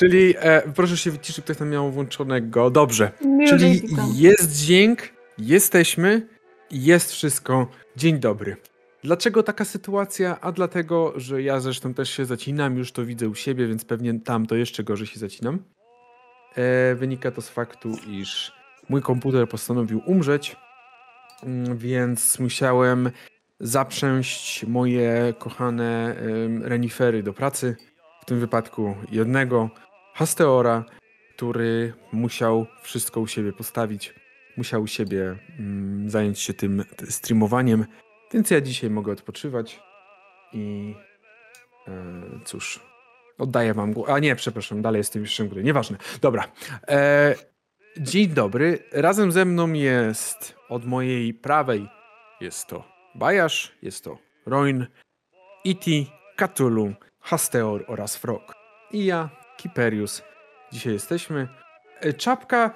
Czyli e, proszę się wyciszyć, ktoś tam miał włączonego. Dobrze. Czyli jest dźwięk, jesteśmy i jest wszystko. Dzień dobry. Dlaczego taka sytuacja? A dlatego, że ja zresztą też się zacinam, już to widzę u siebie, więc pewnie tam to jeszcze gorzej się zacinam. E, wynika to z faktu, iż mój komputer postanowił umrzeć, mm, więc musiałem zaprzęść moje kochane renifery do pracy. W tym wypadku jednego Hasteora, który musiał wszystko u siebie postawić. Musiał u siebie mm, zająć się tym streamowaniem, więc ja dzisiaj mogę odpoczywać i e, cóż, oddaję wam głos. A nie, przepraszam, dalej jestem mistrzem gry. Nieważne. Dobra. E, dzień dobry. Razem ze mną jest od mojej prawej jest to Bajasz, jest to Roin, Iti, Cthulhu, Hasteor oraz Frog. I ja, Kiperius. Dzisiaj jesteśmy. E, Czapka,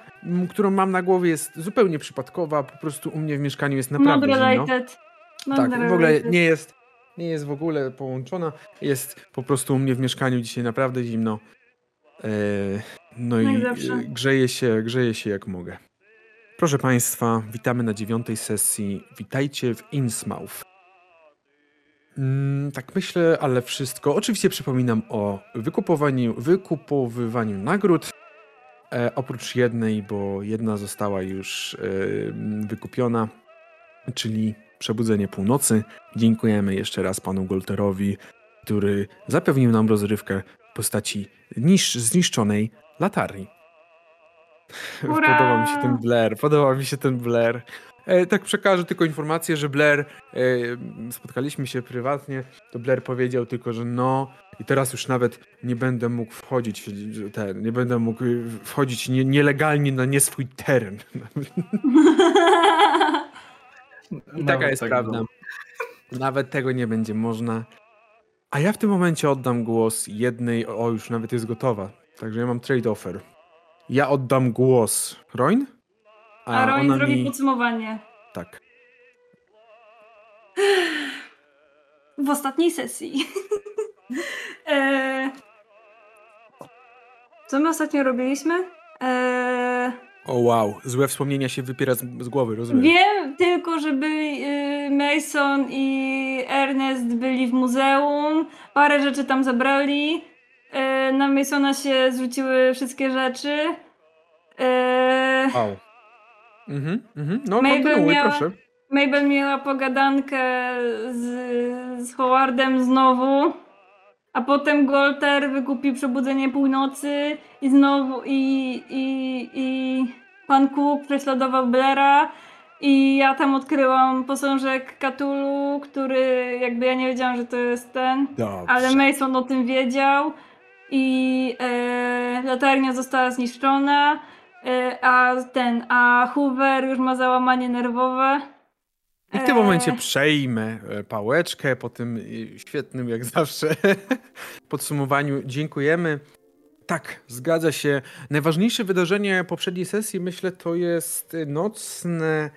którą mam na głowie jest zupełnie przypadkowa, po prostu u mnie w mieszkaniu jest naprawdę zimno. Moderated. Tak, w ogóle nie jest, nie jest w ogóle połączona. Jest po prostu u mnie w mieszkaniu dzisiaj naprawdę zimno. E, no i e, grzeje się, grzeje się jak mogę. Proszę Państwa, witamy na dziewiątej sesji. Witajcie w Innsmouth. Mm, tak myślę, ale wszystko. Oczywiście przypominam o wykupowaniu, wykupowywaniu nagród. E, oprócz jednej, bo jedna została już e, wykupiona, czyli Przebudzenie Północy. Dziękujemy jeszcze raz panu Golterowi, który zapewnił nam rozrywkę w postaci niż, zniszczonej latarni. Hurra! Podoba mi się ten Blair, podoba mi się ten Blair. E, tak przekażę tylko informację, że Blair, e, spotkaliśmy się prywatnie, to Blair powiedział tylko, że no i teraz już nawet nie będę mógł wchodzić, ten, nie będę mógł wchodzić nie, nielegalnie na nie swój teren. I taka jest tak prawda. było. Nawet tego nie będzie można. A ja w tym momencie oddam głos jednej, o już nawet jest gotowa, także ja mam trade offer. Ja oddam głos Roin, a, A Roin ona zrobi mi... podsumowanie. Tak. W ostatniej sesji. e... Co my ostatnio robiliśmy? E... O wow, złe wspomnienia się wypiera z, z głowy, rozumiem. Wiem tylko, żeby y, Mason i Ernest byli w muzeum. Parę rzeczy tam zabrali. E, Na Masona się zrzuciły wszystkie rzeczy. E, Wow. Mhm, mhm. No Mabel kontynuuj, miała- proszę. Mabel miała pogadankę z, z Howardem znowu, a potem Golter wykupił Przebudzenie Północy i znowu i, i, i pan Cook prześladował Blaira i ja tam odkryłam posążek Cthulhu, który jakby ja nie wiedziałam, że to jest ten, Dobrze. ale Mason o tym wiedział i e, latarnia została zniszczona, a ten, a Hoover już ma załamanie nerwowe. I w tym momencie Eee. przejmę e, pałeczkę po tym e, świetnym, jak zawsze, podsumowaniu. Dziękujemy. Tak, zgadza się. Najważniejsze wydarzenie poprzedniej sesji, myślę, to jest nocne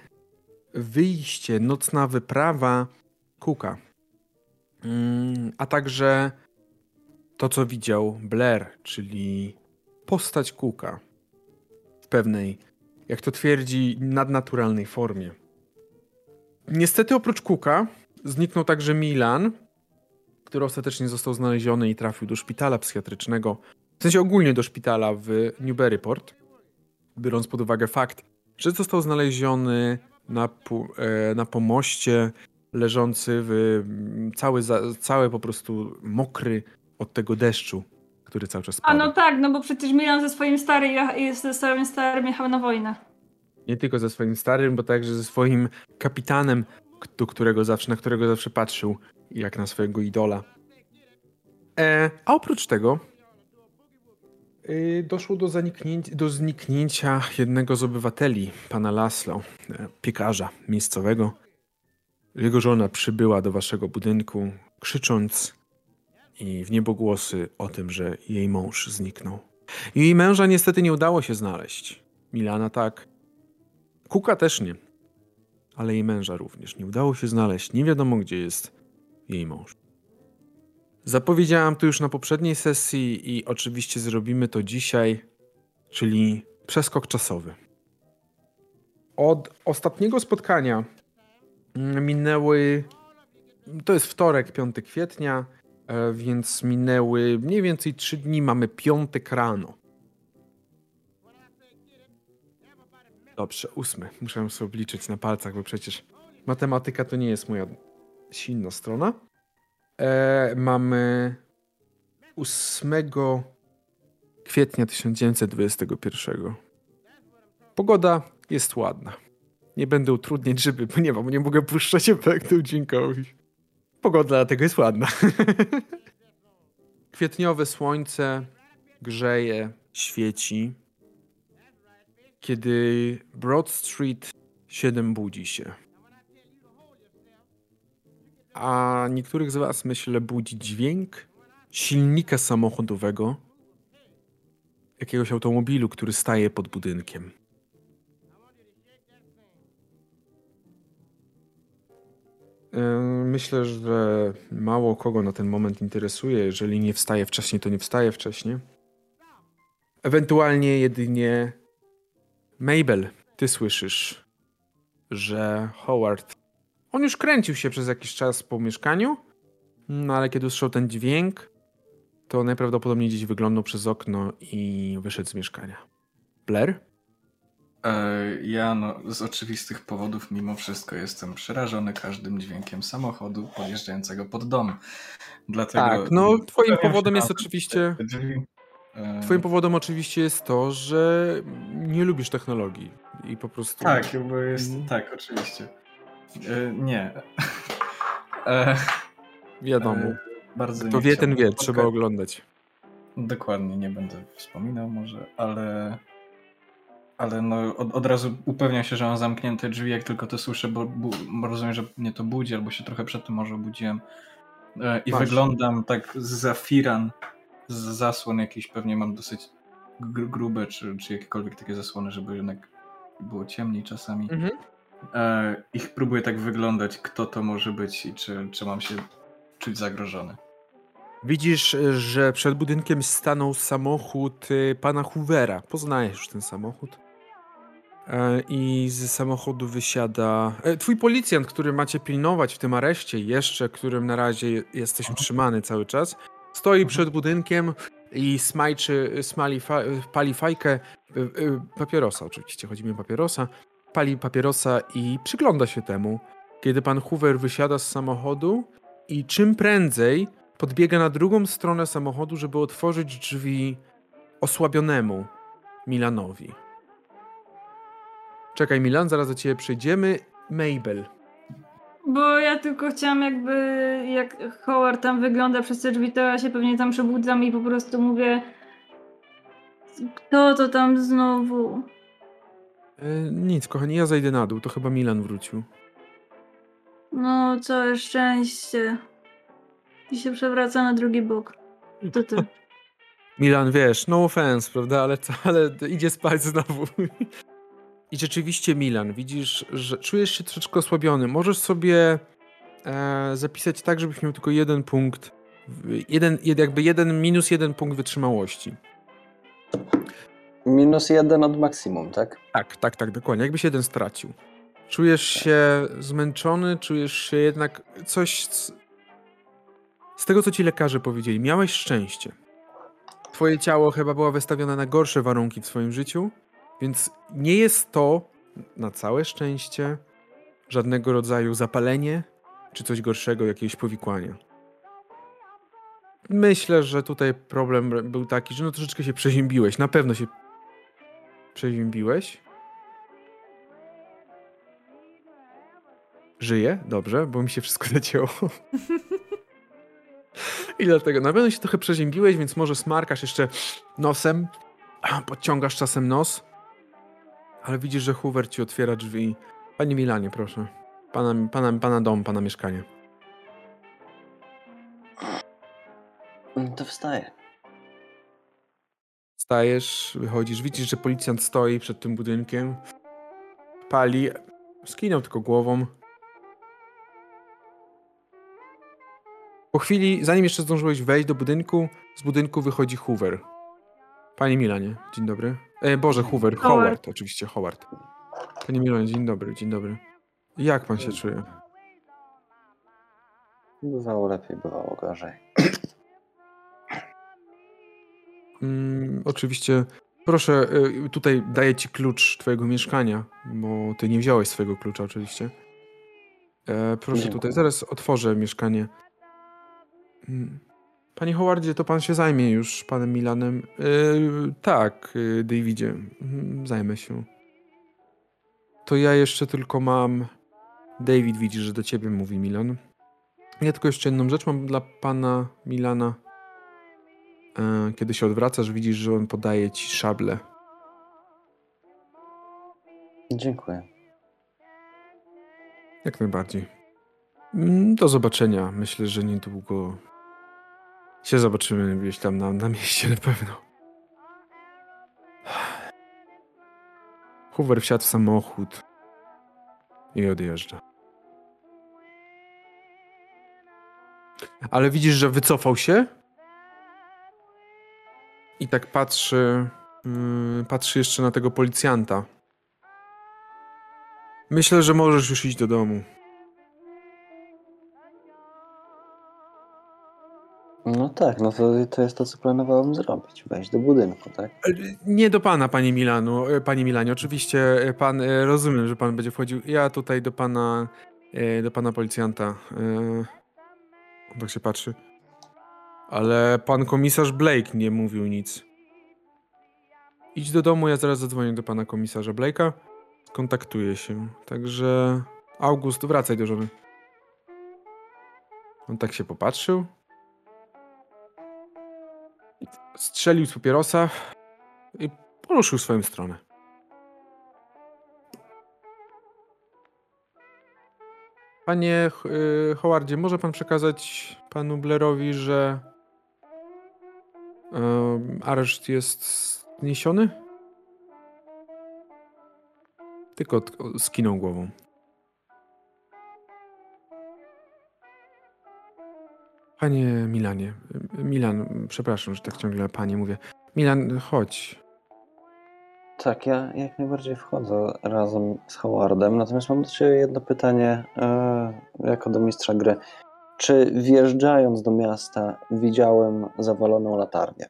wyjście, nocna wyprawa Kuka. Mm, A także to, co widział Blair, czyli postać Kuka w pewnej, jak to twierdzi, nadnaturalnej formie. Niestety oprócz Cooka zniknął także Milan, który ostatecznie został znaleziony i trafił do szpitala psychiatrycznego, w sensie ogólnie do szpitala w Newburyport, biorąc pod uwagę fakt, że został znaleziony na, e, na pomoście leżący w cały, cały po prostu mokry od tego deszczu, który cały czas A pada. no tak, no bo przecież Milan ze swoim starym, jecha- ze swoim starym jechał na wojnę. Nie tylko ze swoim starym, bo także ze swoim kapitanem, do którego zawsze, na którego zawsze patrzył jak na swojego idola. E, a oprócz tego y, doszło do, do zniknięcia jednego z obywateli, pana Laszlo, e, piekarza miejscowego. Jego żona przybyła do waszego budynku, krzycząc i w niebogłosy o tym, że jej mąż zniknął. Jej męża niestety nie udało się znaleźć. Milana tak, Kuka też nie. Ale jej męża również. Nie udało się znaleźć. Nie wiadomo, gdzie jest jej mąż. Zapowiedziałam to już na poprzedniej sesji i oczywiście zrobimy to dzisiaj, czyli przeskok czasowy. Od ostatniego spotkania minęły. To jest wtorek, 5 kwietnia, więc minęły mniej więcej 3 dni. Mamy piątek rano. Dobrze, ósmy. Muszę sobie obliczyć na palcach, bo przecież matematyka to nie jest moja silna strona. E, mamy 8 kwietnia 1921. Pogoda jest ładna. Nie będę utrudniać, żeby, bo nie mam, nie mogę puszczać efektów dźwiękowych. Pogoda dlatego jest ładna. Kwietniowe słońce grzeje, świeci. Kiedy Broad Street 7 budzi się. A niektórych z was, myślę, budzi dźwięk silnika samochodowego jakiegoś automobilu, który staje pod budynkiem. Myślę, że mało kogo na ten moment interesuje. Jeżeli nie wstaje wcześniej, to nie wstaje wcześniej. Ewentualnie jedynie Mabel, ty słyszysz, że Howard. On już kręcił się przez jakiś czas po mieszkaniu, no ale kiedy usłyszał ten dźwięk, to najprawdopodobniej gdzieś wyglądał przez okno i wyszedł z mieszkania. Blair? E, ja no, z oczywistych powodów mimo wszystko jestem przerażony każdym dźwiękiem samochodu podjeżdżającego pod dom. Dlatego tak, no twoim powodem jest oczywiście... E, twoim powodem oczywiście jest to, że nie lubisz technologii i po prostu... Tak, bo jest... Mm. Tak, oczywiście. E, nie. Wiadomo. Bardzo to wie, ten wie, trzeba oglądać. Dokładnie, nie będę wspominał może, ale ale no od, od razu upewniam się, że mam zamknięte drzwi, jak tylko to słyszę, bo, bo rozumiem, że mnie to budzi, albo się trochę przed tym może obudziłem. E, I Właśnie. wyglądam tak za firan, z zasłon jakiś, pewnie mam dosyć gr grube, czy, czy jakiekolwiek takie zasłony, żeby jednak było ciemniej czasami. Mhm. E, ich próbuję tak wyglądać, kto to może być i czy, czy mam się czuć zagrożony. Widzisz, że przed budynkiem stanął samochód y, pana Hoovera. Poznajesz już ten samochód. E, I z samochodu wysiada e, twój policjant, który macie pilnować w tym areszcie jeszcze, którym na razie jesteś utrzymany cały czas. Stoi mhm. przed budynkiem i smajczy, smali fa, pali fajkę, e, papierosa oczywiście, chodzi mi o papierosa, pali papierosa i przygląda się temu, kiedy pan Hoover wysiada z samochodu i czym prędzej podbiega na drugą stronę samochodu, żeby otworzyć drzwi osłabionemu Milanowi. Czekaj, Milan, zaraz do ciebie przejdziemy. Mabel. Bo ja tylko chciałam jakby, jak Howard tam wygląda przez te drzwi, to ja się pewnie tam przebudzam i po prostu mówię kto to tam znowu? E, nic, kochani, ja zejdę na dół, to chyba Milan wrócił. No, całe szczęście. I się przewraca na drugi bok. To ty. Milan, wiesz, no offense, prawda, ale, ale idzie spać znowu. I rzeczywiście Milan, widzisz, że czujesz się troszeczkę osłabiony. Możesz sobie e, zapisać tak, żebyś miał tylko jeden punkt, jeden, jakby jeden, minus jeden punkt wytrzymałości. Minus jeden od maksimum, tak? Tak, tak, tak, dokładnie. Jakbyś jeden stracił. Czujesz się zmęczony, czujesz się jednak coś. Z tego, co ci lekarze powiedzieli, miałeś szczęście. Twoje ciało chyba było wystawione na gorsze warunki w swoim życiu więc nie jest to na całe szczęście żadnego rodzaju zapalenie czy coś gorszego, jakiegoś powikłania. Myślę, że tutaj problem był taki, że no troszeczkę się przeziębiłeś. Na pewno się przeziębiłeś. Żyje? Dobrze, bo mi się wszystko zacięło. I dlatego na pewno się trochę przeziębiłeś, więc może smarkasz jeszcze nosem, podciągasz czasem nos. Ale widzisz, że Hoover ci otwiera drzwi. Panie Milanie, proszę. Pana, pana, pana dom, pana mieszkanie. Mm, to wstaję. Stajesz, wychodzisz, widzisz, że policjant stoi przed tym budynkiem. Pali. Skinął tylko głową. Po chwili, zanim jeszcze zdążyłeś wejść do budynku, z budynku wychodzi Hoover. Panie Milanie, dzień dobry. E, Boże, Hoover, Howard. Howard, oczywiście, Howard. Panie Milanie, dzień dobry, dzień dobry. Jak pan się czuje? Bywało lepiej, bywało gorzej. Mm, oczywiście, proszę, y, tutaj daję ci klucz twojego mieszkania, bo ty nie wziąłeś swojego klucza oczywiście. E, proszę Dziękuję. tutaj, zaraz otworzę mieszkanie. Mm. Panie Howardzie, to pan się zajmie już panem Milanem. Y, tak, y, Davidzie, mm, zajmę się. To ja jeszcze tylko mam... David widzi, że do ciebie mówi Milan. Ja tylko jeszcze jedną rzecz mam dla pana Milana. E, Kiedy się odwracasz, widzisz, że on podaje ci szablę. Dziękuję. Jak najbardziej. Mm, Do zobaczenia. Myślę, że niedługo się zobaczymy gdzieś tam na, na mieście na pewno. Hoover wsiadł w samochód i odjeżdża. Ale widzisz, że wycofał się i tak patrzy, yy, patrzy jeszcze na tego policjanta. Myślę, że możesz już iść do domu. No tak, no to, to jest to, co planowałem zrobić. Wejść do budynku, tak? E, Nie do pana, panie Milanu, e, panie Milanie. Oczywiście e, pan, rozumiem, że pan będzie wchodził. Ja tutaj do pana, do pana policjanta. On tak się patrzy. Ale pan komisarz Blake nie mówił nic. Idź do domu, ja zaraz zadzwonię do pana komisarza Blake'a. Skontaktuję się. Także August, wracaj do żony. On tak się popatrzył. Strzelił z papierosa i poruszył swoją stronę. Panie y, Howardzie, może pan przekazać panu Blairowi, że em, areszt jest zniesiony? Tylko skinął głową. Panie Milanie, Milan, przepraszam, że tak ciągle panie mówię. Milan, chodź. Tak, ja jak najbardziej wchodzę razem z Howardem. Natomiast mam do Ciebie jedno pytanie, e, jako do mistrza gry. Czy wjeżdżając do miasta widziałem zawaloną latarnię?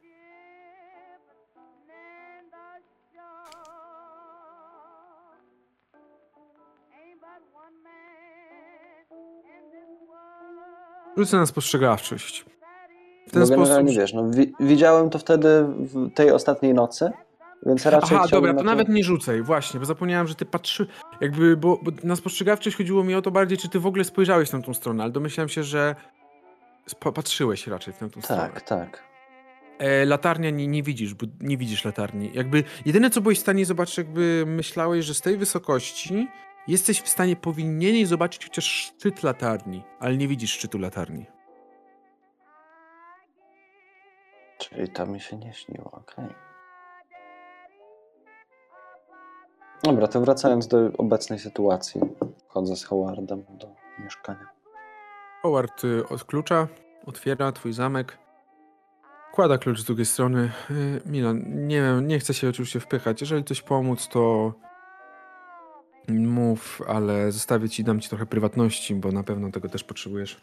Rzucę na spostrzegawczość. W Bo ten sposób. generalnie wiesz, no, wi- widziałem to wtedy w tej ostatniej nocy, więc raczej Aha, dobra, to na nawet nie rzucaj, właśnie, bo zapomniałem, że ty patrzy. Jakby, bo, bo na spostrzegawczość chodziło mi o to bardziej, czy ty w ogóle spojrzałeś na tą stronę, ale domyślałem się, że patrzyłeś raczej w tamtą stronę. Tak, tak. E, latarnia nie, nie widzisz, bo nie widzisz latarni. Jakby jedyne, co byłeś w stanie zobaczyć, jakby myślałeś, że z tej wysokości jesteś w stanie, powinieneś zobaczyć chociaż szczyt latarni, ale nie widzisz szczytu latarni. Czyli to mi się nie śniło, okej. Dobra, to wracając do obecnej sytuacji. Chodzę z Howardem do mieszkania. Howard y, odklucza, otwiera twój zamek, kłada klucz z drugiej strony. Y, Milan, nie wiem, nie chcę się oczywiście wpychać. Jeżeli coś pomóc, to mów, ale zostawię ci, dam ci trochę prywatności, bo na pewno tego też potrzebujesz.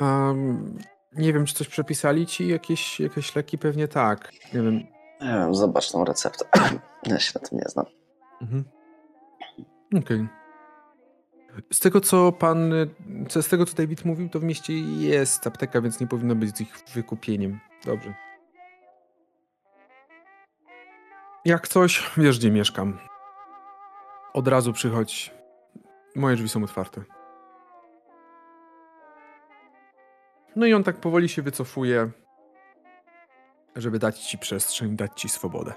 Um, nie wiem, czy coś przepisali ci? Jakieś, jakieś leki? Pewnie tak. Nie wiem. Nie wiem, zobacz tą receptę. Ja się na tym nie znam. Mhm. Okej. Z tego, co pan, z tego, co David mówił, to w mieście jest apteka, więc nie powinno być z ich wykupieniem. Dobrze. Jak coś, wiesz, gdzie mieszkam. Od razu przychodź. Moje drzwi są otwarte. No i on tak powoli się wycofuje, żeby dać ci przestrzeń, dać ci swobodę.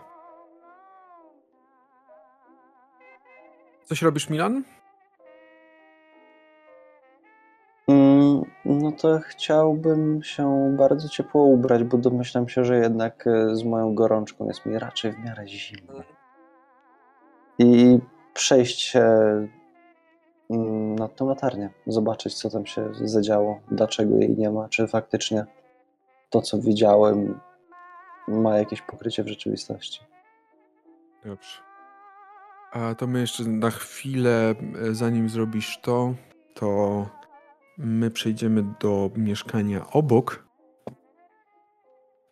Coś robisz, Milan? No to chciałbym się bardzo ciepło ubrać, bo domyślam się, że jednak e, z moją gorączką jest mi raczej w miarę zimno. I przejść się mm, nad tą latarnię, zobaczyć, co tam się zadziało, dlaczego jej nie ma, czy faktycznie to, co widziałem, ma jakieś pokrycie w rzeczywistości. Dobrze. A to my jeszcze na chwilę, e, zanim zrobisz to, to my przejdziemy do mieszkania obok.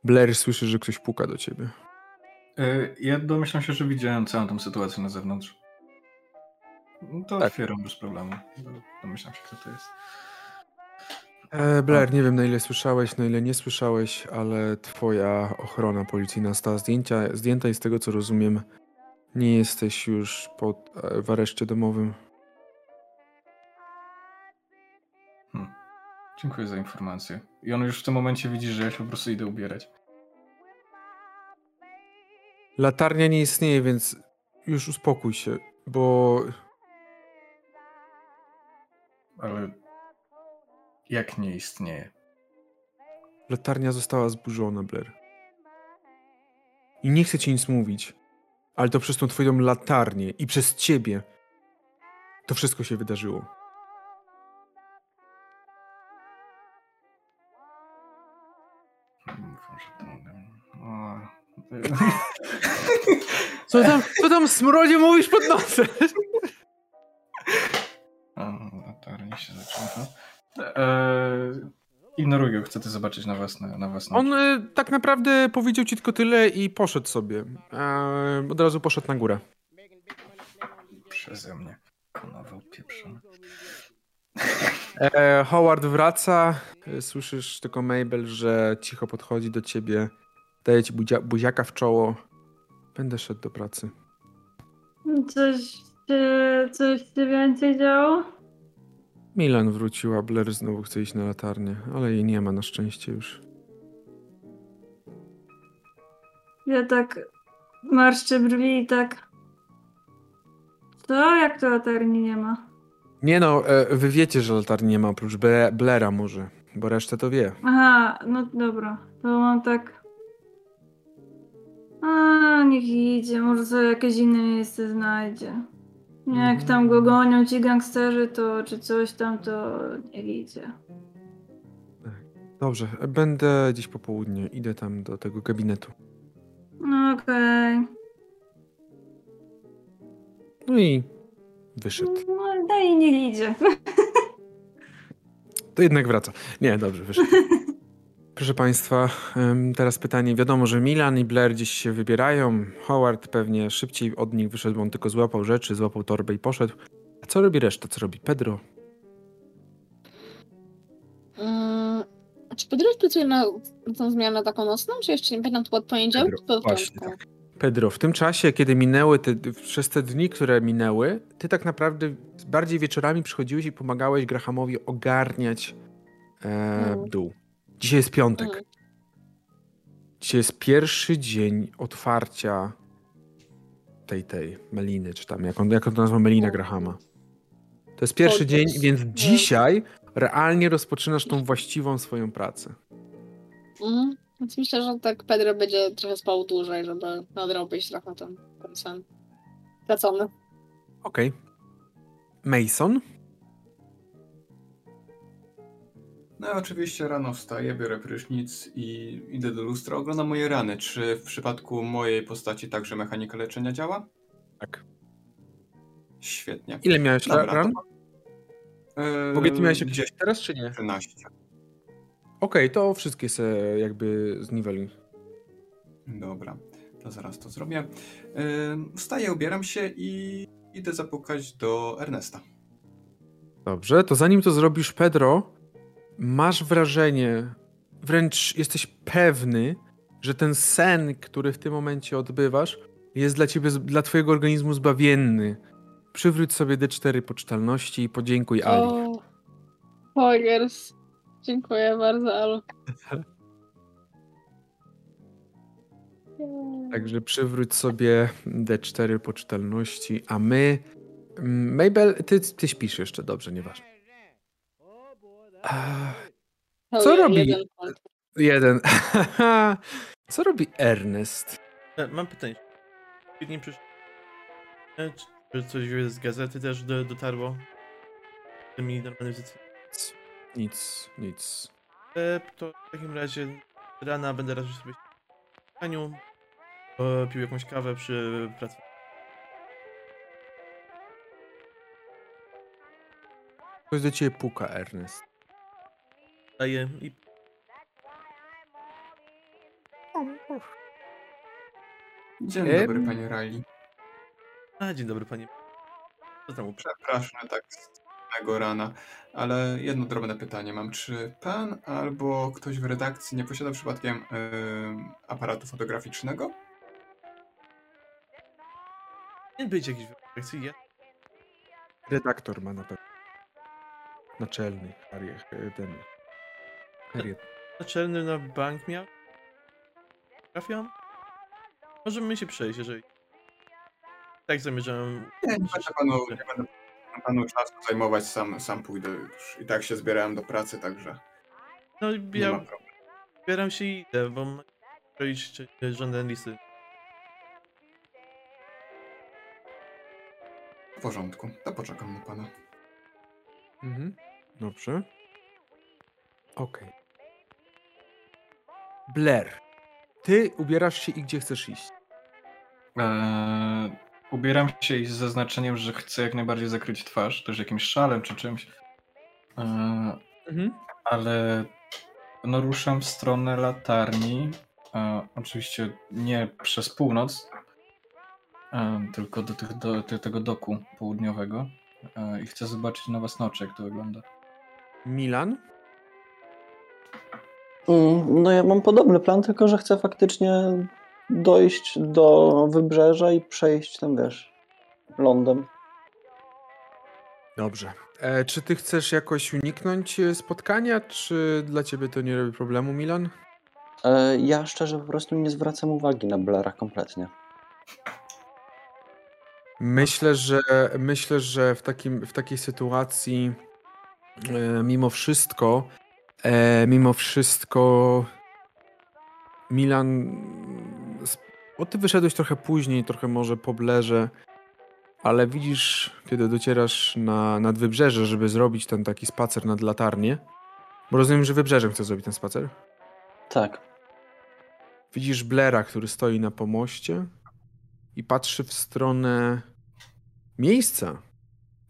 Blair słyszy, że ktoś puka do ciebie. Y, Ja domyślam się, że widziałem całą tą sytuację na zewnątrz. No To Tak. otwieram bez problemu. Domyślam się, kto to jest. E, Blair, nie wiem na ile słyszałeś, na ile nie słyszałeś, ale twoja ochrona policyjna została zdjęcia, zdjęta i z tego co rozumiem, nie jesteś już pod, e, w areszcie domowym. Dziękuję za informację. I on już w tym momencie widzi, że ja się po prostu idę ubierać. Latarnia nie istnieje, więc już uspokój się, bo Ale jak nie istnieje? latarnia została zburzona, Blair. I nie chcę ci nic mówić, ale to przez tą twoją latarnię i przez ciebie to wszystko się wydarzyło. Co tam, co tam smrodzie mówisz pod nosem? Latarnie się zaczyna. Eee, ignoruj go, chcę to zobaczyć na własne, na własne On y, tak naprawdę powiedział ci tylko tyle i poszedł sobie. E, od razu poszedł na górę. Przeze mnie. Konował pieprzony. E, Howard wraca. E, Słyszysz tylko Mabel, że cicho podchodzi do ciebie. Daje ci buzia, buziaka w czoło. Będę szedł do pracy. Coś się, coś się więcej działo? Milan wróciła, Blair znowu chce iść na latarnię, ale jej nie ma na szczęście już. Ja tak marszczę brwi i tak... Co? Jak to latarni nie ma? Nie no, e, wy wiecie, że latarni nie ma oprócz Ble- Blaira może, bo resztę to wie. Aha, no dobra. To mam tak... A, niech idzie. Może sobie jakieś inne miejsce znajdzie. Jak tam go gonią ci gangsterzy, to czy coś tam, to niech idzie. Dobrze, e, będę dziś po południu. Idę tam do tego gabinetu. No Okej. No i wyszedł. No daj, niech idzie. To jednak wraca. Nie, dobrze, wyszedł. Proszę Państwa, teraz pytanie. Wiadomo, że Milan i Blair gdzieś się wybierają. Howard pewnie szybciej od nich wyszedł, bo on tylko złapał rzeczy, złapał torbę i poszedł. A co robi reszta? Co robi Pedro? Mm, czy Pedro pracuje na tą zmianę taką nocną, czy jeszcze nie pamiętam, to był od poniedziałku, Pedro, właśnie tak. Pedro, w tym czasie, kiedy minęły te, przez te dni, które minęły, ty tak naprawdę bardziej wieczorami przychodziłeś i pomagałeś Grahamowi ogarniać e, Mm. dół. Dzisiaj jest piątek. Mm. Dzisiaj jest pierwszy dzień otwarcia tej, tej Meliny, czy tam, jak on, jak on to nazwa, Melina Grahama. To jest pierwszy dzień, więc Nie. dzisiaj realnie rozpoczynasz tą właściwą swoją pracę. Mhm. Więc myślę, że tak Pedro będzie trochę spał dłużej, żeby nadrobić trochę ten, ten sen. Stracony. Okej. Mason? No oczywiście rano wstaję, biorę prysznic i idę do lustra, oglądam moje rany. Czy w przypadku mojej postaci także mechanika leczenia działa? Tak. Świetnie. Ile miałeś Dobra, ran? Eee, W ogóle ty miałeś gdzieś teraz, czy nie? 13. Okej, to wszystkie se jakby zniweluj. Dobra, to zaraz to zrobię. Eee, Wstaję, ubieram się i idę zapukać do Ernesta. Dobrze, to zanim to zrobisz, Pedro, masz wrażenie, wręcz jesteś pewny, że ten sen, który w tym momencie odbywasz, jest dla ciebie, dla twojego organizmu zbawienny. Przywróć sobie D4 poczytalności i podziękuj Ali. O, Pogers. Dziękuję bardzo, Alu. Także przywróć sobie D4 poczytalności, a my... Mm, Mabel, ty, ty śpisz jeszcze, dobrze, nieważne. Co robi- jeden. Co robi Ernest? E, Mam pytanie. Czy nie e, czy- coś z gazety też do, dotarło? tymi. Nic, nic. E, To w takim razie rana będę raczej sobie w e, pił jakąś kawę przy pracy. Ktoś do ciebie puka, Ernest. Daję i Dzień dobry, panie Riley. A, dzień dobry panie. Co tam Przepraszam tak z samego rana, ale jedno drobne pytanie mam. Czy pan albo ktoś w redakcji nie posiada przypadkiem em, aparatu fotograficznego? Nie być jakiś reakcji, ja Redaktor ma na pewno. Naczelny, Harry, ten... Naczelny na bank miał? Trafiam? Możemy się przejść, jeżeli... Tak zamierzałem... Nie, nie będę panu, nie będę panu czasu zajmować, sam, sam pójdę już. I tak się zbierałem do pracy, także No ja zbieram się i idę, bo mam przejść żądane listy. W porządku, to poczekam na pana. Mhm. Dobrze. Okej. Blair. Ty ubierasz się i gdzie chcesz iść? Eee, ubieram się i z zaznaczeniem, że chcę jak najbardziej zakryć twarz, też jakimś szalem czy czymś. Eee, Mhm. ale no ruszam w stronę latarni. E, oczywiście nie przez północ, e, tylko do, tych, do, do tego doku południowego. E, I chcę zobaczyć na własne jak to wygląda. Milan? Mm, No ja mam podobny plan, tylko że chcę faktycznie dojść do wybrzeża i przejść tam, wiesz, lądem. Dobrze. E, czy ty chcesz jakoś uniknąć e, spotkania, czy dla ciebie to nie robi problemu, Milan? E, Ja szczerze po prostu nie zwracam uwagi na Blaira kompletnie. Myślę, że myślę, że w, takim, w takiej sytuacji e, mimo wszystko e, mimo wszystko Milan bo ty wyszedłeś trochę później, trochę może po blerze, ale widzisz, kiedy docierasz na, nad wybrzeże, żeby zrobić ten taki spacer nad latarnię, bo rozumiem, że wybrzeżem chcesz zrobić ten spacer? Tak. Widzisz Blera, który stoi na pomoście i patrzy w stronę miejsca,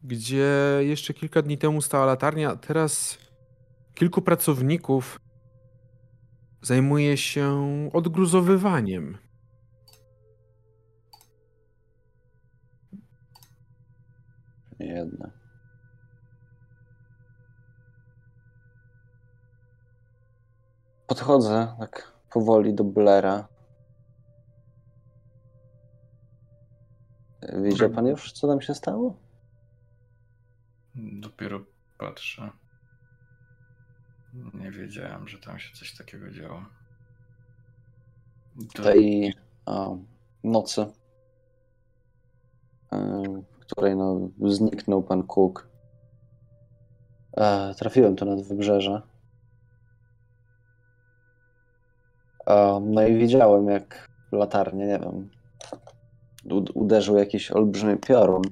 gdzie jeszcze kilka dni temu stała latarnia, a teraz kilku pracowników zajmuje się odgruzowywaniem. Jedna. Podchodzę tak powoli do Blaira. Widział pan już, co tam się stało? Dopiero patrzę. Nie wiedziałem, że tam się coś takiego działo. To, tej o, nocy, em, w której no, zniknął pan Cook. E, trafiłem tu nad wybrzeże. E, no i widziałem, jak w latarnię, nie wiem, ud- uderzył jakiś olbrzymi piorun.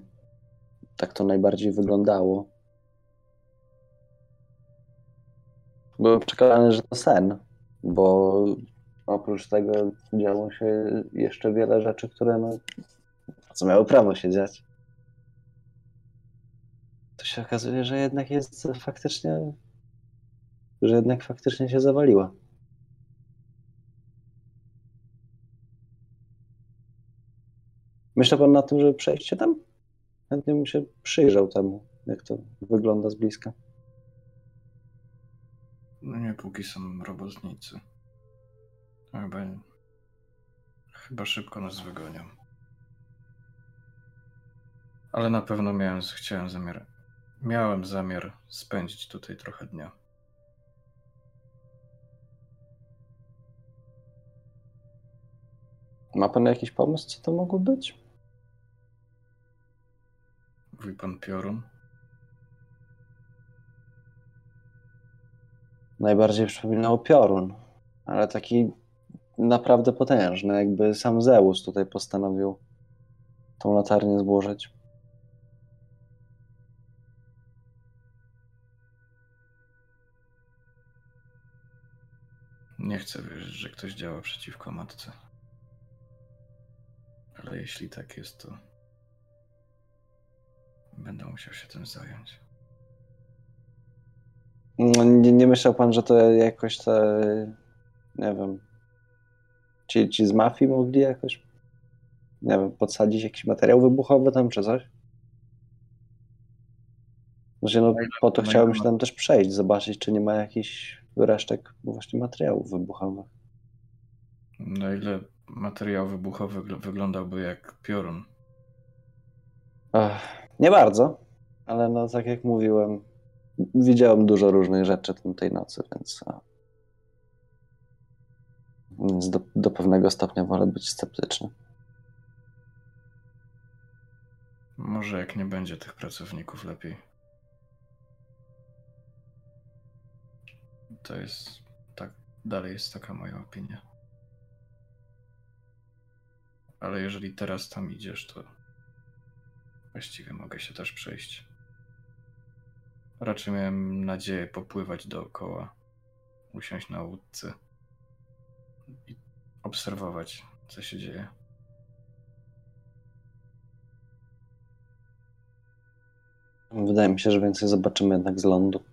Tak to najbardziej wyglądało. Byłem przekonany, że to sen, bo oprócz tego działo się jeszcze wiele rzeczy, które no, co miały prawo się dziać. To się okazuje, że jednak jest faktycznie, że jednak faktycznie się zawaliła. Myślał pan na tym, żeby przejść się tam? Chętnie bym się przyjrzał temu, jak to wygląda z bliska. No nie, póki są robotnicy. Chyba, chyba szybko nas wygonią. Ale na pewno miałem, chciałem zamiar, miałem zamiar spędzić tutaj trochę dnia. Ma pan jakiś pomysł, co to mogło być? Mówi pan piorun? najbardziej przypominał piorun, ale taki naprawdę potężny, jakby sam Zeus tutaj postanowił tą latarnię złożyć. Nie chcę wierzyć, że ktoś działa przeciwko matce. Ale jeśli tak jest, to będę musiał się tym zająć. No, nie, nie myślał pan, że to jakoś te, nie wiem, ci, ci z mafii mogli jakoś, nie wiem, podsadzić jakiś materiał wybuchowy tam czy coś? Znaczy, no, po to chciałem ile się tam też przejść, zobaczyć, czy nie ma jakichś resztek właśnie materiałów wybuchowych. Na ile materiał wybuchowy wygl- wyglądałby jak piorun. Ach, nie bardzo, ale no tak jak mówiłem, widziałem dużo różnych rzeczy tej nocy, więc, więc do, do pewnego stopnia wolę być sceptyczny. Może jak nie będzie tych pracowników lepiej. To jest tak, dalej jest taka moja opinia. Ale jeżeli teraz tam idziesz, to właściwie mogę się też przejść. Raczej miałem nadzieję popływać dookoła, usiąść na łódce i obserwować, co się dzieje. Wydaje mi się, że więcej zobaczymy jednak z lądu.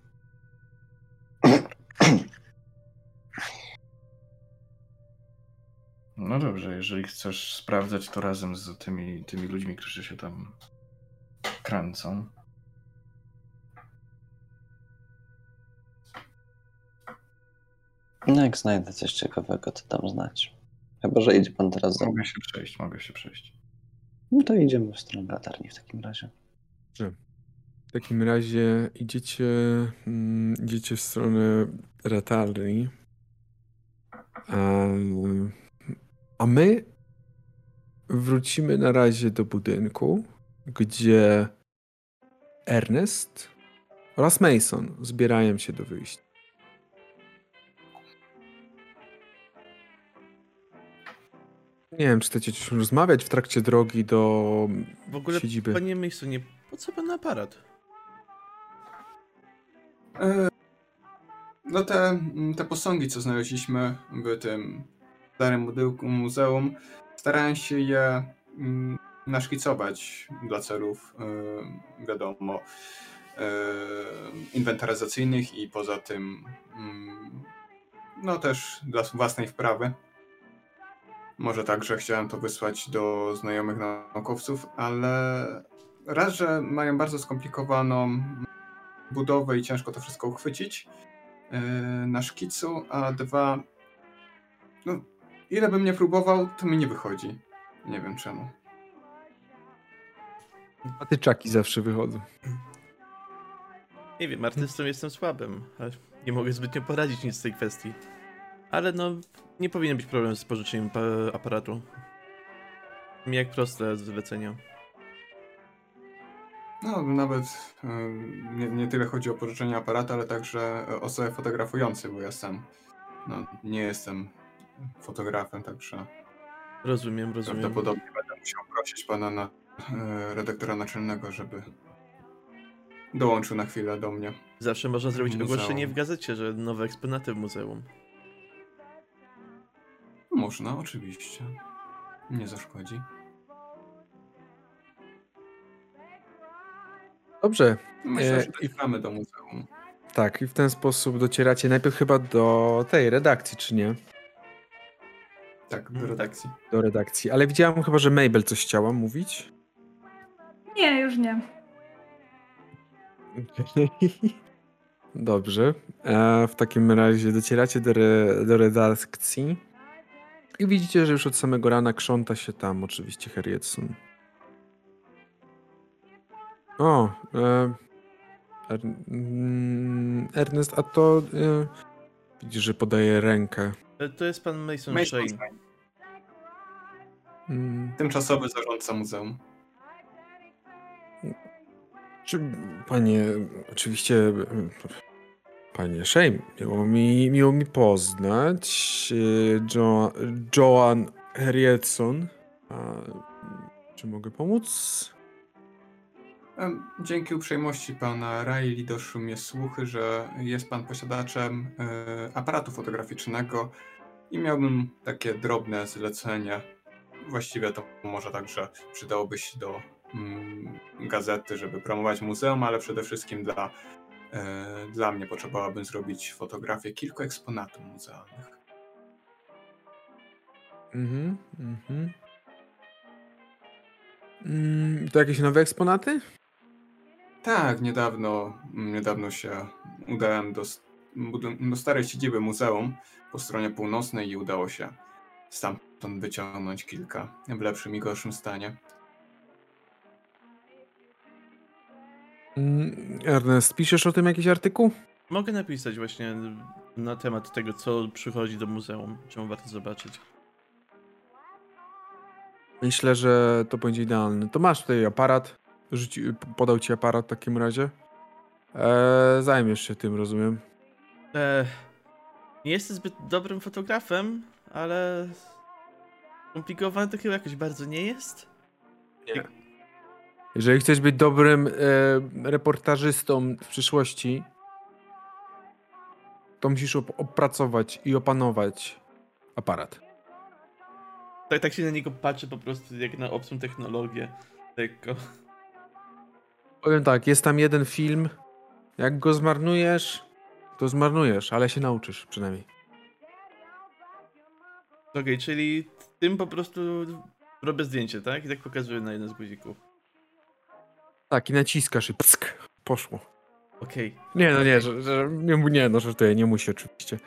No dobrze, jeżeli chcesz sprawdzać to razem z tymi, tymi ludźmi, którzy się tam kręcą. No jak znajdę coś ciekawego, to dam znać. Chyba, że idzie pan teraz za. Mogę się przejść, mogę się przejść. No to idziemy w stronę latarni w takim razie. W takim razie idziecie, mm, idziecie w stronę latarni. A, a my wrócimy na razie do budynku, gdzie Ernest oraz Mason zbierają się do wyjścia. Nie wiem, czy chcecie coś rozmawiać w trakcie drogi do W ogóle, siedziby. panie Masonie, po co pan aparat? E, No te, te posągi, co znaleźliśmy w tym starym budynku muzeum, starałem się je mm, naszkicować dla celów, e, wiadomo, e, inwentaryzacyjnych i poza tym mm, no też dla własnej wprawy. Może także chciałem to wysłać do znajomych naukowców, ale raz, że mają bardzo skomplikowaną budowę i ciężko to wszystko uchwycić yy, na szkicu, a dwa, no, ile bym nie próbował, to mi nie wychodzi. Nie wiem czemu. patyczaki zawsze wychodzą. Nie wiem, artystą jestem słabym, a nie mogę zbytnio poradzić nic w tej kwestii. Ale no, nie powinien być problem z pożyczeniem pa- aparatu. Jak proste zlecenia. No, nawet yy, nie, nie tyle chodzi o pożyczenie aparatu, ale także osobę fotografujący, bo ja sam no, nie jestem fotografem, także Rozumiem, rozumiem. prawdopodobnie będę musiał prosić pana na, yy, redaktora naczelnego, żeby dołączył na chwilę do mnie. Zawsze można zrobić Muzeum. ogłoszenie w gazecie, że nowe eksponaty w muzeum. Można, oczywiście. Nie zaszkodzi. Dobrze, Myślę, E, że dotrwamy do muzeum. tak, i w ten sposób docieracie najpierw chyba do tej redakcji, czy nie? Tak, do redakcji. Do redakcji, ale widziałam chyba, że Mabel coś chciała mówić. Nie, już nie. Dobrze. E, w takim razie docieracie do, re, do redakcji i widzicie, że już od samego rana krząta się tam oczywiście Harrietson. O, e, er, mm, Ernest, a to e, widzisz, że podaje rękę. E, To jest pan Mason, Mason Shane. Shane, Mm, Tymczasowy zarządca muzeum. Czy, panie, oczywiście, e, panie Shane, miło mi, miło mi poznać. E, Jo, Joan Harrietson. Czy mogę pomóc? Dzięki uprzejmości pana Riley doszły mnie słuchy, że jest pan posiadaczem e, aparatu fotograficznego i miałbym takie drobne zlecenie. Właściwie to może także przydałoby się do mm, gazety, żeby promować muzeum, ale przede wszystkim dla, dla mnie potrzebowałbym zrobić fotografię kilku eksponatów muzealnych. Mhm, mhm. Mm, to jakieś nowe eksponaty? Tak, niedawno, niedawno się udałem do, do starej siedziby muzeum po stronie północnej i udało się stamtąd wyciągnąć kilka w lepszym i gorszym stanie. Ernest, piszesz o tym jakiś artykuł? Mogę napisać właśnie na temat tego, co przychodzi do muzeum, czemu warto zobaczyć. Myślę, że to będzie idealne. To masz tutaj aparat. Rzuci, podał ci aparat w takim razie. Eee, zajmiesz się tym, rozumiem. E, nie jestem zbyt dobrym fotografem, ale skomplikowane to chyba jakoś bardzo nie jest. Jeżeli chcesz być dobrym e, reportażystą w przyszłości, to musisz op- opracować i opanować aparat. Tak, tak się na niego patrzy po prostu jak na obcą technologię. Lekko. Powiem tak, jest tam jeden film. Jak go zmarnujesz, to zmarnujesz, ale się nauczysz przynajmniej. Okej, czyli tym po prostu robię zdjęcie, tak? I tak pokazuję na jeden z guzików. Tak, i naciskasz i psk, poszło. Okej. Nie, no nie, że, że, nie, nie, no żartuję, nie musi oczywiście.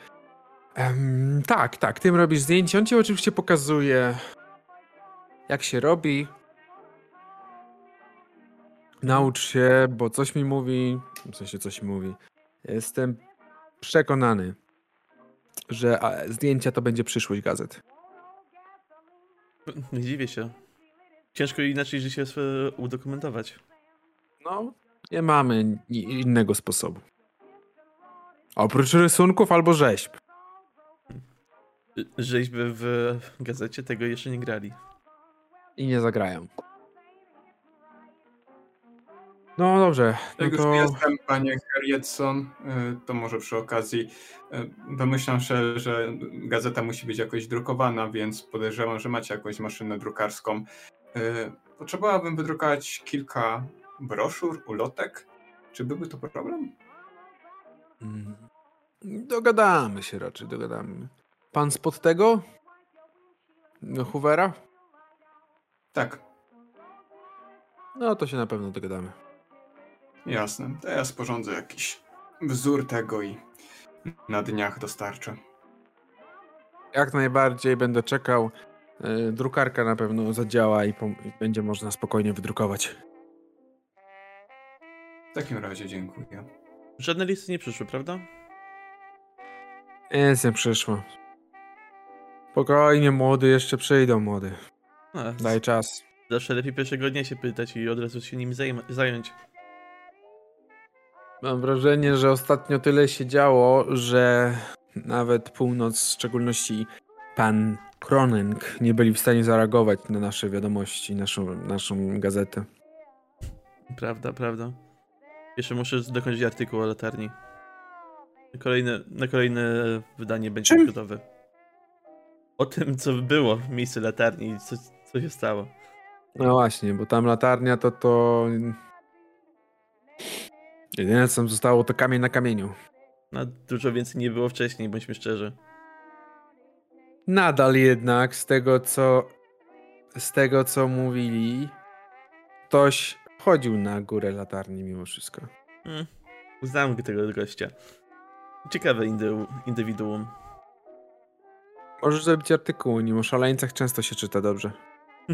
Em, tak, tak, tym robisz zdjęcie. On ci oczywiście pokazuje, jak się robi. Naucz się, bo coś mi mówi, w sensie coś mi mówi. Jestem przekonany, że zdjęcia to będzie przyszłość gazet. Nie dziwię się. Ciężko inaczej życie udokumentować. No, nie mamy innego sposobu. Oprócz rysunków albo rzeźb. Rzeźby w gazecie tego jeszcze nie grali. I nie zagrają. No dobrze, no Jak już to... jestem, panie Harrietson, y, to może przy okazji y, domyślam się, że gazeta musi być jakoś drukowana, więc podejrzewam, że macie jakąś maszynę drukarską. Y, Potrzebowałbym wydrukować kilka broszur, ulotek. Czy byłby to problem? Mm. Dogadamy się raczej, dogadamy. Pan spod tego? No, Hoovera? Tak, No to się na pewno dogadamy. jasne. To ja sporządzę jakiś wzór tego i na dniach dostarczę. Jak najbardziej będę czekał. Yy, Drukarka na pewno zadziała i, i będzie można spokojnie wydrukować. W takim razie dziękuję. Żadne listy nie przyszły, prawda? Nic nie przyszło. Spokojnie, młody, jeszcze przyjdą, młody. A, Daj czas. Zawsze lepiej pierwszego dnia się pytać i od razu się nim zająć. Mam wrażenie, że ostatnio tyle się działo, że nawet północ, w szczególności pan Kronenk, nie byli w stanie zareagować na nasze wiadomości, naszą, naszą gazetę. Prawda, prawda. Jeszcze muszę dokończyć artykuł o latarni. Kolejne, na kolejne wydanie będzie Czym? gotowe. O tym, co było w miejscu latarni i co, co się stało. No właśnie, bo tam latarnia to to... Jedyne co tam zostało to kamień na kamieniu. No, dużo więcej nie było wcześniej, bądźmy szczerzy. Nadal jednak z tego co... Z tego co mówili, ktoś chodził na górę latarni mimo wszystko. Hmm. Znam tego gościa. Ciekawe indy- indywiduum. Możesz zrobić artykuł o nim, o szaleńcach często się czyta dobrze.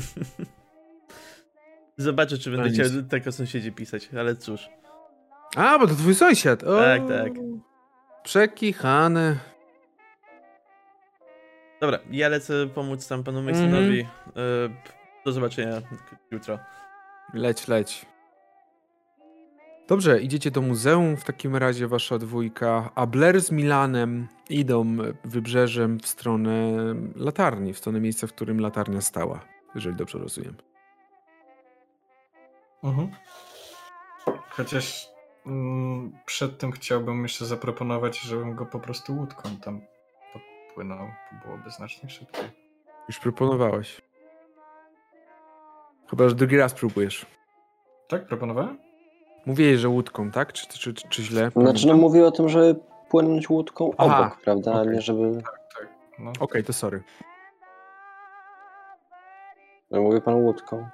Zobaczę, czy będę chciał tak o sąsiedzie pisać, ale cóż. A, bo to twój sąsiad. O, Tak, tak. Przekichany. Dobra, ja lecę pomóc tam panu Mhm. Masonowi. E, do zobaczenia jutro. Leć, leć. Dobrze, idziecie do muzeum w takim razie wasza dwójka, a Blair z Milanem idą wybrzeżem w stronę latarni, w stronę miejsca, w którym latarnia stała, jeżeli dobrze rozumiem. Mhm. Chociaż mm, przed tym chciałbym jeszcze zaproponować, żebym go po prostu łódką tam po- popłynął, to byłoby znacznie szybciej. Już proponowałeś. Chyba, że drugi raz próbujesz. Tak, proponowałem? Mówiłeś, że łódką, tak? Czy, czy, czy, czy źle? Znaczy, no mówię o tym, żeby płynąć łódką Aha, obok, prawda? A okej. nie żeby. Tak, no. Okej, to sorry. No, mówi pan łódką.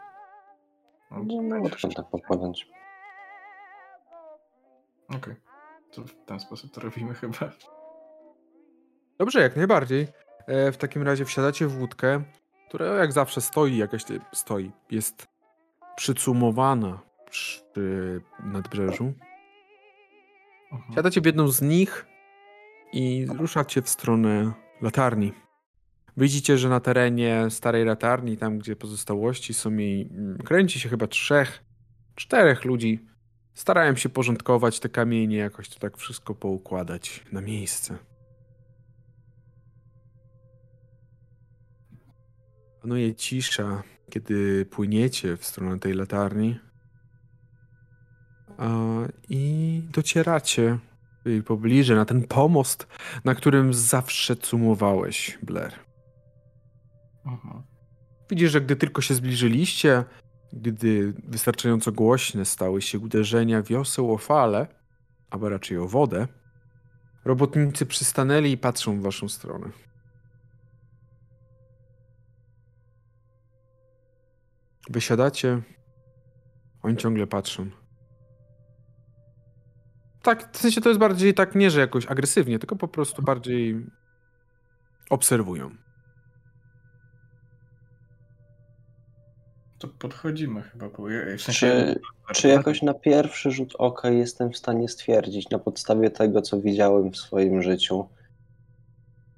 no, No, będzie łódką jeszcze- tak popłynąć. Okej. To w ten sposób to robimy chyba. Dobrze, jak najbardziej. E, w takim razie wsiadacie w łódkę, która jak zawsze stoi, jakaś stoi. Jest przycumowana przy nadbrzeżu. Mhm. Siadacie w jedną z nich i ruszacie w stronę latarni. Widzicie, że na terenie starej latarni, tam gdzie pozostałości są jej, mm, kręci się chyba trzech, czterech ludzi. Starają się porządkować te kamienie, jakoś to tak wszystko poukładać na miejsce. Panuje cisza, kiedy płyniecie w stronę tej latarni. I docieracie jej pobliże na ten pomost, na którym zawsze cumowałeś, Blair. Mhm. Widzisz, że gdy tylko się zbliżyliście, gdy wystarczająco głośne stały się uderzenia wioseł o fale, albo raczej o wodę, robotnicy przystanęli i patrzą w waszą stronę. Wysiadacie, oni ciągle patrzą. Tak, w sensie to jest bardziej tak nie, że jakoś agresywnie, tylko po prostu bardziej obserwują. To podchodzimy chyba. Bo ja, w sensie Czy, czy jakoś na pierwszy rzut oka jestem w stanie stwierdzić, na podstawie tego, co widziałem w swoim życiu,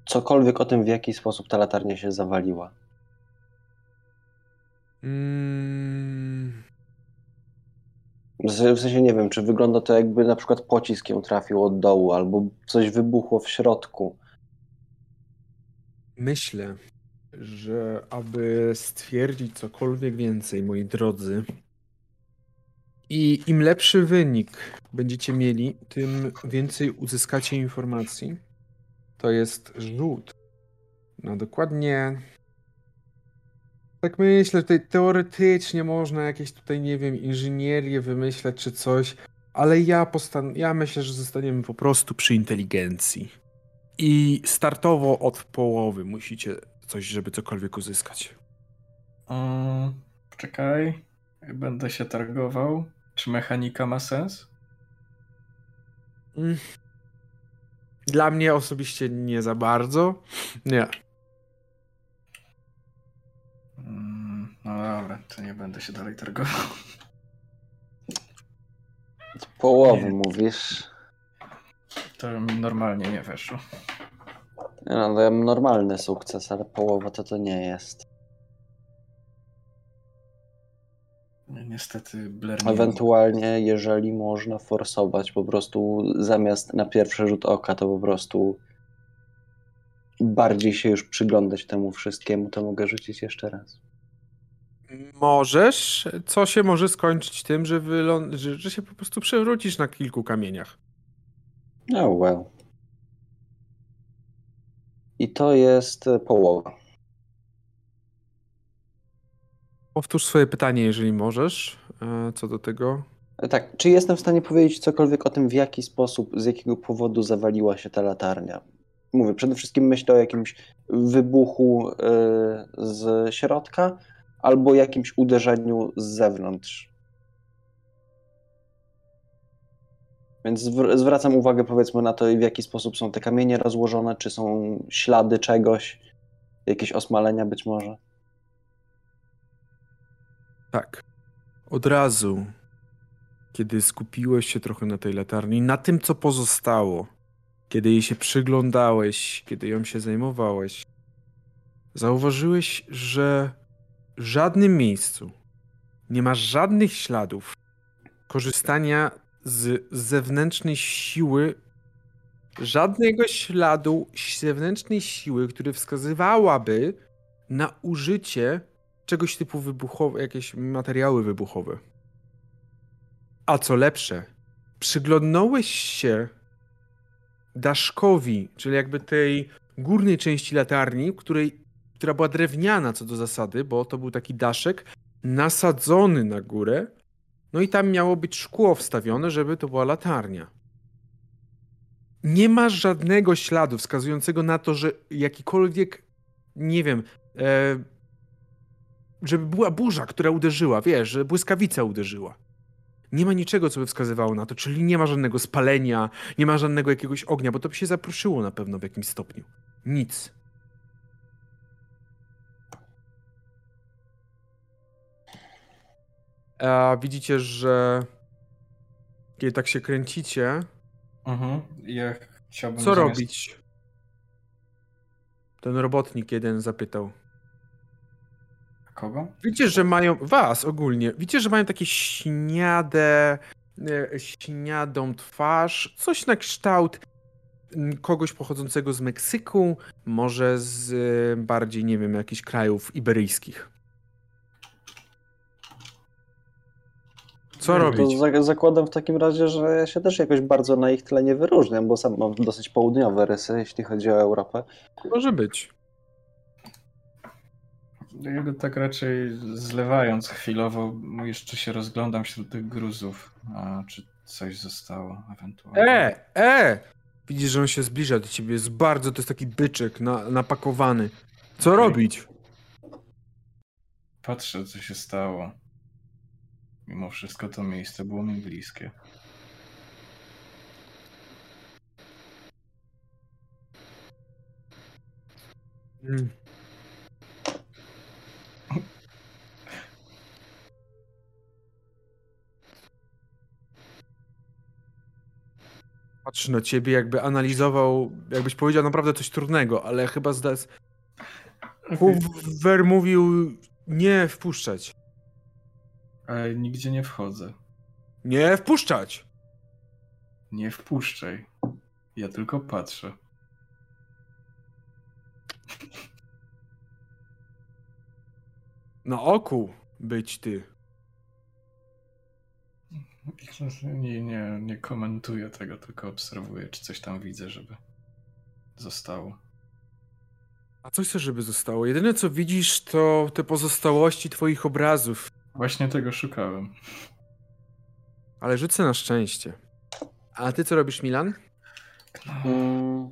cokolwiek o tym, w jaki sposób ta latarnia się zawaliła? Mm, W sensie- nie wiem, czy wygląda to jakby na przykład pocisk ją trafił od dołu, albo coś wybuchło w środku. Myślę, że aby stwierdzić cokolwiek więcej, moi drodzy, i im lepszy wynik będziecie mieli, tym więcej uzyskacie informacji. To jest rzut na dokładnie. Tak myślę, tutaj teoretycznie można jakieś tutaj, nie wiem, inżynierię wymyśleć czy coś, ale ja, postan- ja myślę, że zostaniemy po prostu przy inteligencji. I startowo od połowy musicie coś, żeby cokolwiek uzyskać. Mm, Poczekaj. Będę się targował. Czy mechanika ma sens? Mm. Dla mnie osobiście nie za bardzo. Nie. No dobra, to nie będę się dalej targował. Połowy Nie. mówisz. To mi normalnie nie weszło. No, to ja mam normalny sukces, ale połowa to to nie jest. Ni- Niestety Blair nie Ewentualnie, jeżeli można forsować, po prostu zamiast na pierwszy rzut oka, to po prostu bardziej się już przyglądać temu wszystkiemu, to mogę rzucić jeszcze raz. Możesz, co się może skończyć tym, że, wylą- że, że się po prostu przewrócisz na kilku kamieniach. Oh well. I to jest e, połowa. Powtórz swoje pytanie, jeżeli możesz, e, co do tego. E, Tak, czy jestem w stanie powiedzieć cokolwiek o tym, w jaki sposób, z jakiego powodu zawaliła się ta latarnia? Mówię, przede wszystkim myślę o jakimś wybuchu z środka albo jakimś uderzeniu z zewnątrz. Więc zwr- zwracam uwagę, powiedzmy, na to, w jaki sposób są te kamienie rozłożone, czy są ślady czegoś, jakieś osmalenia być może. Tak. Od razu, kiedy skupiłeś się trochę na tej latarni, na tym, co pozostało, kiedy jej się przyglądałeś, kiedy ją się zajmowałeś, zauważyłeś, że żadnym miejscu nie ma żadnych śladów korzystania z zewnętrznej siły, żadnego śladu zewnętrznej siły, który wskazywałaby na użycie czegoś typu wybuchowe, jakieś materiały wybuchowe. A co lepsze, przyglądnąłeś się daszkowi, czyli jakby tej górnej części latarni, której, która była drewniana co do zasady, bo to był taki daszek nasadzony na górę. No i tam miało być szkło wstawione, żeby to była latarnia. Nie ma żadnego śladu wskazującego na to, że jakikolwiek, nie wiem, e, żeby była burza, która uderzyła, wiesz, że błyskawica uderzyła. Nie ma niczego, co by wskazywało na to, czyli nie ma żadnego spalenia, nie ma żadnego jakiegoś ognia, bo to by się zapruszyło na pewno w jakimś stopniu. Nic. A widzicie, że kiedy tak się kręcicie, Mhm. Ja chciałbym. co zamiast- robić? Ten robotnik jeden zapytał. Kogo? Widzicie, że mają, was ogólnie, widzicie, że mają takie śniade, e, śniadą twarz, coś na kształt mm, kogoś pochodzącego z Meksyku, może z e, bardziej, nie wiem, jakichś krajów iberyjskich. Co No robić? To za- zakładam w takim razie, że ja się też jakoś bardzo na ich tle nie wyróżniam, bo sam mam dosyć południowe rysy, jeśli chodzi o Europę. Może być. Ja go tak raczej zlewając chwilowo, jeszcze się rozglądam wśród tych gruzów. A czy coś zostało ewentualnie? E, e! Widzisz, że on się zbliża do ciebie, jest bardzo, to jest taki byczek na, napakowany. Co Okej. robić? Patrzę, co się stało. Mimo wszystko to miejsce było mi bliskie. Mm. Patrzy na ciebie, jakby analizował, jakbyś powiedział naprawdę coś trudnego, ale chyba zdas... Hoover mówił nie wpuszczać. Ale nigdzie nie wchodzę. Nie wpuszczać! Nie wpuszczaj. Ja tylko patrzę. Na oku być ty. Nie, nie, nie komentuję tego, tylko obserwuję, czy coś tam widzę, żeby zostało. A coś chcesz, żeby zostało? Jedyne co widzisz to te pozostałości twoich obrazów. Właśnie tego szukałem. Ale rzucę na szczęście. A ty co robisz, Milan? Mm,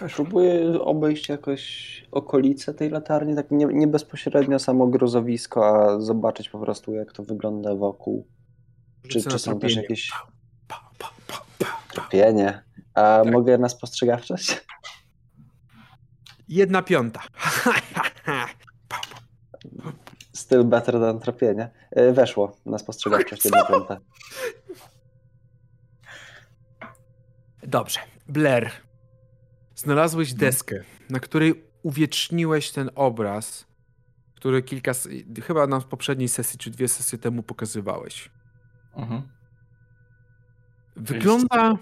Weszło. próbuję obejść jakoś okolice tej latarni, tak nie, nie bezpośrednio samo gruzowisko, a zobaczyć po prostu jak to wygląda wokół. Czy, Rzucę czy są też jakieś pa. tropienie? A Tak. mogę na spostrzegawczość? Jedna piąta. Still better than tropienie. E, Weszło na spostrzegawczość jedna piąta. Dobrze. Blair. Znalazłeś deskę, na której uwieczniłeś ten obraz, który kilka, chyba na poprzedniej sesji, czy dwie sesje temu pokazywałeś. Mhm. Wygląda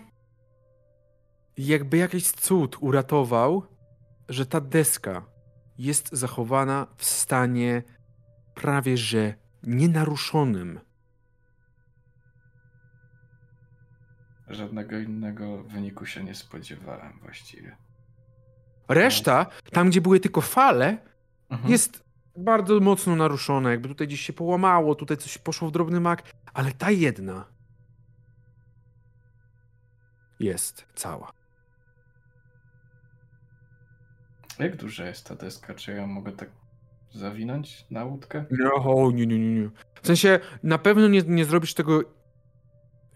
jakby jakiś cud uratował, że ta deska jest zachowana w stanie prawie że nienaruszonym. Żadnego innego wyniku się nie spodziewałem właściwie. Reszta, tam gdzie były tylko fale, Mhm. jest bardzo mocno naruszona. Jakby tutaj gdzieś się połamało, tutaj coś poszło w drobny mak, ale ta jedna jest cała. Jak duża jest ta deska? Czy ja mogę tak zawinąć na łódkę? No, nie, nie, nie, nie. W sensie na pewno nie, nie zrobisz tego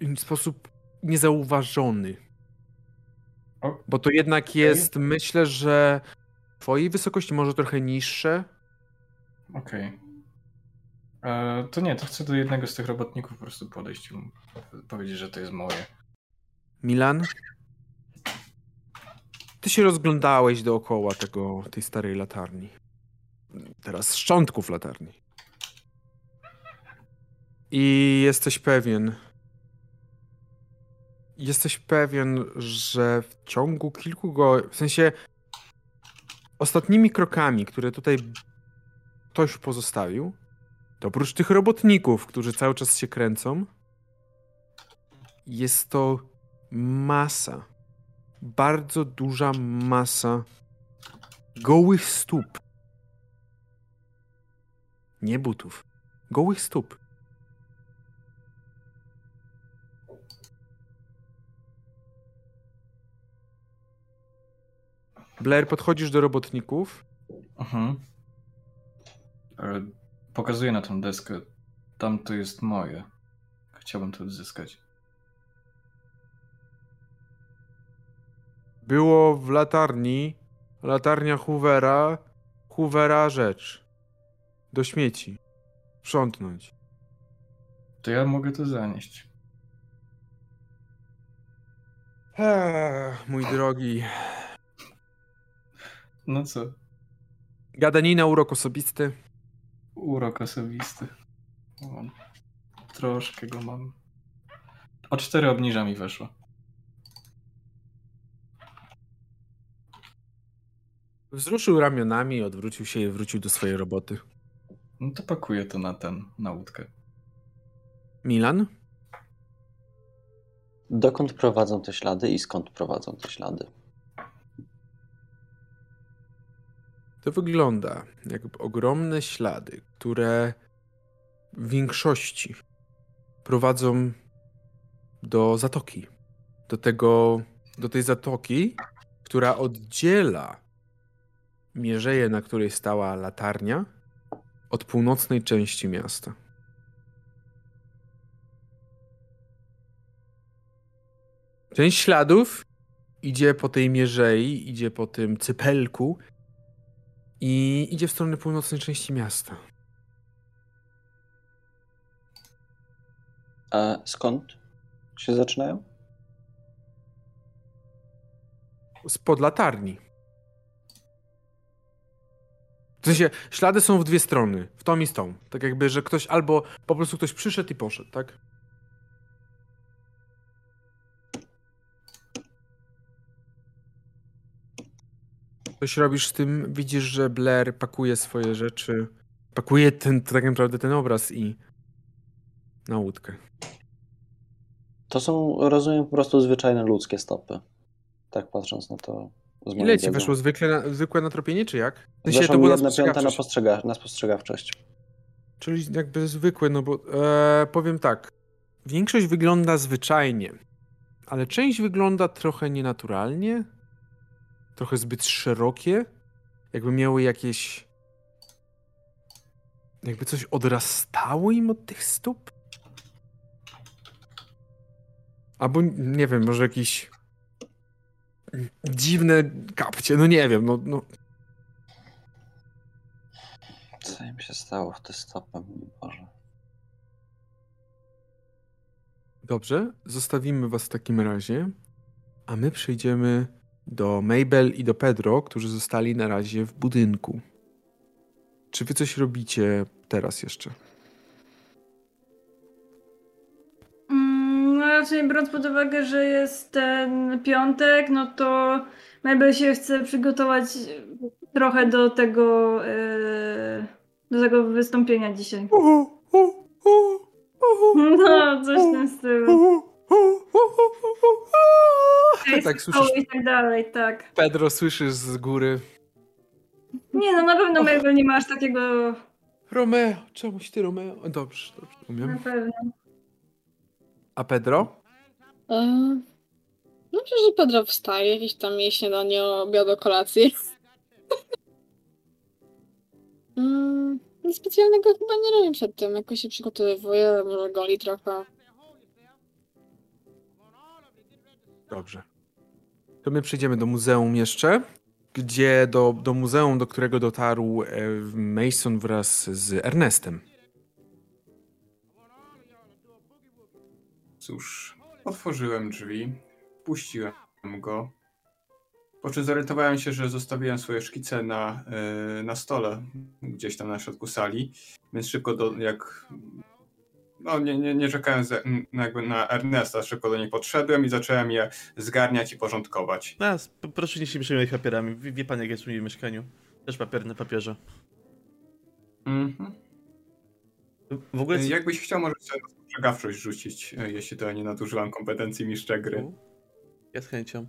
w sposób niezauważony. O. Bo to jednak jest, myślę, że twojej wysokości może trochę niższe. Okej. E, To nie, to chcę do jednego z tych robotników po prostu podejść i powiedzieć, że to jest moje. Milan? Ty się rozglądałeś dookoła tego, tej starej latarni. Teraz szczątków latarni. I jesteś pewien. Jesteś pewien, że w ciągu kilku go. W sensie. Ostatnimi krokami, które tutaj ktoś pozostawił, to oprócz tych robotników, którzy cały czas się kręcą, jest to masa bardzo duża masa gołych stóp. Nie butów. Gołych stóp. Blair, podchodzisz do robotników. Mhm. Pokazuję na tą deskę. Tam to jest moje. Chciałbym to odzyskać. Było w latarni. Latarnia Hoovera. Hoovera rzecz. Do śmieci. Sprzątnąć. To ja mogę to zanieść. Eee, mój drogi. No co? Gadanina, urok osobisty. Urok osobisty. O, troszkę go mam. O cztery obniża mi weszło. Wzruszył ramionami, odwrócił się i wrócił do swojej roboty. No to pakuję to na ten, na łódkę. Milan? Dokąd prowadzą te ślady i skąd prowadzą te ślady? To wygląda jak ogromne ślady, które w większości prowadzą do zatoki. Do tego, do tej zatoki, która oddziela mierzeję, na której stała latarnia, od północnej części miasta. Część śladów idzie po tej mierzei, idzie po tym cypelku i idzie w stronę północnej części miasta. A skąd się zaczynają? Spod latarni. W sensie, ślady są w dwie strony, w tą i z tą. Tak jakby, że ktoś albo po prostu ktoś przyszedł i poszedł, tak? Coś robisz z tym, widzisz, że Blair pakuje swoje rzeczy, pakuje ten, tak naprawdę ten obraz i na łódkę. To są, rozumiem, po prostu zwyczajne ludzkie stopy. Tak patrząc na to. Ile ci weszło? Zwykle na, zwykłe natropienie, czy jak? W sensie, to mi było jedna piąta na, postrzega, na spostrzegawczość. Czyli jakby zwykłe, no bo e, powiem tak. Większość wygląda zwyczajnie, ale część wygląda trochę nienaturalnie, trochę zbyt szerokie, jakby miały jakieś. Jakby coś odrastało im od tych stóp. Albo nie wiem, może jakieś dziwne kapcie, no nie wiem, no, no Co im się stało w te stopy, mój Boże. Dobrze, zostawimy was w takim razie, a my przejdziemy do Mabel i do Pedro, którzy zostali na razie w budynku. Czy wy coś robicie teraz jeszcze? Raczej biorąc pod uwagę, że jest ten piątek, no to Mabel się chce przygotować trochę do tego, e, do tego wystąpienia dzisiaj. No, coś w tym stylu. Tak słyszysz, I tak dalej, tak. Pedro, słyszysz z góry. Nie no, na pewno Mabel nie ma aż takiego, Romeo, czemuś ty Romeo? Dobrze, dobrze, na umiem. pewno. A Pedro? E, No myślę, że Pedro wstaje, jakieś tam je śniadanie, obiad, kolację. mm, nic specjalnego chyba nie robię przed tym. Jakoś się przygotowuję, może goli trochę. Dobrze. To my przejdziemy do muzeum jeszcze, gdzie do, do muzeum, do którego dotarł e, Mason wraz z Ernestem. Cóż, otworzyłem drzwi, puściłem go. Po czym zorientowałem się, że zostawiłem swoje szkice na, e, na stole, gdzieś tam na środku sali, więc szybko do, jak. No, nie, nie, nie czekając za- m, jakby na Ernesta, szybko do niej podszedłem i zacząłem je zgarniać i porządkować. A, sp- proszę nie się przejmować papierami. Wie, wie pan, jak jest w mieszkaniu. Też papier na papierze. Mhm. W ogóle... E, Jakbyś chciał, na spostrzegawczość rzucić, e, jeśli to ja nie nadużywam kompetencji mistrza gry. Ja z chęcią.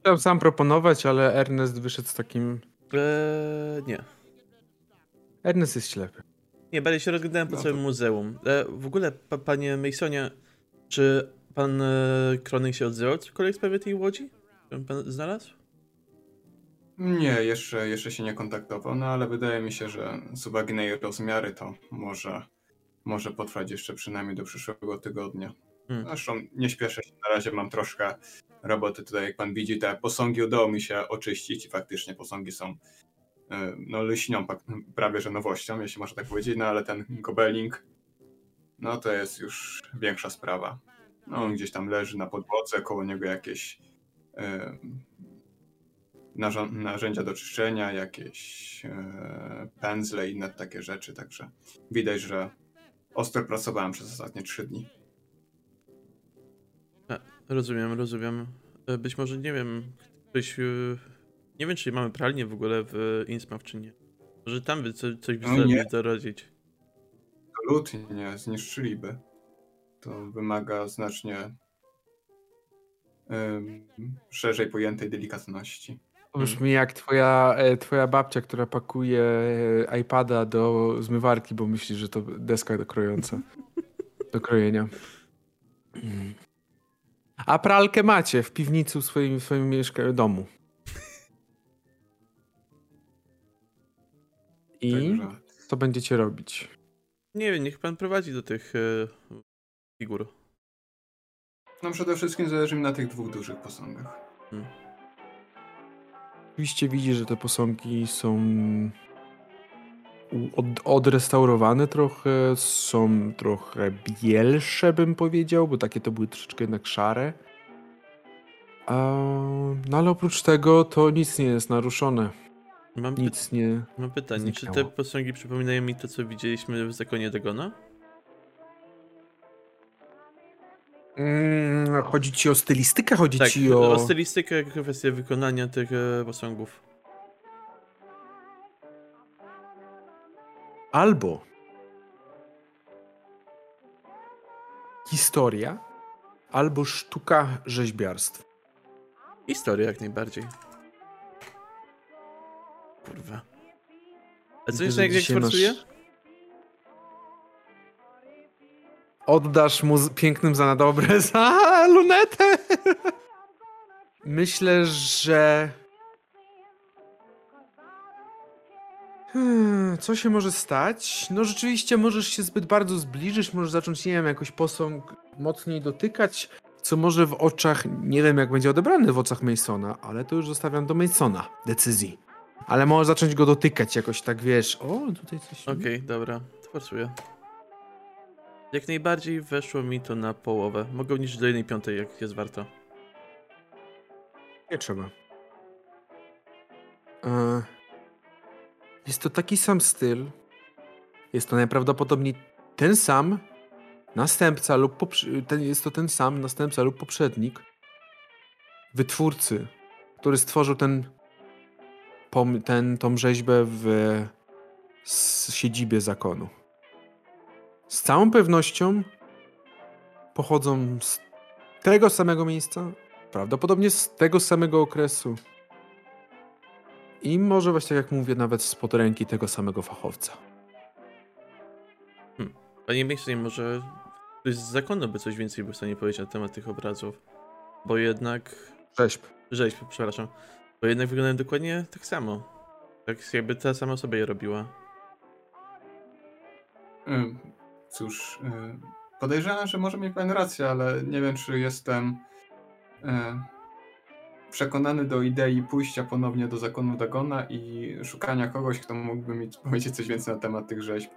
Chciałem sam proponować, ale Ernest wyszedł z takim... Eee, nie. Ernest jest ślepy. Nie, bardziej się rozglądałem po No to- całym muzeum. E, w ogóle, pa, panie Masonie, czy pan e, Kroning się odzywał cokolwiek w sprawie tej łodzi? Którą pan znalazł? Nie, jeszcze, jeszcze się nie kontaktował, no ale wydaje mi się, że z uwagi na jej rozmiary to może, może potrwać jeszcze przynajmniej do przyszłego tygodnia. Hmm. Zresztą nie śpieszę się, na razie mam troszkę roboty tutaj, jak pan widzi, te posągi udało mi się oczyścić i faktycznie posągi są e, no lśnią prawie że nowością, jeśli można tak powiedzieć, no ale ten gobeling, no to jest już większa sprawa. No on gdzieś tam leży na podłodze, koło niego jakieś narzo- narzędzia do czyszczenia, jakieś e, pędzle i inne takie rzeczy, także widać, że ostro pracowałem przez ostatnie trzy dni. Rozumiem, rozumiem. E, Być może, nie wiem, ktoś... e, Nie wiem, czy mamy pralnię w ogóle w Innsmouth, czy nie. Może tam by co, coś by No nie. dorodzić. Absolutnie, zniszczyliby. To wymaga znacznie em, szerzej pojętej delikatności. To brzmi jak twoja, e, twoja babcia, która pakuje e, iPada do zmywarki, bo myśli, że to deska do krojąca. Do krojenia. Mm. A pralkę macie w piwnicy w swoim, w swoim mieszka- domu. I Także co będziecie robić? Nie wiem, niech pan prowadzi do tych e, figur. no przede wszystkim zależy mi na tych dwóch dużych posągach. Oczywiście widzi, że te posągi są od, odrestaurowane trochę, są trochę bielsze, bym powiedział, bo takie to były troszeczkę jednak szare. No ale oprócz tego to nic nie jest naruszone. Mam, Nic nie... mam pytanie, czy te posągi przypominają mi to, co widzieliśmy w zakonie Dagona? Mm, chodzi ci o stylistykę? Chodzi Tak, ci o... o stylistykę, kwestię wykonania tych e, posągów. Albo historia, albo sztuka rzeźbiarstwa. Historia jak najbardziej. Kurwa. A co jeszcze jak, jak dzisiaj masz- Oddasz mu pięknym za na dobre za lunetę. Myślę, że. Hmm, co się może stać? No rzeczywiście możesz się zbyt bardzo zbliżyć, możesz zacząć, nie wiem, jakoś posąg mocniej dotykać, co może w oczach, nie wiem jak będzie odebrany w oczach Masona, ale to już zostawiam do Masona decyzji. Ale możesz zacząć go dotykać jakoś tak, wiesz, o, tutaj coś... Okej, dobra, to forsuję. Jak najbardziej weszło mi to na połowę. Mogę uniżyć do jednej piątej, jak jest warto. Nie trzeba. E, Jest to taki sam styl. Jest to najprawdopodobniej ten sam następca lub ten, jest to ten sam następca lub poprzednik wytwórcy, który stworzył ten, ten tą rzeźbę w siedzibie zakonu. Z całą pewnością pochodzą z tego samego miejsca, Prawdopodobnie z tego samego okresu. I może właśnie jak mówię, nawet spod ręki tego samego fachowca. Panie Masonie, może ktoś z zakonu by coś więcej był w stanie powiedzieć na temat tych obrazów. Bo jednak... Rzeźb. Rzeźb, przepraszam. Bo jednak wyglądają dokładnie tak samo. Tak jakby ta sama osoba je robiła. Ym, Cóż, y, podejrzewam, że może mieć pan rację, ale nie wiem, czy jestem y, przekonany do idei pójścia ponownie do zakonu Dagona i szukania kogoś, kto mógłby mi powiedzieć coś więcej na temat tych rzeźb.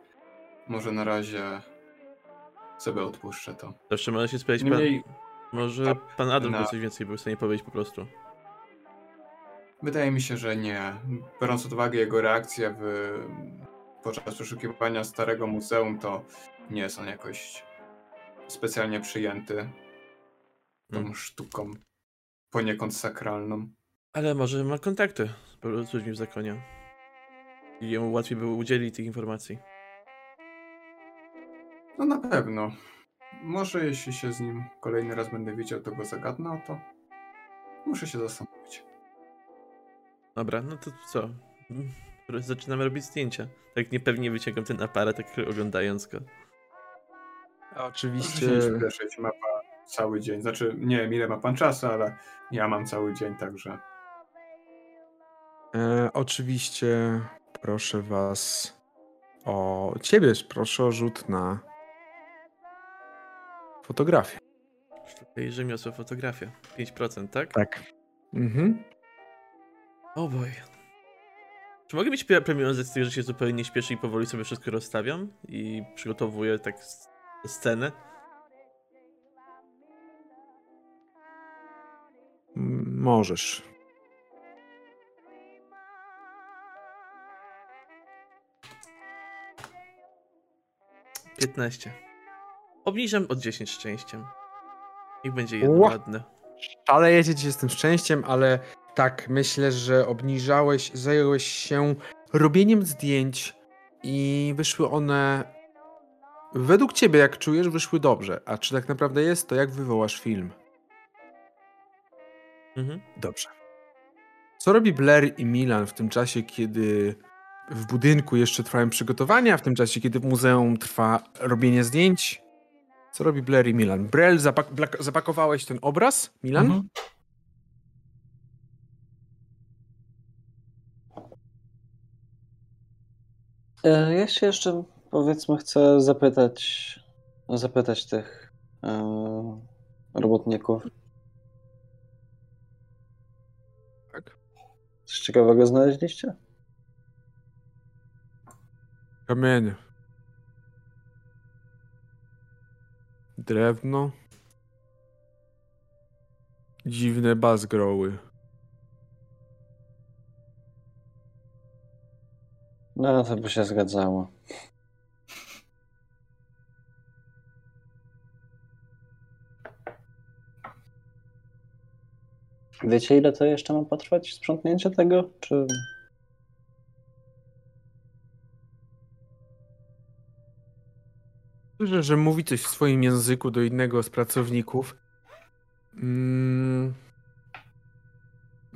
Może na razie sobie odpuszczę to. Zawsze może się spytać pan... Niemniej Może pan Adolf by na- coś więcej był w stanie powiedzieć po prostu. wydaje mi się, że nie. Biorąc pod uwagę jego reakcję w, podczas przeszukiwania starego muzeum, to nie jest on jakoś specjalnie przyjęty tą Mm. sztuką poniekąd sakralną. Ale może ma kontakty z ludźmi w zakonie. I jemu łatwiej by udzielić tych informacji. No na pewno. Może jeśli się z nim kolejny raz będę widział, to go zagadnę o to. Muszę się zastanowić. Dobra, no to co? Zaczynamy robić zdjęcia. Tak niepewnie wyciągam ten aparat, tak oglądając go. A Oczywiście. Ma pan cały dzień. Znaczy, nie wiem ile ma pan czasu, ale ja mam cały dzień, także... E, oczywiście proszę was o ciebie, proszę o rzut na fotografię. Sztuka rzemiosło fotografia. 5%, tak? Tak. Mhm. O boj. Czy mogę mieć pre- premium z tego, że się zupełnie nie śpieszy i powoli sobie wszystko rozstawiam i przygotowuję tak scenę? Możesz. 15. Obniżam od 10 szczęściem. Niech będzie jedno Ła. ładne. Szalejecie dzisiaj z tym szczęściem, ale tak, myślę, że obniżałeś, zająłeś się robieniem zdjęć i wyszły one według ciebie, jak czujesz, wyszły dobrze. A czy tak naprawdę jest, to jak wywołasz film? Mhm. Dobrze. Co robi Blair i Milan w tym czasie, kiedy w budynku jeszcze trwają przygotowania, w tym czasie, kiedy w muzeum trwa robienie zdjęć? Co robi Blair i Milan? Brel, zapak- zapakowałeś ten obraz, Milan? Mhm. Ja się jeszcze, powiedzmy, chcę zapytać, zapytać tych e, robotników. Tak. Coś ciekawego znaleźliście? Kamienie. Drewno. Dziwne bazgroły. No, to by się zgadzało. Wiecie, ile to jeszcze ma potrwać, sprzątnięcie tego? Czy... Słyszę, że mówi coś w swoim języku do innego z pracowników. Mm.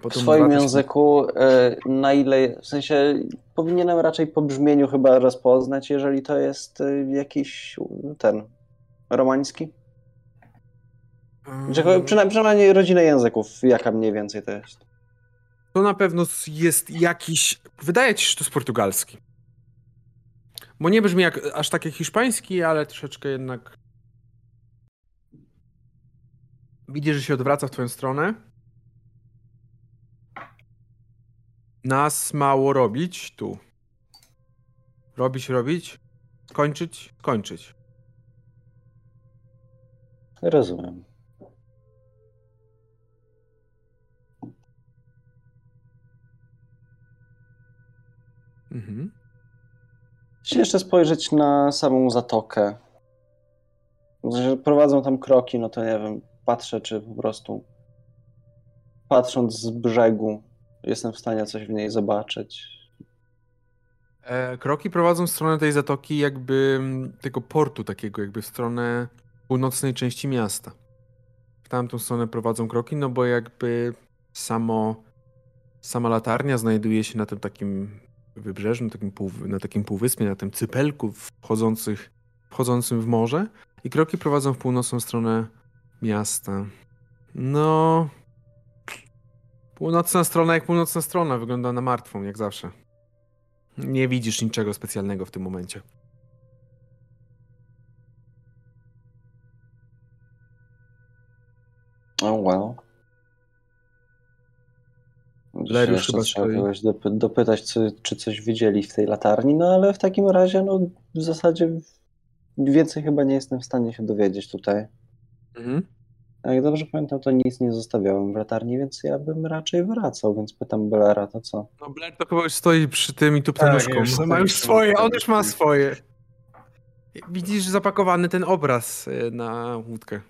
W swoim języku, e, na ile, w sensie, powinienem raczej po brzmieniu chyba rozpoznać, jeżeli to jest e, jakiś ten romański? Mm. przynajmniej, przynajmniej rodzinę języków, jaka mniej więcej to jest. To na pewno jest jakiś. Wydaje ci się, że to jest portugalski. Bo nie brzmi jak, aż tak jak hiszpański, ale troszeczkę jednak. Widzisz, że się odwraca w twoją stronę. Nas mało robić tu. Robić, robić. Kończyć, kończyć. Rozumiem. Mhm. Chcę jeszcze spojrzeć na samą zatokę. Że prowadzą tam kroki, no to nie wiem, patrzę, czy po prostu patrząc z brzegu jestem w stanie coś w niej zobaczyć. E, kroki prowadzą w stronę tej zatoki, jakby tego portu takiego, jakby w stronę północnej części miasta. W tamtą stronę prowadzą kroki, no bo jakby samo, sama latarnia znajduje się na tym takim wybrzeżu, na takim, pół, na takim półwyspie, na tym cypelku wchodzących, wchodzącym w morze i kroki prowadzą w północną stronę miasta. No... Północna strona jak północna strona, wygląda na martwą, jak zawsze. Nie widzisz niczego specjalnego w tym momencie. Oh well. Larry już chyba trzeba dopy- dopytać, co, czy coś widzieli w tej latarni, no ale w takim razie, no w zasadzie więcej chyba nie jestem w stanie się dowiedzieć tutaj. Mhm. Jak dobrze pamiętam, to nic nie zostawiałem w latarni, więc ja bym raczej wracał, więc pytam Belera, to co? No Blair to chyba już stoi przy tym i tu Tak, nóżką. już No, ma już swoje, on już ma swoje. Widzisz zapakowany ten obraz y, na łódkę.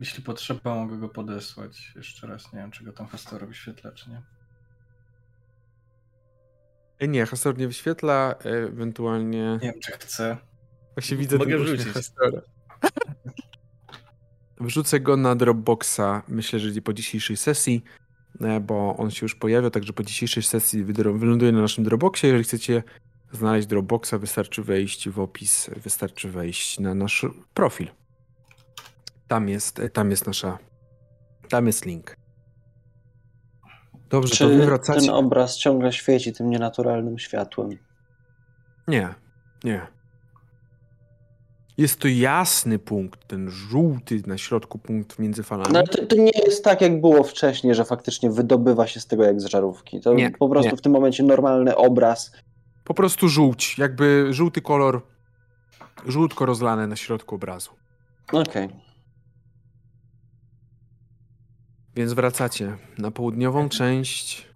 Jeśli potrzeba, mogę go podesłać jeszcze raz. Nie wiem, czy go tam Hastor wyświetla, czy nie. E, Nie, Hastor nie wyświetla, e, ewentualnie... Nie wiem, czy chcę. Właśnie widzę Mogę wrzucić. Hastora. Wrzucę go na Dropboxa, myślę, że po dzisiejszej sesji. e, bo on się już pojawia, także po dzisiejszej sesji wyląduje na naszym Dropboxie. Jeżeli chcecie znaleźć Dropboxa, wystarczy wejść w opis, wystarczy wejść na nasz profil. Tam jest, tam jest nasza, tam jest link. Dobrze, to Czy wracacie. ten obraz ciągle świeci tym nienaturalnym światłem? Nie, nie. Jest to jasny punkt, ten żółty na środku punkt między falami. No ale to, to nie jest tak, jak było wcześniej, że faktycznie wydobywa się z tego jak z żarówki. To Nie, po prostu nie. w tym momencie normalny obraz. Po prostu żółć, jakby żółty kolor, żółtko rozlane na środku obrazu. Okej. Więc wracacie na południową część.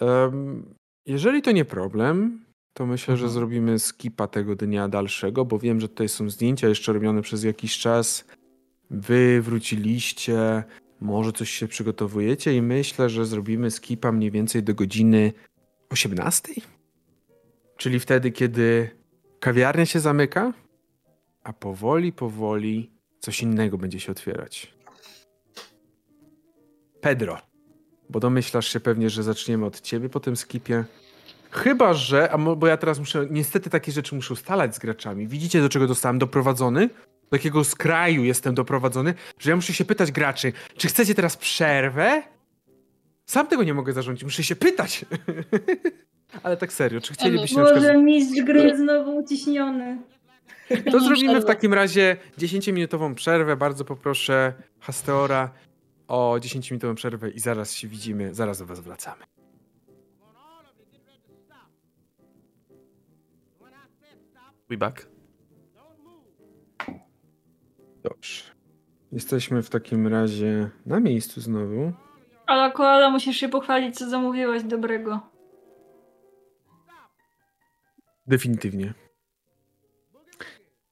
Em, jeżeli to nie problem, to myślę, że Mhm. zrobimy skipa tego dnia dalszego, bo wiem, że tutaj są zdjęcia jeszcze robione przez jakiś czas. Wy wróciliście, może coś się przygotowujecie i myślę, że zrobimy skipa mniej więcej do godziny 18. Czyli wtedy, kiedy kawiarnia się zamyka, a powoli, powoli coś innego będzie się otwierać. Pedro, bo domyślasz się pewnie, że zaczniemy od ciebie po tym skipie. Chyba, że, bo ja teraz muszę, niestety takie rzeczy muszę ustalać z graczami. Widzicie, do czego zostałem doprowadzony? Do jakiego skraju jestem doprowadzony, że ja muszę się pytać graczy, czy chcecie teraz przerwę? Sam tego nie mogę zarządzić, muszę się pytać. Ale tak serio, czy chcielibyście na przykład... Boże, mistrz gry znowu uciśniony. To zrobimy w takim razie 10-minutową przerwę. Bardzo poproszę Hasteora o 10-minutową przerwę i zaraz się widzimy, zaraz do was wracamy. We back. Dobrze. Jesteśmy w takim razie na miejscu znowu. Ale koala musisz się pochwalić, co zamówiłaś dobrego. Definitywnie.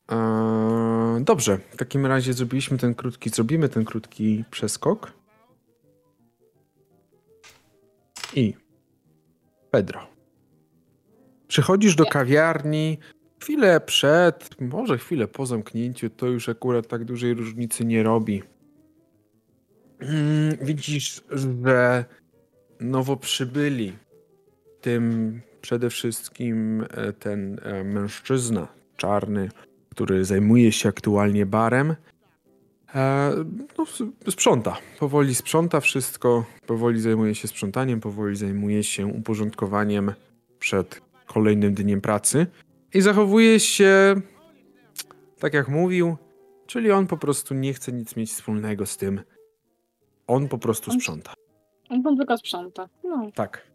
Eee, dobrze, w takim razie zrobiliśmy ten krótki, zrobimy ten krótki przeskok. I Pedro. Przychodzisz do kawiarni chwilę przed, może chwilę po zamknięciu, to już akurat tak dużej różnicy nie robi. Mm, Widzisz, że nowo przybyli, tym przede wszystkim e, ten e, mężczyzna czarny, który zajmuje się aktualnie barem, e, no, sprząta. Powoli sprząta wszystko, powoli zajmuje się sprzątaniem, powoli zajmuje się uporządkowaniem przed kolejnym dniem pracy i zachowuje się tak jak mówił, czyli on po prostu nie chce nic mieć wspólnego z tym. On po prostu On- sprząta. On tam tylko sprząta. No. Tak.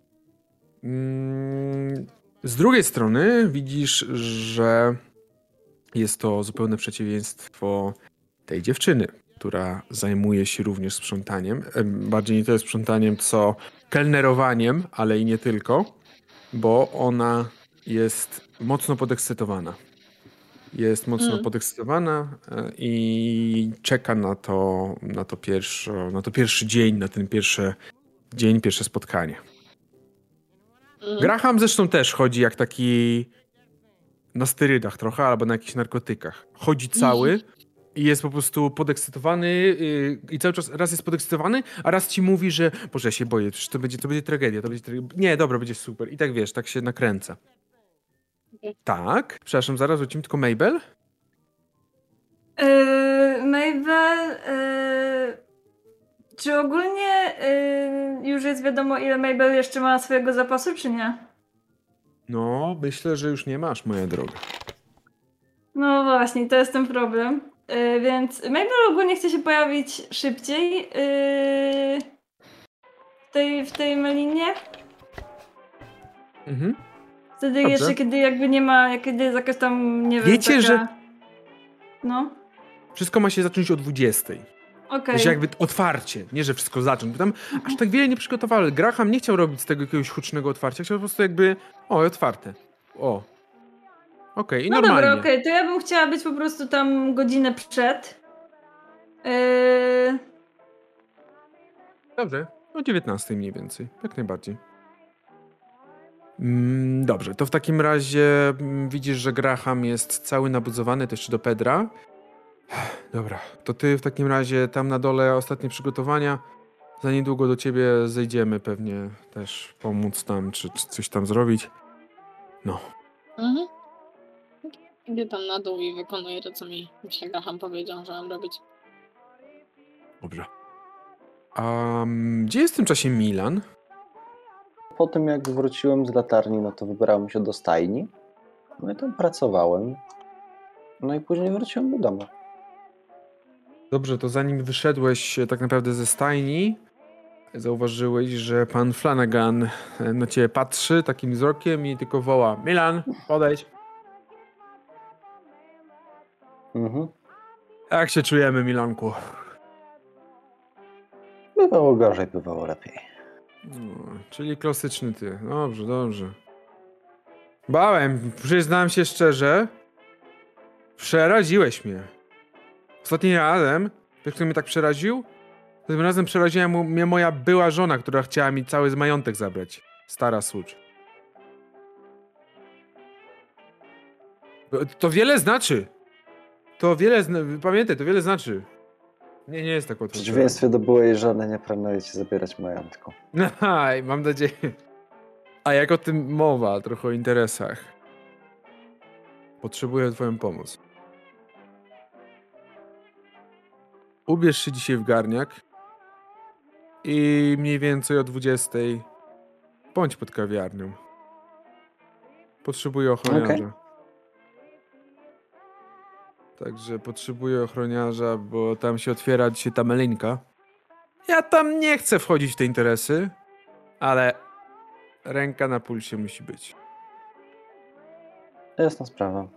Mm, Z drugiej strony widzisz, że jest to zupełne przeciwieństwo tej dziewczyny, która zajmuje się również sprzątaniem. Em, Bardziej nie to jest sprzątaniem, co kelnerowaniem, ale i nie tylko, bo ona jest mocno podekscytowana. Jest mocno Mm. podekscytowana e, i czeka na to, na to, pierwsze, na to pierwszy dzień, na ten pierwszy dzień, pierwsze spotkanie. Mhm. Graham zresztą też chodzi jak taki na sterydach trochę, albo na jakichś narkotykach. Chodzi cały i jest po prostu podekscytowany yy, i cały czas raz jest podekscytowany, a raz ci mówi, że Boże, ja się boję, to będzie, to będzie tragedia, to będzie tragedia. Nie, dobra, będzie super. I tak wiesz, tak się nakręca. Tak, przepraszam, zaraz wrócimy, tylko Mabel? Yy, Mabel, yy, czy ogólnie yy, już jest wiadomo, ile Mabel jeszcze ma swojego zapasu, czy nie? No, myślę, że już nie masz, moja droga. No właśnie, to jest ten problem. Yy, więc Mabel ogólnie chce się pojawić szybciej yy, w, tej, w tej melinie. Mhm. Wtedy Dobrze. jeszcze, kiedy jakby nie ma, kiedy jest jakaś tam, nie wiem, Wiecie, taka... że- No, Wszystko ma się zacząć o 20. okej. Okay. jakby otwarcie, nie że wszystko zacząć, bo tam aż tak wiele nie przygotowali. Graham nie chciał robić z tego jakiegoś hucznego otwarcia, chciał po prostu jakby, o, otwarte. O. Okej, i No normalnie. dobra, okej, to ja bym chciała być po prostu tam godzinę przed. Yy, Dobrze, o 19 mniej więcej, jak najbardziej. Mm, dobrze, to w takim razie mm, widzisz, że Graham jest cały nabuzowany, jeszcze do Pedra. Dobra, to ty w takim razie tam na dole ostatnie przygotowania. Za niedługo do ciebie zejdziemy pewnie też pomóc tam, czy, czy coś tam zrobić. No, Mhm. Idę tam na dół i wykonuję to, co mi się Graham powiedział, że mam robić. dobrze. A mm, gdzie jest w tym czasie Milan? Po tym jak wróciłem z latarni, no to wybrałem się do stajni. No i tam pracowałem. No i później wróciłem do domu. Dobrze, to zanim wyszedłeś e, tak naprawdę ze stajni, zauważyłeś, że pan Flanagan e, na ciebie patrzy takim wzrokiem i tylko woła Milan, podejdź. Mhm. Jak się czujemy, Milanku? Bywało gorzej, bywało lepiej. No, czyli klasyczny ty. Dobrze, dobrze. Bałem, przyznam się szczerze. Przeraziłeś mnie. Ostatnim razem, wiesz kto mnie tak przeraził? Tym razem przeraziła mnie moja była żona, która chciała mi cały majątek zabrać. Stara słucz. To wiele znaczy. To wiele, zna- pamiętaj, to wiele znaczy. Nie, nie jest tak W łatwo. przeciwieństwie do byłej żony nie planuję ci zabierać majątku. Aj, mam nadzieję. A jak o tym mowa, trochę o interesach. Potrzebuję twoją pomoc. Ubierz się dzisiaj w garniak i mniej więcej o 20 bądź pod kawiarnią. Potrzebuję ochroniarza. Także potrzebuję ochroniarza, bo tam się otwiera dzisiaj ta melinka. Ja tam nie chcę wchodzić w te interesy, ale ręka na pulsie musi być. Jasna sprawa.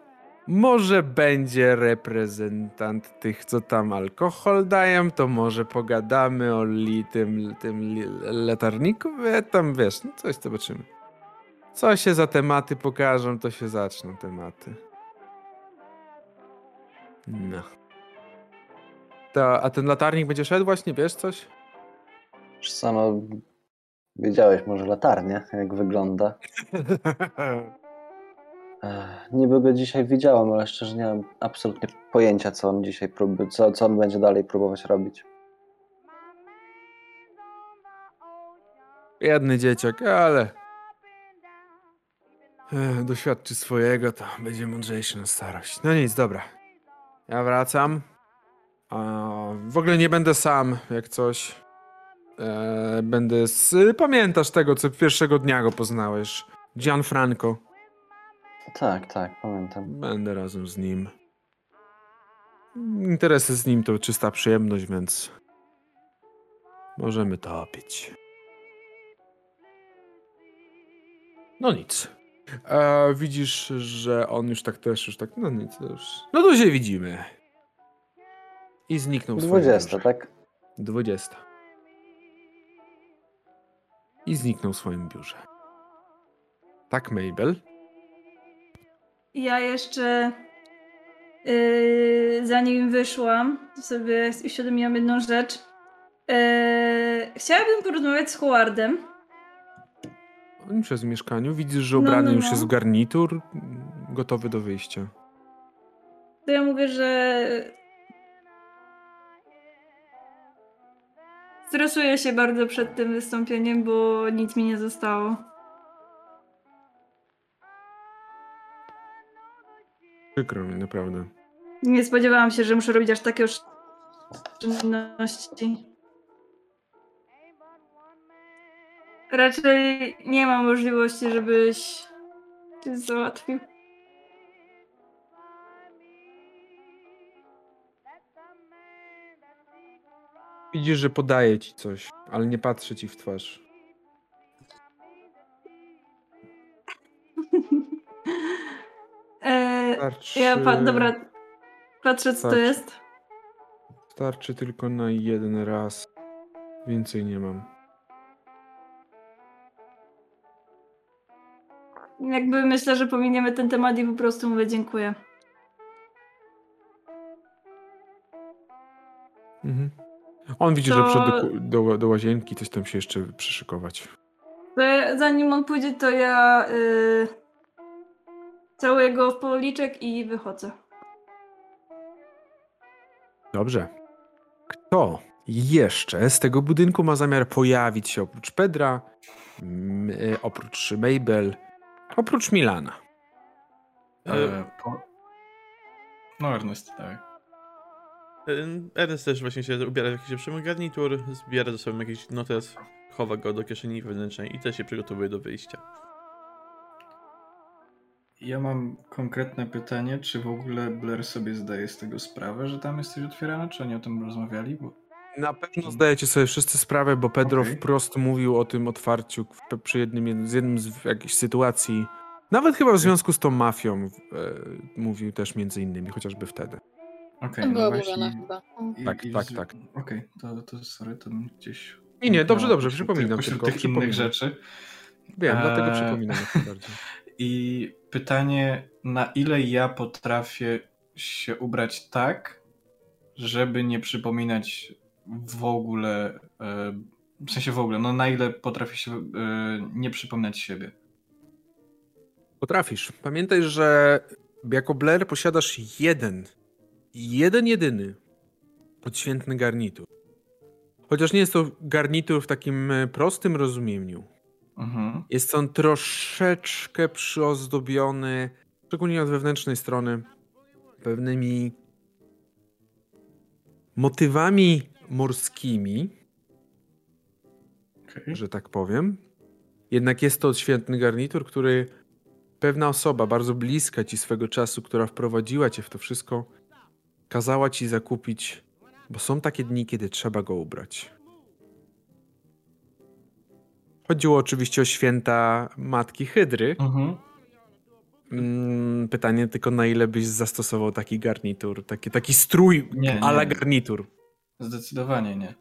Może będzie reprezentant tych, co tam alkohol dają, to może pogadamy o li, tym, tym li, latarniku, tam wiesz, no coś zobaczymy. Co się za tematy pokażą, to się zaczną tematy. No. To, a ten latarnik będzie szedł właśnie, wiesz coś? Co, no, wiedziałeś może latarnię, jak wygląda. Niby go dzisiaj widziałem, ale szczerze nie mam absolutnie pojęcia, co on dzisiaj próbuje, co, co on będzie dalej próbować robić. Biedny dzieciak, ale doświadczy swojego, to będzie mądrzejszy na starość. No nic, dobra. Ja wracam. W ogóle nie będę sam, jak coś. E, będę z... Pamiętasz tego, co pierwszego dnia go poznałeś. Gianfranco. Tak, tak, pamiętam. Będę razem z nim. Interesy z nim to czysta przyjemność, więc możemy to opić. No nic. E, widzisz, że on już tak też, już tak, no nic, już. No to się widzimy. I zniknął w swoim 20, biurze. tak? 20. I zniknął w swoim biurze. Tak, Mabel? Ja jeszcze yy, zanim wyszłam, to sobie uświadomiłam jedną rzecz. Yy, chciałabym porozmawiać z Howardem. On przez mieszkaniu. Widzisz, że No, ubrany no, już no. jest w garnitur, gotowy do wyjścia. To ja mówię, że stresuję się bardzo przed tym wystąpieniem, bo nic mi nie zostało. Przykro mi, naprawdę. Nie spodziewałam się, że muszę robić aż takie oszczędności. Raczej nie ma możliwości, żebyś coś załatwił. Widzisz, że podaje ci coś, ale nie patrzy ci w twarz. e, Starczy, ja pa- dobra, patrzę co to Patrz. jest. starczy tylko na jeden raz. Więcej nie mam. Jakby myślę, że pominiemy ten temat i po prostu mówię dziękuję. Mhm. On widzi, To- że przyszedł do, do, do łazienki, coś tam się jeszcze przyszykować. Zanim on pójdzie, to ja y, całuję go w policzek i wychodzę. Dobrze. Kto jeszcze z tego budynku ma zamiar pojawić się oprócz Pedra, e, oprócz Mabel, oprócz Milana. E, po... No Ernest, tak. Ym, Ernest też właśnie się ubiera w jakiś lepszy garnitur, zbiera ze sobą jakiś notes, chowa go do kieszeni wewnętrznej i też się przygotowuje do wyjścia. Ja mam konkretne pytanie, czy w ogóle Blair sobie zdaje z tego sprawę, że tam jest coś otwierane, czy oni o tym rozmawiali? Bo... Na pewno zdajecie sobie wszyscy sprawę, bo Pedro Okej. wprost mówił o tym otwarciu przy jednym z jednym z jakichś sytuacji. Nawet chyba w związku z tą mafią e, mówił też między innymi, chociażby wtedy. Okej, To no właśnie. chyba. I- Tak, i tak, tak. Okej, to, to sorry, to gdzieś... Nie, nie, dobrze, umknęło dobrze, przypominam pośród tylko, tych przypominam. innych rzeczy. Wiem, dlatego Eee. przypominam jak najbardziej. I pytanie, na ile ja potrafię się ubrać tak, żeby nie przypominać w ogóle, e, w sensie w ogóle, no na ile potrafię się e, nie przypominać siebie. Potrafisz. Pamiętaj, że jako Blair posiadasz jeden, jeden jedyny odświętny garnitur. Chociaż nie jest to garnitur w takim e, prostym rozumieniu. Mhm. Jest on troszeczkę przyozdobiony, szczególnie od wewnętrznej strony, pewnymi motywami morskimi, Okej. że tak powiem. Jednak jest to odświętny garnitur, który pewna osoba bardzo bliska ci swego czasu, która wprowadziła cię w to wszystko, kazała ci zakupić, bo są takie dni, kiedy trzeba go ubrać. Chodziło oczywiście o święta Matki Hydry. Mhm. Mm, Pytanie tylko, na ile byś zastosował taki garnitur, taki, taki strój Nie, ala nie. garnitur. Zdecydowanie nie.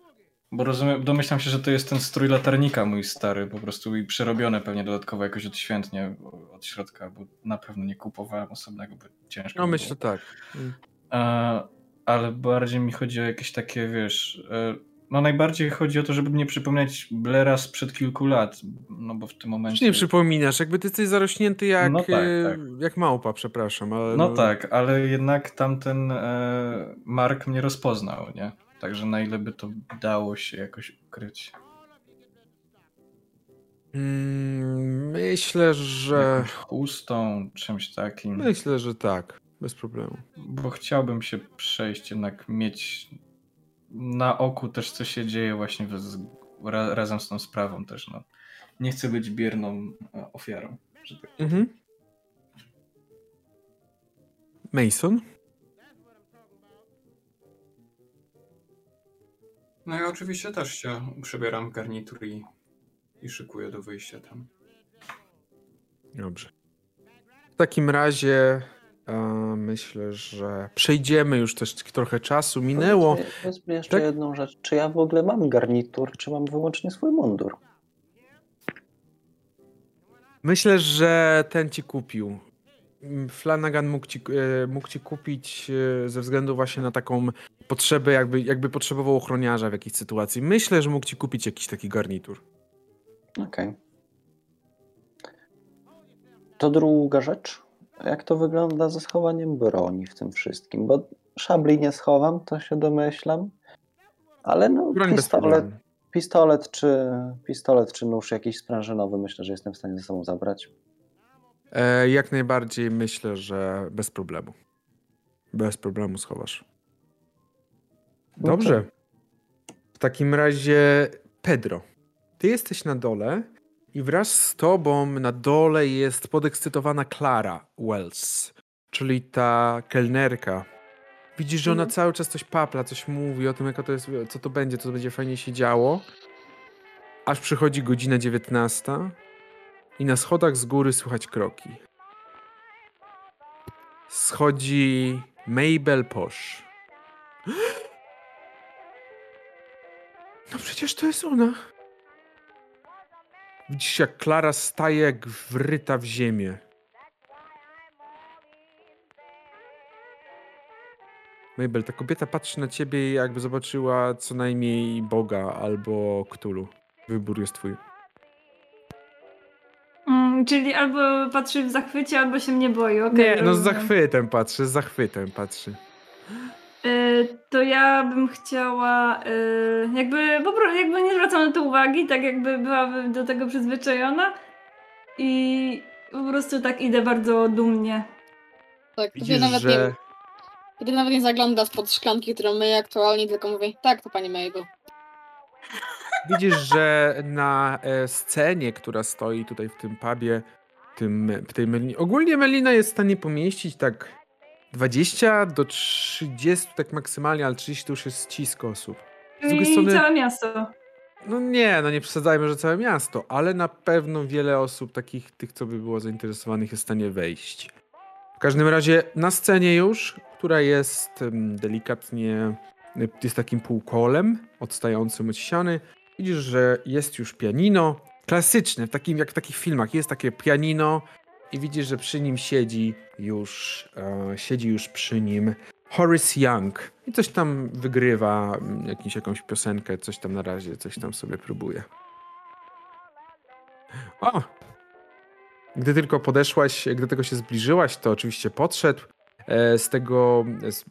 Bo rozumiem, domyślam się, że to jest ten strój latarnika mój stary, po prostu i przerobione pewnie dodatkowo jakoś odświętnie od środka, bo na pewno nie kupowałem osobnego, bo ciężko. No myślę tak. Mm. E, ale bardziej mi chodzi o jakieś takie, wiesz. E, no najbardziej chodzi o to, żeby nie przypomnieć Blaira sprzed kilku lat. No bo w tym Już momencie. nie przypominasz, jakby ty jesteś zarośnięty jak, No tak, e, tak. jak małpa, przepraszam. Ale No tak, ale jednak tamten e, Mark mnie rozpoznał, nie? Także na ile by to dało się jakoś ukryć. Mm, Myślę, że. Jakąś chustą, czymś takim. Myślę, że tak. Bez problemu. Bo chciałbym się przejść, jednak mieć na oku też, co się dzieje właśnie z, ra, razem z tą sprawą też, no. Nie chcę być bierną e, ofiarą. Że tak. Mhm. Mason? No ja oczywiście też się przebieram w garnitur i, i szykuję do wyjścia tam. Dobrze. W takim razie e, myślę, że przejdziemy już też trochę czasu. Minęło. Powiedz mi- Powiedz mi jeszcze Tak? jedną rzecz. Czy ja w ogóle mam garnitur, czy mam wyłącznie swój mundur? Myślę, że ten ci kupił. Mm, Flanagan mógł ci, e, mógł ci kupić e, ze względu właśnie na taką potrzebę, jakby, jakby potrzebował ochroniarza w jakiejś sytuacji. Myślę, że mógł ci kupić jakiś taki garnitur. Okej. To druga rzecz. Jak to wygląda ze schowaniem broni w tym wszystkim? Bo szabli nie schowam, to się domyślam. Ale no, pistolet, pistolet, czy, pistolet czy nóż jakiś sprężynowy myślę, że jestem w stanie ze sobą zabrać. E, jak najbardziej myślę, że bez problemu. Bez problemu schowasz. Dobrze. W takim razie, Pedro, ty jesteś na dole i wraz z tobą na dole jest podekscytowana Clara Wells, czyli ta kelnerka. Widzisz, że ona Mhm. cały czas coś papla, coś mówi o tym, jaka to jest, co to będzie, co będzie fajnie się działo. Aż przychodzi godzina 19 i na schodach z góry słychać kroki. Schodzi Mabel Posh. No przecież to jest ona. Widzisz, jak Klara staje jak wryta w ziemię. Mabel, ta kobieta patrzy na ciebie jakby zobaczyła co najmniej Boga albo Ktulu. Wybór jest twój. Mm, czyli albo patrzy w zachwycie, albo się mnie boi. okej, Nie, no z zachwytem patrzy, z zachwytem patrzy. Y, to ja bym chciała e, jakby, jakby nie zwracam na to uwagi, tak jakby byłabym do tego przyzwyczajona i po prostu tak idę bardzo dumnie. Tak, to Widzisz, nawet że... nie, Kiedy nawet nie zagląda spod szklanki, którą myję aktualnie, tylko mówi, tak, to pani Mabel. Widzisz, że na e, scenie, która stoi tutaj w tym pubie, tym, w tej Melinie. Ogólnie Melina jest w stanie pomieścić tak 20 do 30, tak maksymalnie, ale 30 to już jest ścisk osób. Z drugiej I strony- całe miasto. No nie, no nie przesadzajmy, że całe miasto, ale na pewno wiele osób, takich tych, co by było zainteresowanych, jest w stanie wejść. W każdym razie na scenie już, która jest delikatnie, jest takim półkolem odstającym od ściany, widzisz, że jest już pianino, klasyczne, w takim, jak w takich filmach, jest takie pianino i widzisz, że przy nim siedzi już, e, siedzi już przy nim Horace Young i coś tam wygrywa, mm, jakąś, jakąś piosenkę, coś tam na razie, coś tam sobie próbuje. O! Gdy tylko podeszłaś, gdy tego się zbliżyłaś, to oczywiście podszedł e, z tego, z,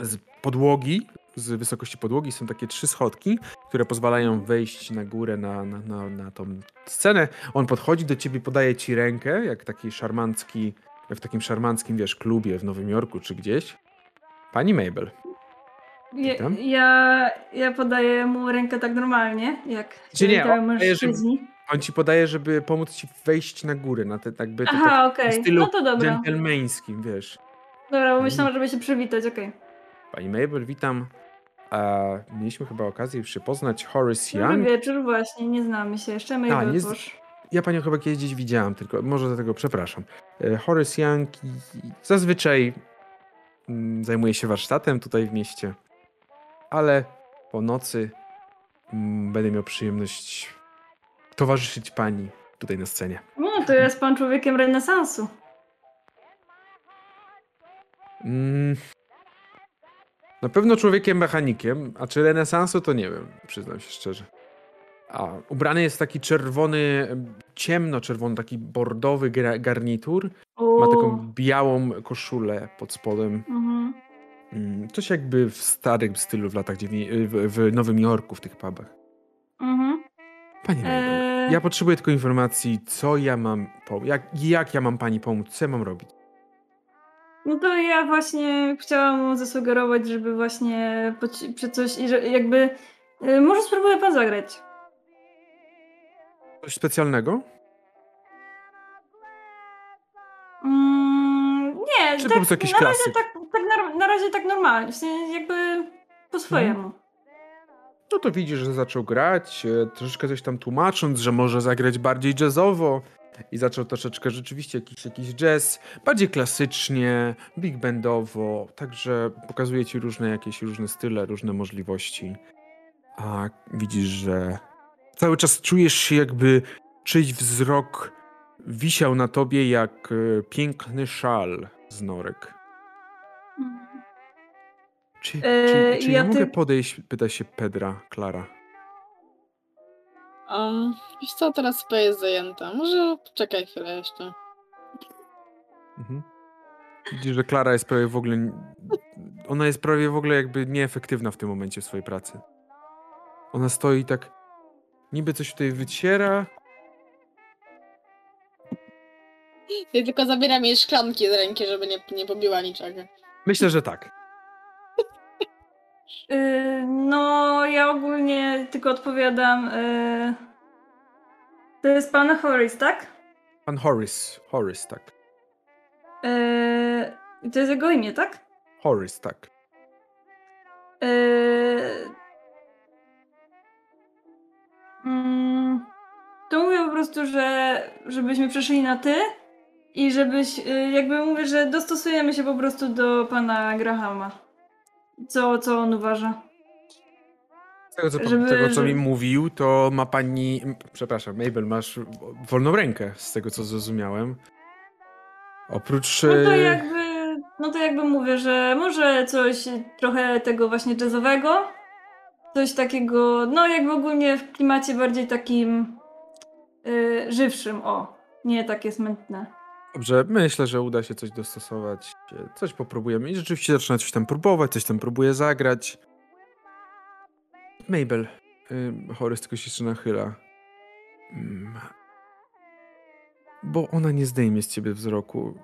z podłogi, z wysokości podłogi są takie trzy schodki, które pozwalają wejść na górę na, na, na, na tą scenę. On podchodzi do ciebie, podaje ci rękę, jak taki szarmancki, w takim szarmanckim, wiesz, klubie w Nowym Jorku czy gdzieś. Pani Mabel. Ja, ja, ja podaję mu rękę tak normalnie, jak Czy nie, on daje, że- mężczyźni. On ci podaje, żeby pomóc ci wejść na górę, na te jakby Aha, tak, okej, w stylu no to dobra. dżentelmeńskim, wiesz. Dobra, bo myślałam, żeby się przywitać, okej. Pani Mabel, witam. A, mieliśmy chyba okazję już się poznać. Horace Dobry Young. wieczór, właśnie, nie znamy się jeszcze. Mabel nie z-. Ja panią chyba kiedyś gdzieś widziałam, tylko może dlatego przepraszam. E, Horace Young zazwyczaj mm, zajmuje się warsztatem tutaj w mieście, ale po nocy mm, będę miał przyjemność towarzyszyć pani tutaj na scenie. No, to jest pan człowiekiem renesansu. Mm, na pewno człowiekiem mechanikiem, a czy renesansu to nie wiem, przyznam się szczerze. A ubrany jest taki czerwony, em, ciemno-czerwony, taki bordowy garnitur. O, Ma taką białą koszulę pod spodem. Mhm. Mm, Coś jakby w starym stylu w latach w, Nowym Jorku, w tych pubach. Mhm. Panie Eee, ja potrzebuję tylko informacji, co ja mam, jak, jak ja mam pani pomóc, co ja mam robić. No to ja właśnie chciałam mu zasugerować, żeby właśnie przy coś i że jakby. y, Może spróbuję pan zagrać. Coś specjalnego? Mm, nie, Czy po tak, prostu jakiś na razie tak, tak na, na razie tak normalnie, jakby po swojemu. No to widzisz, że zaczął grać, e, troszeczkę coś tam tłumacząc, że może zagrać bardziej jazzowo. I zaczął troszeczkę rzeczywiście jakiś, jakiś jazz, bardziej klasycznie, big bandowo, także pokazuje ci różne jakieś różne style, różne możliwości. A widzisz, że cały czas czujesz się jakby czyjś wzrok wisiał na tobie jak e, piękny szal z norek. Mhm. Czy, E, czy, czy ja, ja mogę ty- podejść? Pyta się Pedra, Klara. Um, wiesz co, teraz SP jest zajęta. Może poczekaj chwilę jeszcze. Mhm. Widzisz, że Klara jest prawie w ogóle. Ona jest prawie w ogóle jakby nieefektywna w tym momencie w swojej pracy. Ona stoi tak. Niby coś tutaj wyciera. Ja tylko zabieram jej szklanki z ręki, żeby nie, nie pobiła niczego. Myślę, że tak. Y, no, ja ogólnie tylko odpowiadam. y, to jest pan Horace, tak? Pan Horace. Horace, tak. Y, I to jest jego imię, tak? Horace, tak. Mm, to mówię po prostu, że żebyśmy przeszli na ty i żebyś, jakby mówię, że dostosujemy się po prostu do pana Grahama. Co, co on uważa. Z tego, co, Żeby- tego, co mi żeby- mówił, to ma pani. Przepraszam, Mabel, masz wolną rękę, z tego co zrozumiałem. Oprócz. No to e, jakby, no to jakby mówię, że może coś trochę tego właśnie jazzowego, coś takiego, no jakby ogólnie w klimacie bardziej takim yy, żywszym, o, nie takie smętne. Dobrze, myślę, że uda się coś dostosować. coś popróbujemy. I rzeczywiście zaczyna coś tam próbować, coś tam próbuje zagrać. Mabel. Horys tylko się jeszcze nachyla. Mm. Bo ona nie zdejmie z ciebie wzroku.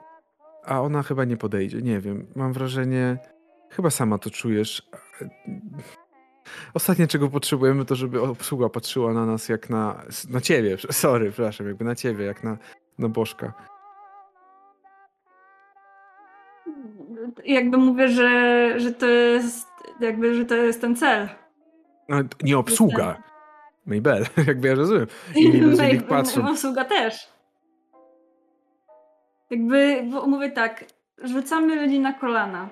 A ona chyba nie podejdzie. Nie wiem. Mam wrażenie. Chyba sama to czujesz. Ostatnie, czego potrzebujemy, to żeby obsługa patrzyła na nas jak na. Na ciebie, sorry, przepraszam, jakby na ciebie, jak na, na bożka. Jakby mówię, że, że to jest jakby, że to jest ten cel. No, nie obsługa. Mabel, jakby ja rozumiem. Niech patrzą. Obsługa też. Jakby, bo mówię tak, rzucamy ludzi na kolana.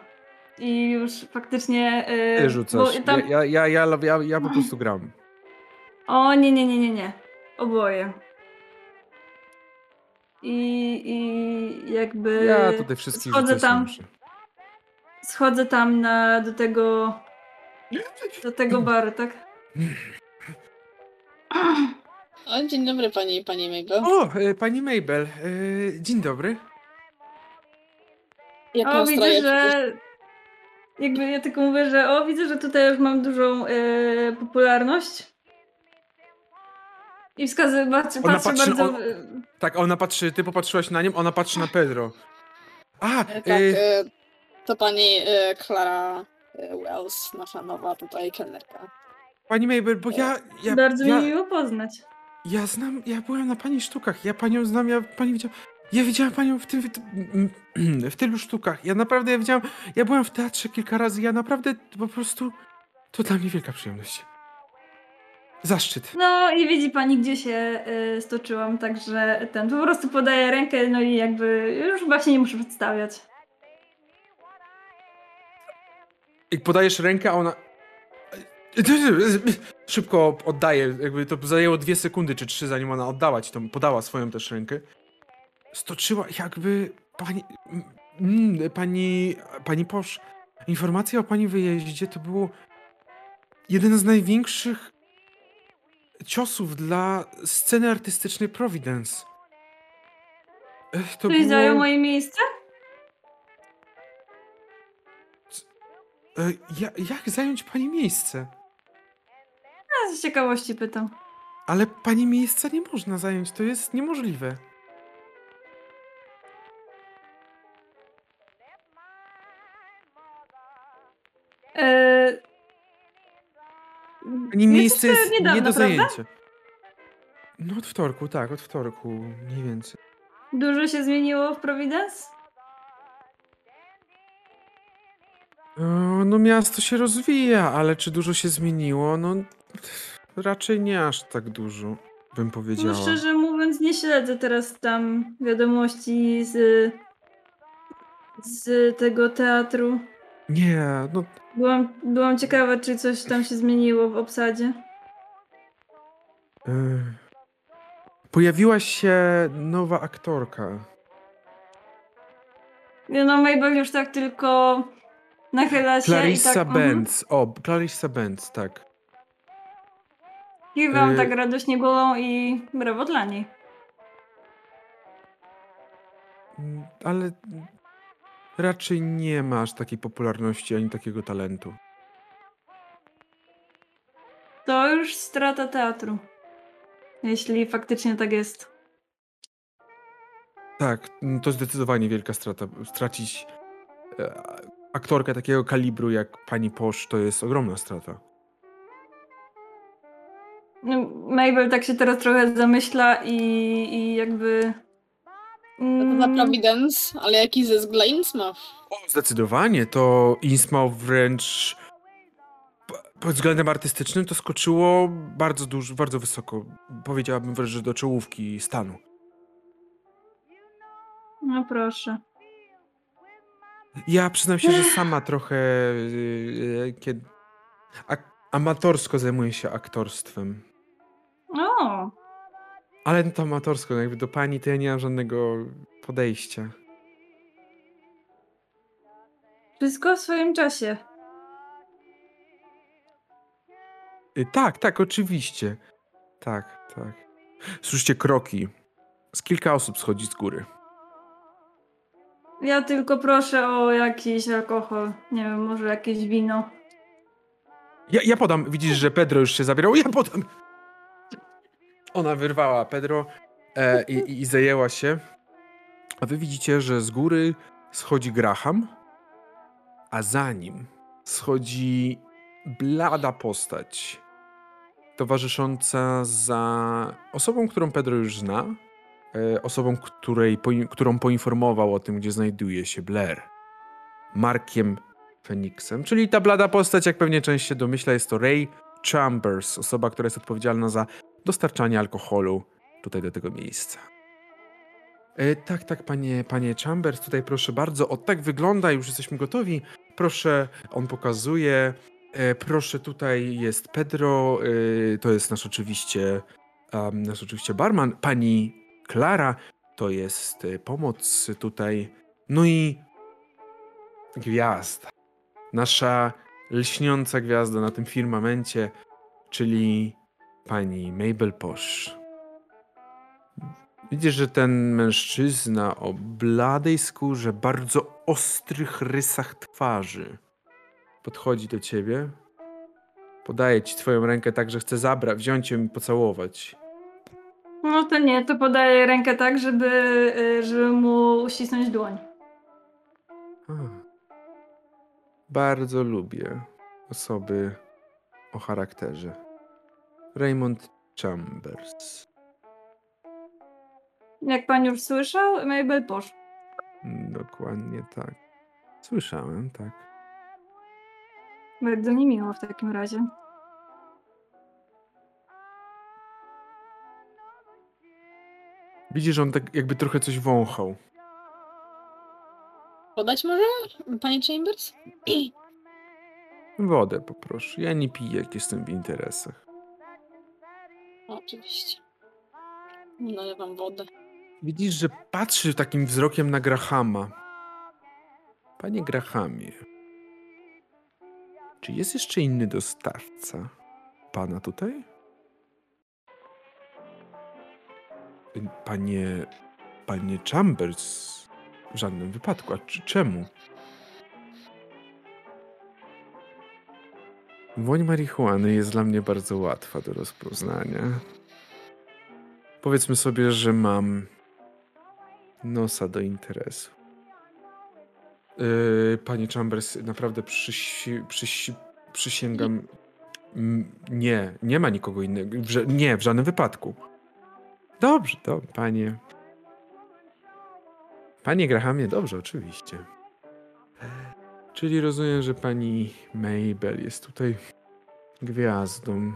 I już faktycznie... Yy, Ty rzucasz. tam- Ja, ja, ja, ja, ja, po prostu gram. O, nie, nie, nie, nie, nie. Oboje. I, i jakby... Ja tutaj wszystkich schodzę tam, muszę. Schodzę tam na, do tego... Do tego baru, tak? O, dzień dobry pani, pani Mabel. O, e, pani Mabel. e, Dzień dobry. Jak O, widzę, że... Jakby ja tylko mówię, że o, widzę, że tutaj już mam dużą e, popularność. I wskazy, patrzy, Ona patrzy- bardzo... on- Tak, a ona patrzy, ty popatrzyłaś na nią, ona patrzy na Pedro. A, Tak, to pani e, Clara e, Wells, nasza nowa tutaj kelnerka. pani Mabel, bo ja, ja, bardzo ja, mi miło poznać. ja znam, ja byłem na pani sztukach, ja panią znam, ja pani widziałam, ja widziałam panią w tym, w, tym- w tylu sztukach, ja naprawdę, ja widziałam, ja byłem w teatrze kilka razy, ja naprawdę po prostu, to dla mnie wielka przyjemność. Zaszczyt. No i widzi pani, gdzie się y, stoczyłam, także ten po prostu podaję rękę, no i jakby już chyba się nie muszę przedstawiać. Jak podajesz rękę, a ona. Szybko oddaje, jakby to zajęło dwie sekundy czy trzy, zanim ona oddała ci tą, podała swoją też rękę. Stoczyła jakby pani. Mm, pani. Pani Posz. Informacja o pani wyjeździe to było jeden z największych ciosów dla sceny artystycznej Providence. Ech, To Czyli było... zajął moje miejsce? E, ja, jak zająć pani miejsce? Ja z ciekawości pytam. Ale pani miejsca nie można zająć, to jest niemożliwe. Eee, Pani miejsce jest nie niedawno, do prawda? zajęcia. No od wtorku, tak, od wtorku, mniej więcej. Dużo się zmieniło w Providence? No miasto się rozwija, ale czy dużo się zmieniło? No raczej nie aż tak dużo, bym powiedziała. No szczerze mówiąc nie śledzę teraz tam wiadomości z, z tego teatru. Nie, no Byłam, byłam ciekawa, czy coś tam się zmieniło w obsadzie. e, pojawiła się nowa aktorka. Nie No Mabel już tak tylko nachyla się Clarissa i tak... Benz. O, Clarissa Benz, tak. Kiwam Y- tak radośnie głową i brawo dla niej. Mm, Ale raczej nie masz takiej popularności ani takiego talentu. To już strata teatru. Jeśli faktycznie tak jest. Tak, mm, to zdecydowanie wielka strata. Stracić e, aktorkę takiego kalibru jak pani Posz to jest ogromna strata. No, Mabel tak się teraz trochę zamyśla i, i jakby... To za Mm, Providence, ale jaki zysk dla Innsmouth? O, zdecydowanie to Innsmouth wręcz pod względem artystycznym to skoczyło bardzo dużo, bardzo wysoko. Powiedziałabym wręcz, że do czołówki stanu. no proszę. Ja przyznam się, że sama trochę yy, kiedy ak- amatorsko zajmuję się aktorstwem. O, Ale to amatorsko, no jakby do pani to ja nie mam żadnego podejścia. wszystko w swoim czasie. Y, tak, tak, oczywiście. Tak, tak. Słyszycie kroki. Z kilka osób schodzi z góry. Ja tylko proszę o jakiś alkohol. Nie wiem, może jakieś wino. Ja, ja podam. Widzisz, że Pedro już się zabierał. Ja podam. Ona wyrwała Pedro e, i, i, i zajęła się. A wy widzicie, że z góry schodzi Graham, a za nim schodzi blada postać, towarzysząca za osobą, którą Pedro już zna, osobą, której, którą poinformował o tym, gdzie znajduje się Blair. Markiem Feniksem, czyli ta blada postać, jak pewnie część się domyśla, jest to Ray Chambers, osoba, która jest odpowiedzialna za dostarczanie alkoholu tutaj do tego miejsca. E, tak, tak, panie, panie Chambers, tutaj proszę bardzo, o tak wygląda, już jesteśmy gotowi. Proszę, on pokazuje. E, proszę, tutaj jest Pedro, e, to jest nasz oczywiście, um, nasz oczywiście barman. Pani Klara, to jest e, pomoc tutaj. No i gwiazda. Nasza lśniąca gwiazda na tym firmamencie, czyli pani Mabel Posh. Widzisz, że ten mężczyzna o bladej skórze, bardzo ostrych rysach twarzy podchodzi do ciebie, podaje ci twoją rękę tak, że chce zabrać, wziąć ją i pocałować. No to nie, to podaję rękę tak, żeby, y, żeby mu uścisnąć dłoń. A. Bardzo lubię osoby o charakterze. Raymond Chambers. Jak pan już słyszał, Mabel poszła. Dokładnie tak. Słyszałem, tak. Bardzo mi miło w takim razie. Widzisz, że on tak jakby trochę coś wąchał. Podać może, panie Chambers? Wodę poproszę. Ja nie piję, jak jestem w interesach. Oczywiście. Nalewam wodę. Widzisz, że patrzy takim wzrokiem na Grahama. Panie Grahamie, czy jest jeszcze inny dostawca pana tutaj? Panie, panie Chambers, w żadnym wypadku. A czemu? Woń marihuany jest dla mnie bardzo łatwa do rozpoznania. Powiedzmy sobie, że mam nosa do interesu. Yy, panie Chambers, naprawdę przysi, przysi, przysięgam. Nie, nie ma nikogo innego. Nie, w żadnym wypadku. Dobrze, to panie. Panie Grahamie, dobrze, oczywiście. Czyli rozumiem, że pani Mabel jest tutaj gwiazdą.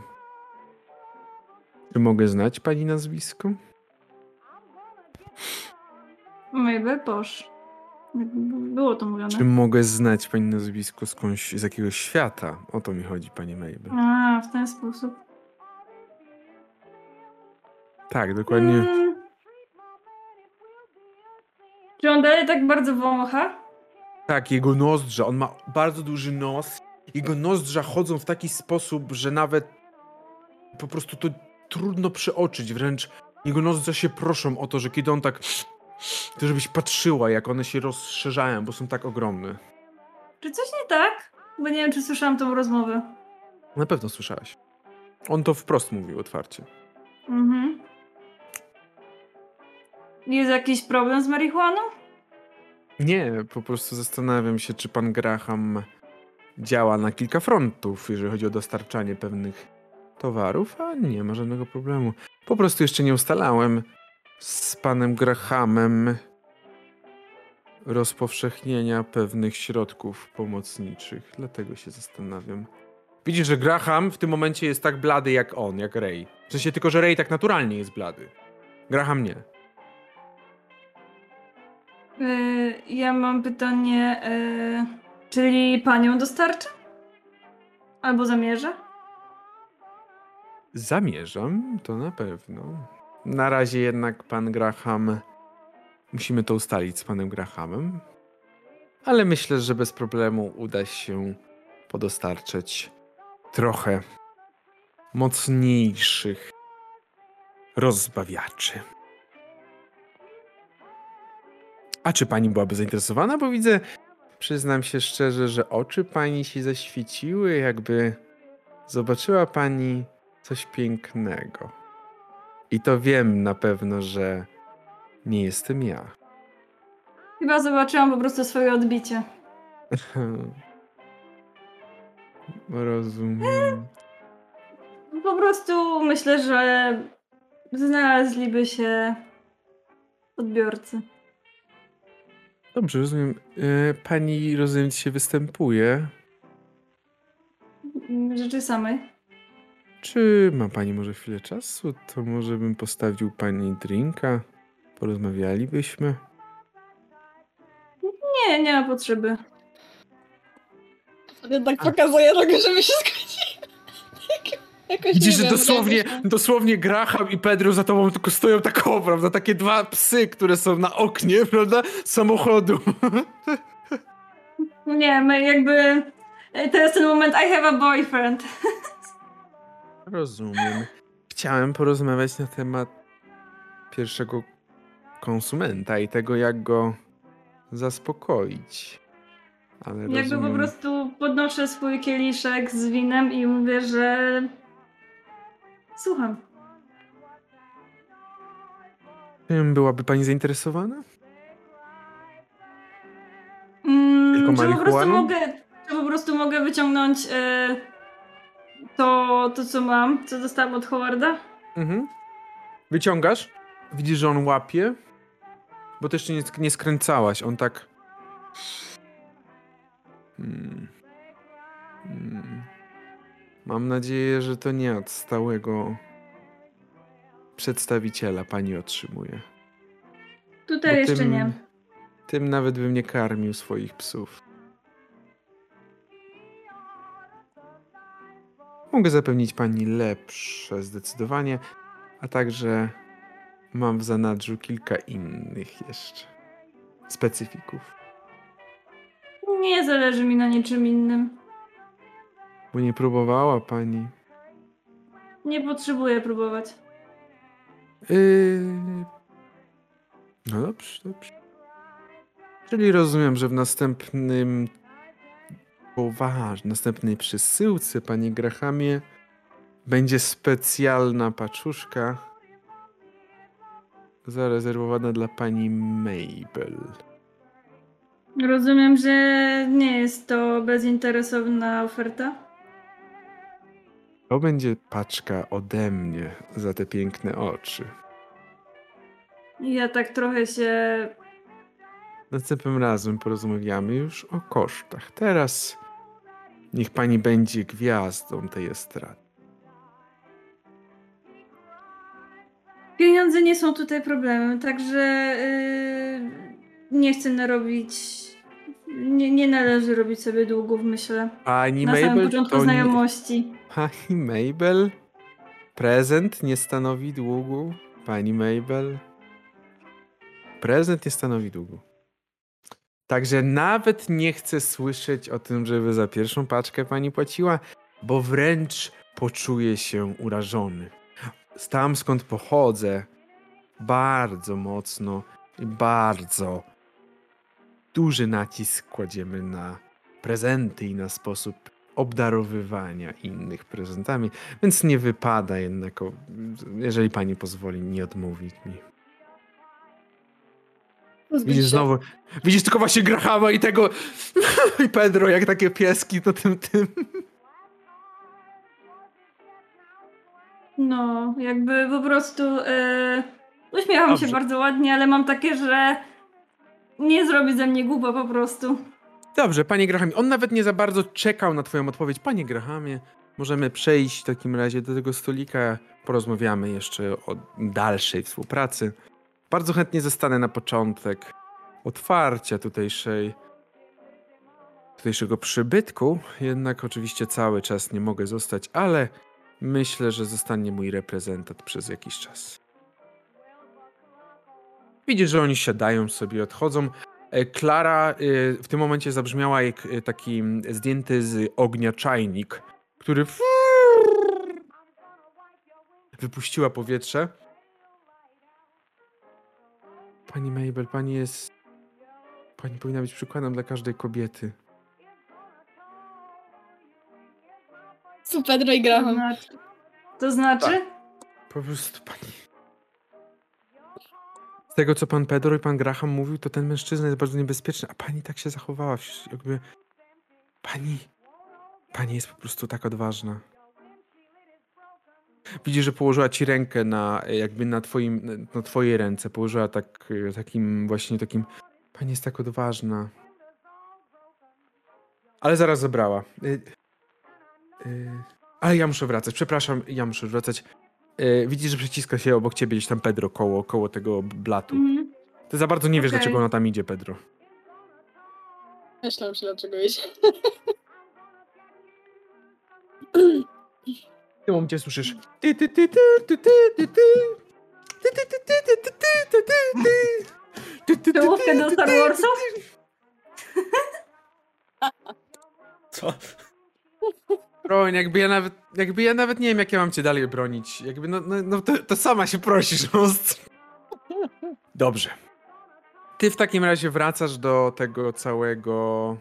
Czy mogę znać pani nazwisko? Mabel posz. Było to mówione. Czy mogę znać pani nazwisko skądś z jakiegoś świata? O to mi chodzi, pani Mabel. A, w ten sposób. Tak, dokładnie. Mm. Czy on dalej tak bardzo wącha? Tak, jego nozdrza. On ma bardzo duży nos. Jego nozdrza chodzą w taki sposób, że nawet po prostu to trudno przeoczyć. Wręcz jego nozdrza się proszą o to, że kiedy on tak. To żebyś patrzyła, jak one się rozszerzają, bo są tak ogromne. Czy coś nie tak? Bo nie wiem, czy słyszałam tą rozmowę. Na pewno słyszałaś. On to wprost mówił otwarcie. Mhm. Jest jakiś problem z marihuaną? Nie, po prostu zastanawiam się, czy pan Graham działa na kilka frontów, jeżeli chodzi o dostarczanie pewnych towarów, a nie ma żadnego problemu. Po prostu jeszcze nie ustalałem z panem Grahamem rozpowszechnienia pewnych środków pomocniczych, dlatego się zastanawiam. Widzisz, że Graham w tym momencie jest tak blady jak on, jak Ray. W sensie tylko, że Ray tak naturalnie jest blady. Graham nie. Yy, ja mam pytanie, yy, czyli panią dostarcza? Albo zamierza? Zamierzam, to na pewno. Na razie jednak pan Graham. Musimy to ustalić z panem Grahamem. Ale myślę, że bez problemu uda się podostarczyć trochę mocniejszych rozbawiaczy. A czy pani byłaby zainteresowana? Bo widzę, przyznam się szczerze, że oczy pani się zaświeciły, jakby zobaczyła pani coś pięknego. I to wiem na pewno, że nie jestem ja. Chyba zobaczyłam po prostu swoje odbicie. Rozumiem. Po prostu myślę, że znaleźliby się odbiorcy. Dobrze, rozumiem. E, Pani, rozumiem, się występuje. Rzeczy samej. Czy ma pani może chwilę czasu? To może bym postawił pani drinka. Porozmawialibyśmy. Nie, nie ma potrzeby. Jednak pokazuje drogę, żeby się zgodził. Jakoś Widzisz, że wiem, dosłownie, tam- dosłownie Graham i Pedro za tobą tylko stoją tak o, prawda? Takie dwa psy, które są na oknie, prawda? Samochodu. Nie, my jakby... To jest ten moment I have a boyfriend. Rozumiem. Chciałem porozmawiać na temat pierwszego konsumenta i tego, jak go zaspokoić. Ale Jakby po rozumiem. prostu podnoszę swój kieliszek z winem i mówię, że... Słucham. Czym byłaby pani zainteresowana? Mm, Tylko czy po prostu mogę, czy po prostu mogę wyciągnąć e, to, to, co mam, co dostałam od Howarda? Mhm. Wyciągasz, widzisz, że on łapie, bo to jeszcze nie, nie skręcałaś. On tak. Hmm. Hmm. Mam nadzieję, że to nie od stałego przedstawiciela pani otrzymuje. Tutaj Bo jeszcze tym- nie. Tym nawet bym nie karmił swoich psów. Mogę zapewnić pani lepsze zdecydowanie, a także mam w zanadrzu kilka innych jeszcze specyfików, Nie zależy mi na niczym innym. Bo nie próbowała pani. Nie potrzebuję próbować. Yy... No dobrze, dobrze. Czyli rozumiem, że w następnym poważ, następnej przesyłce, panie Grahamie, będzie specjalna paczuszka zarezerwowana dla pani Mabel. Rozumiem, że nie jest to bezinteresowna oferta. To będzie paczka ode mnie za te piękne oczy. Ja tak trochę się. Następnym razem porozmawiamy już o kosztach. Teraz niech pani będzie gwiazdą tej estrady. Pieniądze nie są tutaj problemem, także yy, nie chcę narobić. Nie, nie należy robić sobie długów, myślę. Pani Na Mabel, samym początku to nie... Pani Mabel? Prezent nie stanowi długu? Pani Mabel? Prezent nie stanowi długu. Także nawet nie chcę słyszeć o tym, żeby za pierwszą paczkę pani płaciła, bo wręcz poczuję się urażony. Tam skąd pochodzę, bardzo mocno i bardzo duży nacisk kładziemy na prezenty i na sposób obdarowywania innych prezentami, więc nie wypada jednak, o- jeżeli pani pozwoli, nie odmówić mi. Widzisz znowu, widzisz tylko właśnie Grahama i tego i Pedro, jak takie pieski, to tym, tym. No, jakby po prostu. Yy, uśmiecham Dobrze. się bardzo ładnie, ale mam takie, że nie zrobi ze mnie głupa po prostu. Dobrze, panie Grahamie, on nawet nie za bardzo czekał na twoją odpowiedź. Panie Grahamie, możemy przejść w takim razie do tego stolika, porozmawiamy jeszcze o dalszej współpracy. Bardzo chętnie zostanę na początek otwarcia tutejszej tutejszego przybytku, jednak oczywiście cały czas nie mogę zostać, ale myślę, że zostanie mój reprezentant przez jakiś czas. Widzisz, że oni siadają sobie, odchodzą. E, Klara e, w tym momencie zabrzmiała jak e, taki zdjęty z ognia czajnik, który wypuściła powietrze. Pani Mabel, pani jest Pani powinna być przykładem dla każdej kobiety. Co Pedro i To Graham. znaczy? To znaczy? Po prostu pani. Tego, co pan Pedro i pan Graham mówił, to ten mężczyzna jest bardzo niebezpieczny, a pani tak się zachowała. Jakby. Pani. Pani jest po prostu tak odważna. Widzi, że położyła ci rękę na, jakby na twoim, na twojej ręce. Położyła tak, takim, właśnie takim. Pani jest tak odważna. Ale zaraz zabrała. Y, y, ale ja muszę wracać. Przepraszam, ja muszę wracać. E, widzisz, że przyciska się obok ciebie gdzieś tam Pedro koło, koło tego blatu. Mhm. Ty za bardzo nie wiesz, Okej. dlaczego ona tam idzie, Pedro. Myślałam się dlaczego iść. W tym momencie słyszysz ty, ty, ty, ty, ty, ty, ty, ty. Ty, ty, ty, ty, ty, ty, ty, ty, ty, ty. Ty, ty, ty, Czołówkę ty, do ty, Star ty, Warsów? Co? Broń, jakby ja nawet, jakby ja nawet nie wiem, jak ja mam cię dalej bronić. Jakby, no, no, no to, to sama się prosisz, no. Dobrze. Ty w takim razie wracasz do tego całego,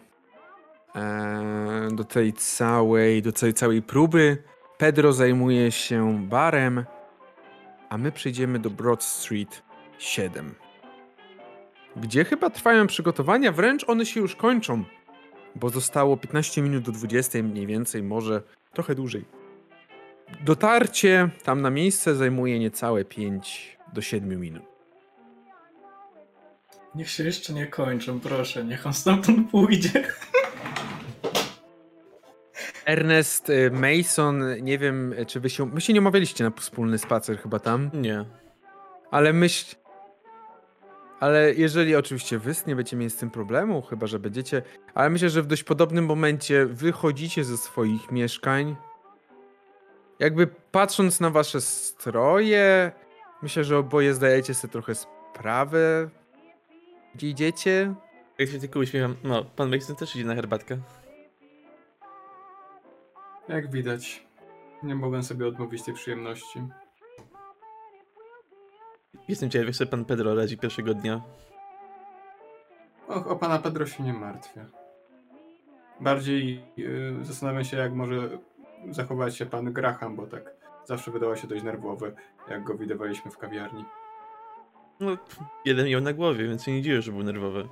e, do tej całej, do tej całej próby. Pedro zajmuje się barem, a my przejdziemy do Broad Street 7. Gdzie chyba trwają przygotowania, wręcz one się już kończą bo zostało 15 minut do 20 mniej więcej, może trochę dłużej. Dotarcie tam na miejsce zajmuje niecałe 5 do 7 minut. Niech się jeszcze nie kończą, proszę, niech on stamtąd pójdzie. Ernest y, Mason, nie wiem, y, czy wy się. Wy się nie omawialiście na wspólny spacer chyba tam, Nie. ale myśl. Ale jeżeli oczywiście wy nie będziecie mieli z tym problemu, chyba że będziecie. Ale myślę, że w dość podobnym momencie wychodzicie ze swoich mieszkań. Jakby patrząc na wasze stroje, myślę, że oboje zdajecie sobie trochę sprawę, gdzie idziecie. Jak się tylko uśmiecham, no, pan Mason też idzie na herbatkę. Jak widać, nie mogłem sobie odmówić tej przyjemności. Jestem ciekaw, jak sobie pan Pedro radzi pierwszego dnia. Och, o pana Pedro się nie martwię. Bardziej yy, zastanawiam się, jak może zachować się pan Graham, bo tak zawsze wydawał się dość nerwowy, jak go widywaliśmy w kawiarni. No, jeden miał na głowie, więc się nie dziwię, że był nerwowy.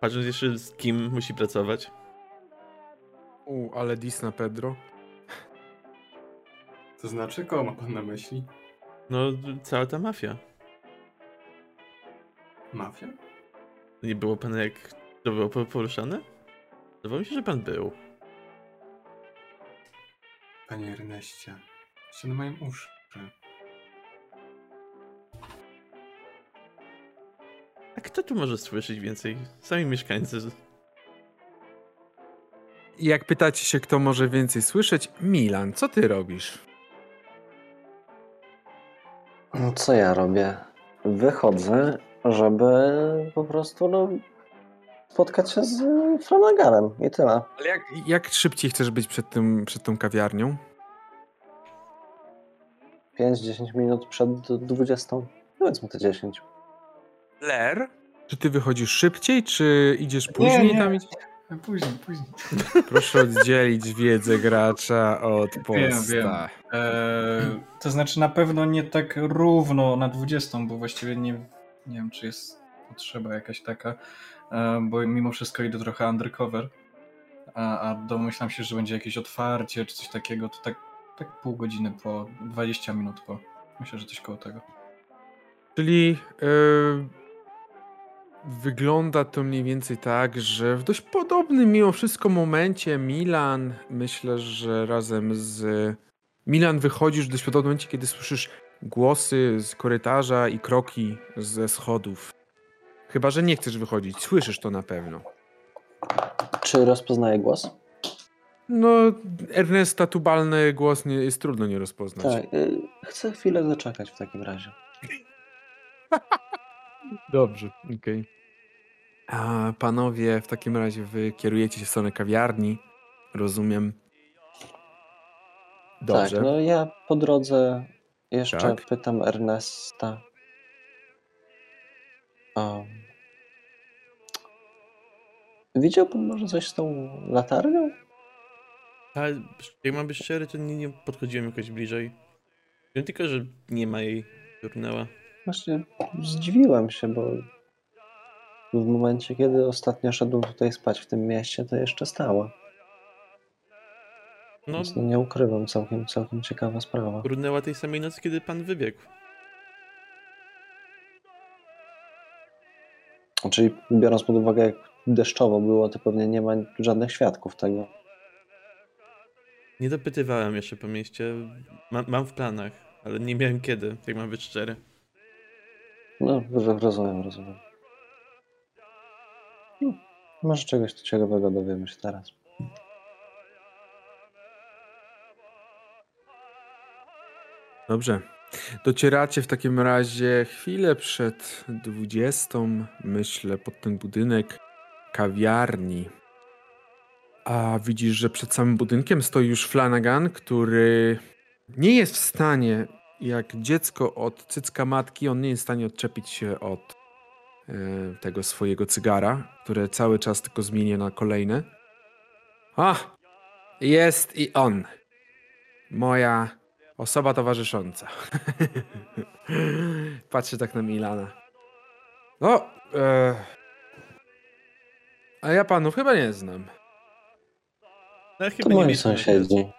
Patrząc jeszcze z kim musi pracować. U, ale dis na Pedro. To znaczy, kogo ma pan na myśli? No, cała ta mafia. Mafia? Nie było pan jak to było po- poruszane? Wydawało mi się, że pan był. Panie Erneście, jeszcze na moim uszy. A kto tu może słyszeć więcej? Sami mieszkańcy. Jak pytacie się, kto może więcej słyszeć, Milan, co ty robisz? No, Co ja robię? Wychodzę, żeby po prostu no, spotkać się z Flanagarem i tyle. Ale jak, jak szybciej chcesz być przed, tym, przed tą kawiarnią? 5-10 minut przed 20. Powiedzmy to 10. Ler? Czy ty wychodzisz szybciej, czy idziesz później nie. tam? Później, później. Proszę oddzielić wiedzę gracza od Wiem, posta. wiem. Eee, to znaczy na pewno nie tak równo na 20, bo właściwie nie, nie wiem, czy jest potrzeba jakaś taka, e, bo mimo wszystko idę trochę undercover, a, a domyślam się, że będzie jakieś otwarcie czy coś takiego, to tak, tak pół godziny po, 20 minut po. Myślę, że coś koło tego. Czyli yy, wygląda to mniej więcej tak, że w dość podobnym mimo wszystko momencie Milan, myślę, że razem z Milan wychodzisz w dość podobnym momencie, kiedy słyszysz głosy z korytarza i kroki ze schodów. Chyba, że nie chcesz wychodzić, słyszysz to na pewno. Czy rozpoznaję głos? No, Ernesta tubalny głos nie, jest trudno nie rozpoznać. Tak. y, Chcę chwilę zaczekać w takim razie. Dobrze, okej. A panowie, w takim razie wy kierujecie się w stronę kawiarni, rozumiem. Dobrze. Tak, no ja po drodze jeszcze Tak. pytam Ernesta. O, Widział pan może coś z tą latarnią? A jak mam być szczery, to nie, nie podchodziłem jakoś bliżej. Wiem tylko, że nie ma jej. Turnęła. Właśnie zdziwiłem się, bo w momencie, kiedy ostatnio szedłem tutaj spać w tym mieście, to jeszcze stała. No, Więc nie ukrywam, całkiem, całkiem ciekawa sprawa. turnęła tej samej nocy, kiedy pan wybiegł. Czyli biorąc pod uwagę, jak deszczowo było, to pewnie nie ma żadnych świadków tego. Nie dopytywałem jeszcze po mieście. Ma, mam w planach, ale nie miałem kiedy, jak mam być szczery. No, ro- rozumiem, rozumiem. No, może czegoś tu ciekawego dowiemy się teraz. Dobrze. Docieracie w takim razie chwilę przed 20, myślę, pod ten budynek kawiarni. A widzisz, że przed samym budynkiem stoi już Flanagan, który nie jest w stanie, jak dziecko od cycka matki, on nie jest w stanie odczepić się od e, tego swojego cygara, które cały czas tylko zmienia na kolejne. A! Jest i on. Moja Osoba towarzysząca. Patrzy tak na Milana. No, e... a ja panów chyba nie znam. No, To chyba nie moi sąsiedzi.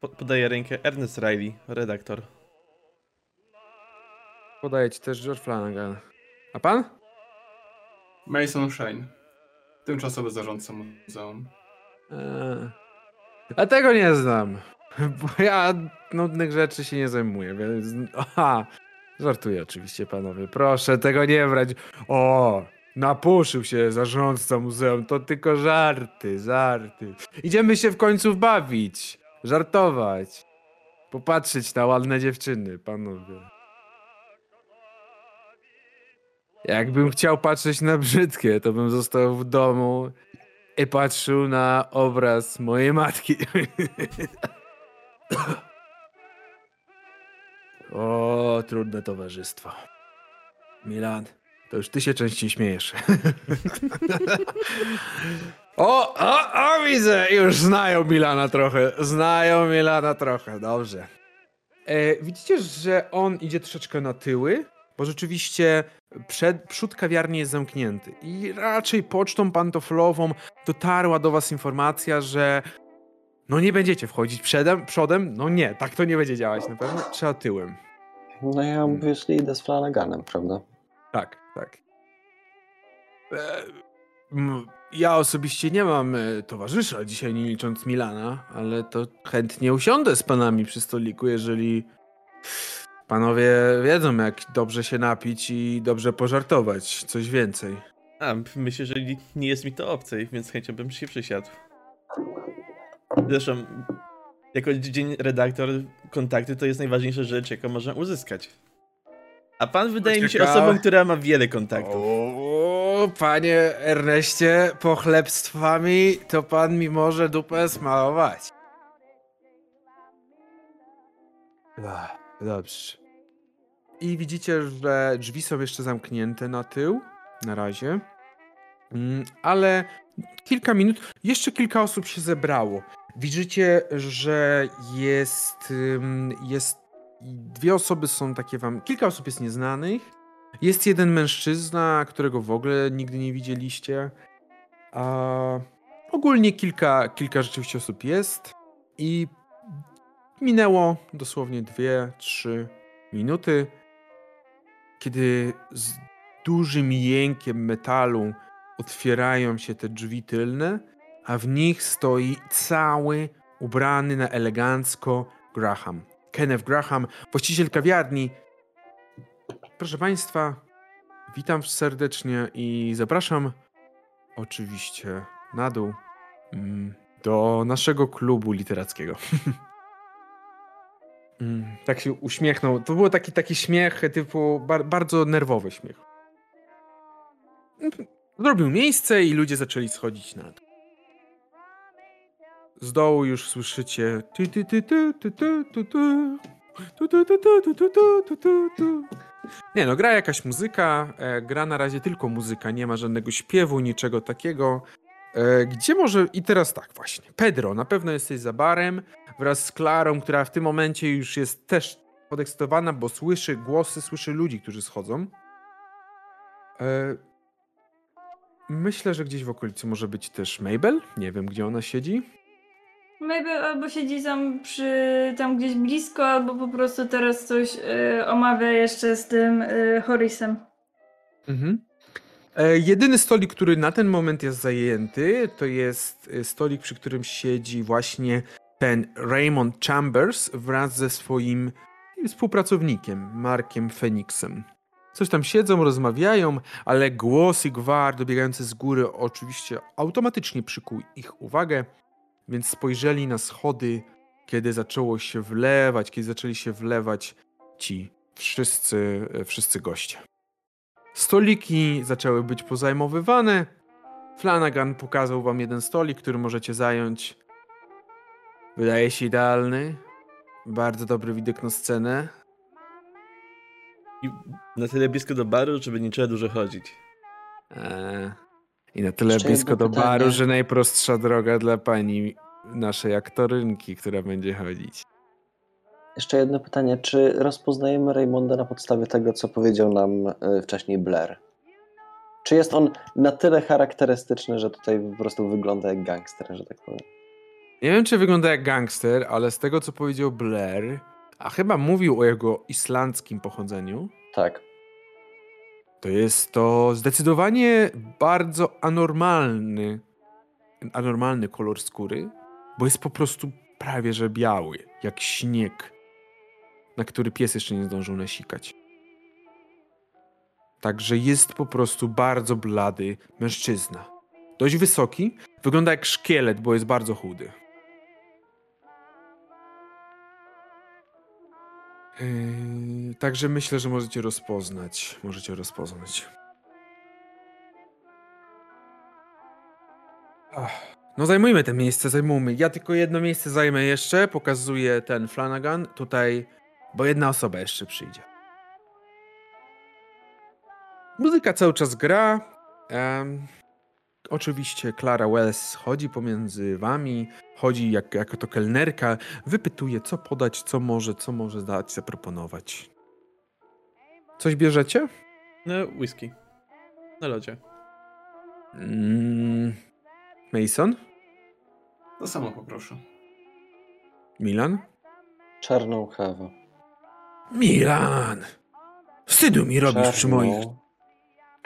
Po, podaję rękę Ernest Riley, redaktor. Podaję ci też George Flanagan. A pan? Mason Shane. Tymczasowy zarządca muzeum. E... A tego nie znam. Bo ja nudnych rzeczy się nie zajmuję, więc... Aha, żartuję oczywiście, panowie. Proszę tego nie brać. O, napuszył się zarządca muzeum. To tylko żarty, żarty. Idziemy się w końcu bawić, żartować. Popatrzeć na ładne dziewczyny, panowie. Jakbym chciał patrzeć na brzydkie, to bym został w domu i patrzył na obraz mojej matki. O, trudne towarzystwo. Milan, to już ty się częściej śmiejesz. o, o, o, widzę, już znają Milana trochę. Znają Milana trochę, dobrze. E, widzicie, że on idzie troszeczkę na tyły, bo rzeczywiście przed, przód kawiarni jest zamknięty. I raczej pocztą pantoflową dotarła do was informacja, że no nie będziecie wchodzić przodem, przodem? No nie, tak to nie będzie działać na pewno. Trzeba tyłem. No ja obviously idę z Flanaganem, prawda? Tak, tak. E, m, ja osobiście nie mam e, towarzysza dzisiaj, nie licząc Milana, ale to chętnie usiądę z panami przy stoliku, jeżeli panowie wiedzą, jak dobrze się napić i dobrze pożartować. Coś więcej. A, myślę, że nie- jest mi to obcej, więc chęcią bym się przysiadł. Zresztą, jako dzień redaktor, kontakty to jest najważniejsza rzecz, jaką można uzyskać. A pan wydaje mi się osobą, która ma wiele kontaktów. O, panie Erneście, pochlebstwami to pan mi może dupę smalować. Dobrze. I widzicie, że drzwi są jeszcze zamknięte na tył, na razie. Mm, Ale kilka minut, jeszcze kilka osób się zebrało. Widzicie, że jest, jest dwie osoby są takie wam, kilka osób jest nieznanych. Jest jeden mężczyzna, którego w ogóle nigdy nie widzieliście. A ogólnie kilka, kilka rzeczywiście osób jest. I minęło dosłownie dwie, trzy minuty, kiedy z dużym jękiem metalu otwierają się te drzwi tylne, a w nich stoi cały ubrany na elegancko Graham. Kenneth Graham, właściciel kawiarni, Proszę Państwa, witam serdecznie i zapraszam oczywiście na dół mm, do naszego klubu literackiego. Mm, tak się uśmiechnął. To był taki, taki śmiech typu bar, bardzo nerwowy śmiech. Zrobił miejsce i ludzie zaczęli schodzić na dół. Z dołu już słyszycie. Nie no, gra jakaś muzyka, e, gra na razie tylko muzyka, nie ma żadnego śpiewu, niczego takiego. E, gdzie może. I teraz tak, właśnie. Pedro, na pewno jesteś za barem wraz z Klarą, która w tym momencie już jest też podekscytowana, bo słyszy głosy, słyszy ludzi, którzy schodzą. E, myślę, że gdzieś w okolicy może być też Mabel. Nie wiem, gdzie ona siedzi. Maybe albo siedzi tam przy, tam gdzieś blisko, albo po prostu teraz coś y, omawia jeszcze z tym y, Horisem. Mhm. E, jedyny stolik, który na ten moment jest zajęty, to jest e, stolik, przy którym siedzi właśnie ten Raymond Chambers wraz ze swoim współpracownikiem, Markiem Phoenixem. Coś tam siedzą, rozmawiają, ale głos i gwar dobiegający z góry oczywiście automatycznie przykuł ich uwagę, więc spojrzeli na schody, kiedy zaczęło się wlewać, kiedy zaczęli się wlewać ci wszyscy, e, wszyscy goście. Stoliki zaczęły być pozajmowywane. Flanagan pokazał wam jeden stolik, który możecie zająć. Wydaje się idealny. Bardzo dobry widok na scenę. I na tyle blisko do baru, żeby nie trzeba dużo chodzić. Eee, I na tyle Jeszcze blisko do baru, pytanie. że najprostsza droga dla pani naszej aktorynki, która będzie chodzić. Jeszcze jedno pytanie. Czy rozpoznajemy Raymonda na podstawie tego, co powiedział nam e, wcześniej Blair? Czy jest on na tyle charakterystyczny, że tutaj po prostu wygląda jak gangster, że tak powiem? Nie wiem, czy wygląda jak gangster, ale z tego, co powiedział Blair, a chyba mówił o jego islandzkim pochodzeniu, Tak. To jest to zdecydowanie bardzo anormalny, anormalny kolor skóry, bo jest po prostu prawie że biały, jak śnieg, na który pies jeszcze nie zdążył nasikać. Także jest po prostu bardzo blady mężczyzna. Dość wysoki, wygląda jak szkielet, bo jest bardzo chudy. Yy, także myślę, że możecie rozpoznać. Możecie rozpoznać. Ach, no zajmujmy te miejsce, zajmujmy. Ja tylko jedno miejsce zajmę jeszcze, pokazuję ten Flanagan tutaj, bo jedna osoba jeszcze przyjdzie. Muzyka cały czas gra. Em, oczywiście Clara Wells chodzi pomiędzy wami, chodzi jak, jako to kelnerka, wypytuje co podać, co może, co może dać, zaproponować. Coś bierzecie? No, whisky. Na lodzie. Mm, Mason? To samo poproszę. Milan? Czarną kawę. Milan! Wstydu mi robisz przy Czarną moich... kawę.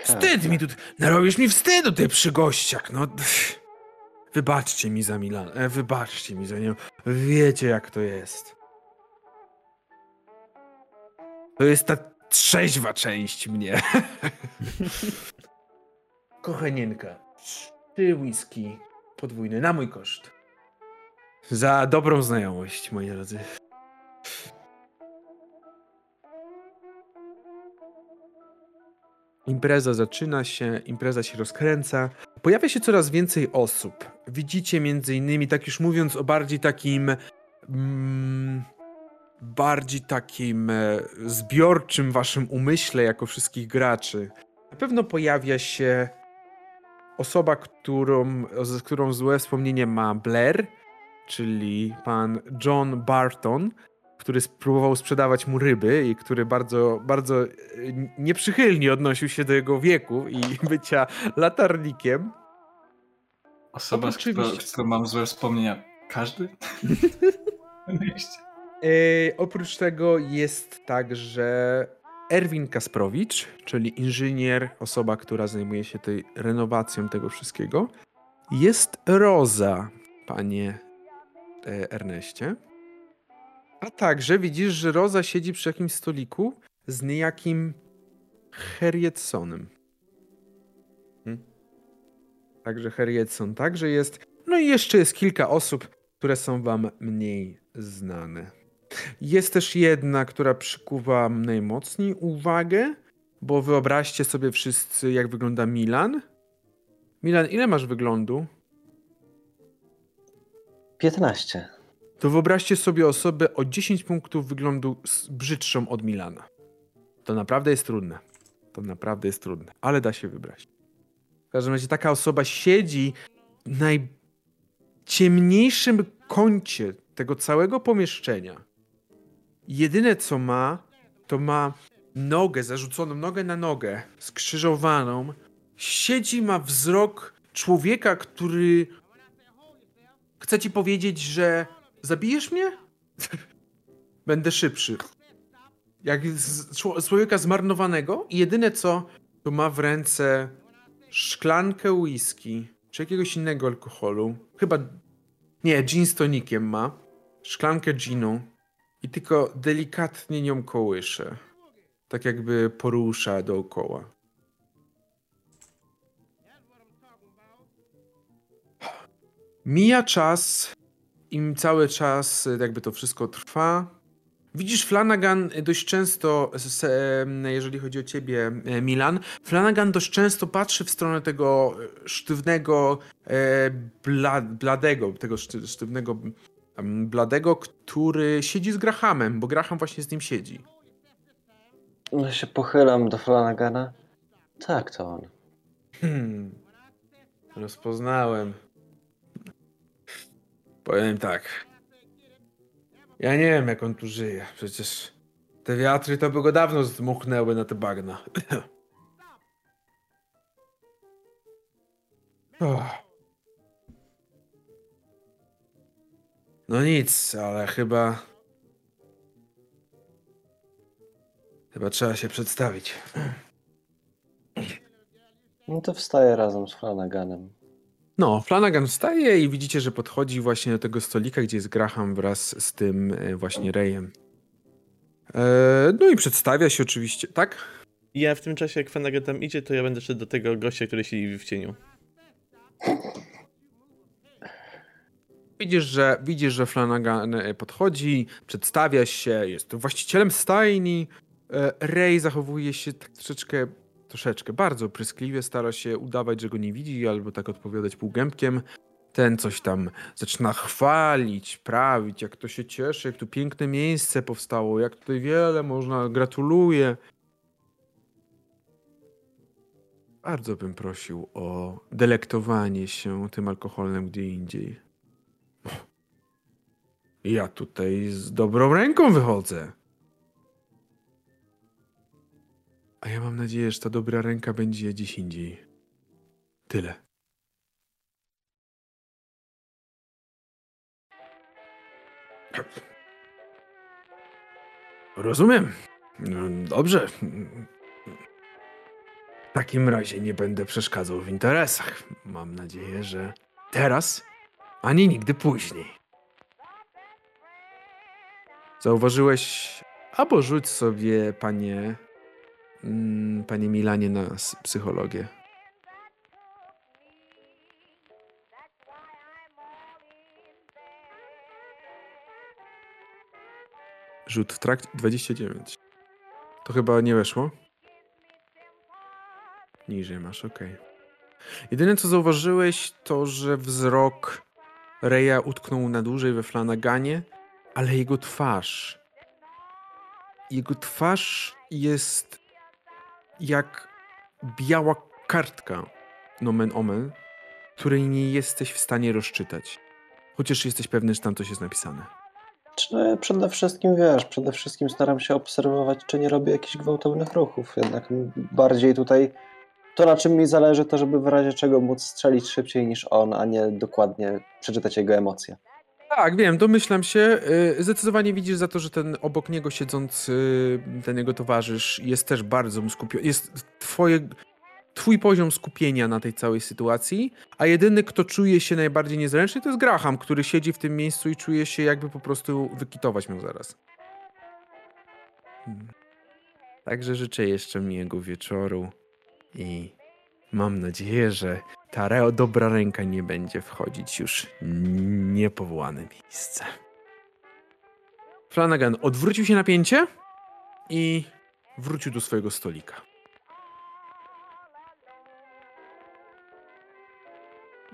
Wstyd mi tu... Narobisz mi wstydu, ty przy gościach, no... pff. Wybaczcie mi za Milan, e, wybaczcie mi za nią. Wiecie jak to jest. To jest ta trzeźwa część mnie. Kochanieńka, trzy whisky podwójne na mój koszt. Za dobrą znajomość, moi drodzy. Impreza zaczyna się, impreza się rozkręca. Pojawia się coraz więcej osób. Widzicie między innymi, tak już mówiąc o bardziej takim mm, bardziej takim e, zbiorczym waszym umyśle jako wszystkich graczy. Na pewno pojawia się osoba, którą, z którą złe wspomnienie ma Blair, czyli pan John Barton, który spróbował sprzedawać mu ryby i który bardzo, bardzo e, nieprzychylnie odnosił się do jego wieku i bycia latarnikiem. Osoba, z którą, Oczywiście. z którą mam złe wspomnienia. Każdy? E, oprócz tego jest także Erwin Kasprowicz, czyli inżynier, osoba, która zajmuje się tej renowacją tego wszystkiego. Jest Roza, panie e, Erneście. A także widzisz, że Roza siedzi przy jakimś stoliku z niejakim Harrietsonem. Hmm. Także Harrietson także jest. No i jeszcze jest kilka osób, które są wam mniej znane. Jest też jedna, która przykuwa najmocniej uwagę, bo wyobraźcie sobie wszyscy, jak wygląda Milan. Milan, ile masz wyglądu? 15. To wyobraźcie sobie osobę o 10 punktów wyglądu brzydszą od Milana. To naprawdę jest trudne. To naprawdę jest trudne, ale da się wybrać. W każdym razie taka osoba siedzi w najciemniejszym kącie tego całego pomieszczenia. Jedyne co ma, to ma nogę, zarzuconą nogę na nogę, skrzyżowaną. Siedzi, ma wzrok człowieka, który chce ci powiedzieć, że zabijesz mnie? Będę szybszy. Jak z czło- człowieka zmarnowanego i jedyne co, to ma w ręce szklankę whisky, czy jakiegoś innego alkoholu. Chyba, nie, gin z tonikiem ma. Szklankę ginu i tylko delikatnie nią kołysze. Tak jakby porusza dookoła. Mija czas, im cały czas y, jakby to wszystko trwa. Widzisz Flanagan dość często, jeżeli chodzi o ciebie, e, Milan, Flanagan dość często patrzy w stronę tego e, sztywnego, e, bla, bladego, tego szty- sztywnego, bladego, który siedzi z Grahamem, bo Graham właśnie z nim siedzi. Ja się pochylam do Flanagana. Tak, to on. Hmm. Rozpoznałem. Powiem tak. Ja nie wiem, jak on tu żyje. Przecież te wiatry to by go dawno zdmuchnęły na te bagna. No nic, ale chyba. Chyba trzeba się przedstawić. No to wstaję razem z Flanaganem. No, Flanagan wstaje i widzicie, że podchodzi właśnie do tego stolika, gdzie jest Graham wraz z tym e, właśnie Rayem. E, no i przedstawia się oczywiście, tak? Ja w tym czasie, jak Flanagan tam idzie, to ja będę szedł do tego gościa, który siedzi w cieniu. Widzisz, że, widzisz, że Flanagan e, podchodzi, przedstawia się, jest właścicielem stajni. E, Ray zachowuje się tak troszeczkę, troszeczkę, bardzo pryskliwie, stara się udawać, że go nie widzi, albo tak odpowiadać półgębkiem. Ten coś tam zaczyna chwalić, prawić, jak to się cieszy, jak tu piękne miejsce powstało, jak tutaj wiele można, gratuluję. Bardzo bym prosił o delektowanie się tym alkoholem gdzie indziej. Ja tutaj z dobrą ręką wychodzę. A ja mam nadzieję, że ta dobra ręka będzie gdzieś indziej. Tyle. Rozumiem. No, Dobrze. W takim razie nie będę przeszkadzał w interesach. Mam nadzieję, że teraz ani nigdy później. Zauważyłeś, albo rzuć sobie, panie, panie Milanie, na psychologię. Rzut w trakcie 29. To chyba nie weszło? Niżej masz, okej. Jedyne co zauważyłeś, to że wzrok Reja utknął na dłużej we Flanaganie, ale jego twarz. Jego twarz jest jak biała kartka, nomen omen, której nie jesteś w stanie rozczytać. Chociaż jesteś pewny, że tam coś jest napisane. Czy przede wszystkim, wiesz, przede wszystkim staram się obserwować, czy nie robię jakichś gwałtownych ruchów. Jednak bardziej tutaj to, na czym mi zależy, to żeby w razie czego móc strzelić szybciej niż on, a nie dokładnie przeczytać jego emocje. Tak, wiem, domyślam się. Y, Zdecydowanie widzisz za to, że ten obok niego siedzący, ten jego towarzysz jest też bardzo skupiony. Jest twoje, twój poziom skupienia na tej całej sytuacji, a jedyny, kto czuje się najbardziej niezręczny, to jest Graham, który siedzi w tym miejscu i czuje się jakby po prostu wykitować miał zaraz. Hmm. Także życzę jeszcze miłego wieczoru i mam nadzieję, że ta dobra ręka nie będzie wchodzić już niepowołane miejsce. Flanagan odwrócił się na pięcie i wrócił do swojego stolika.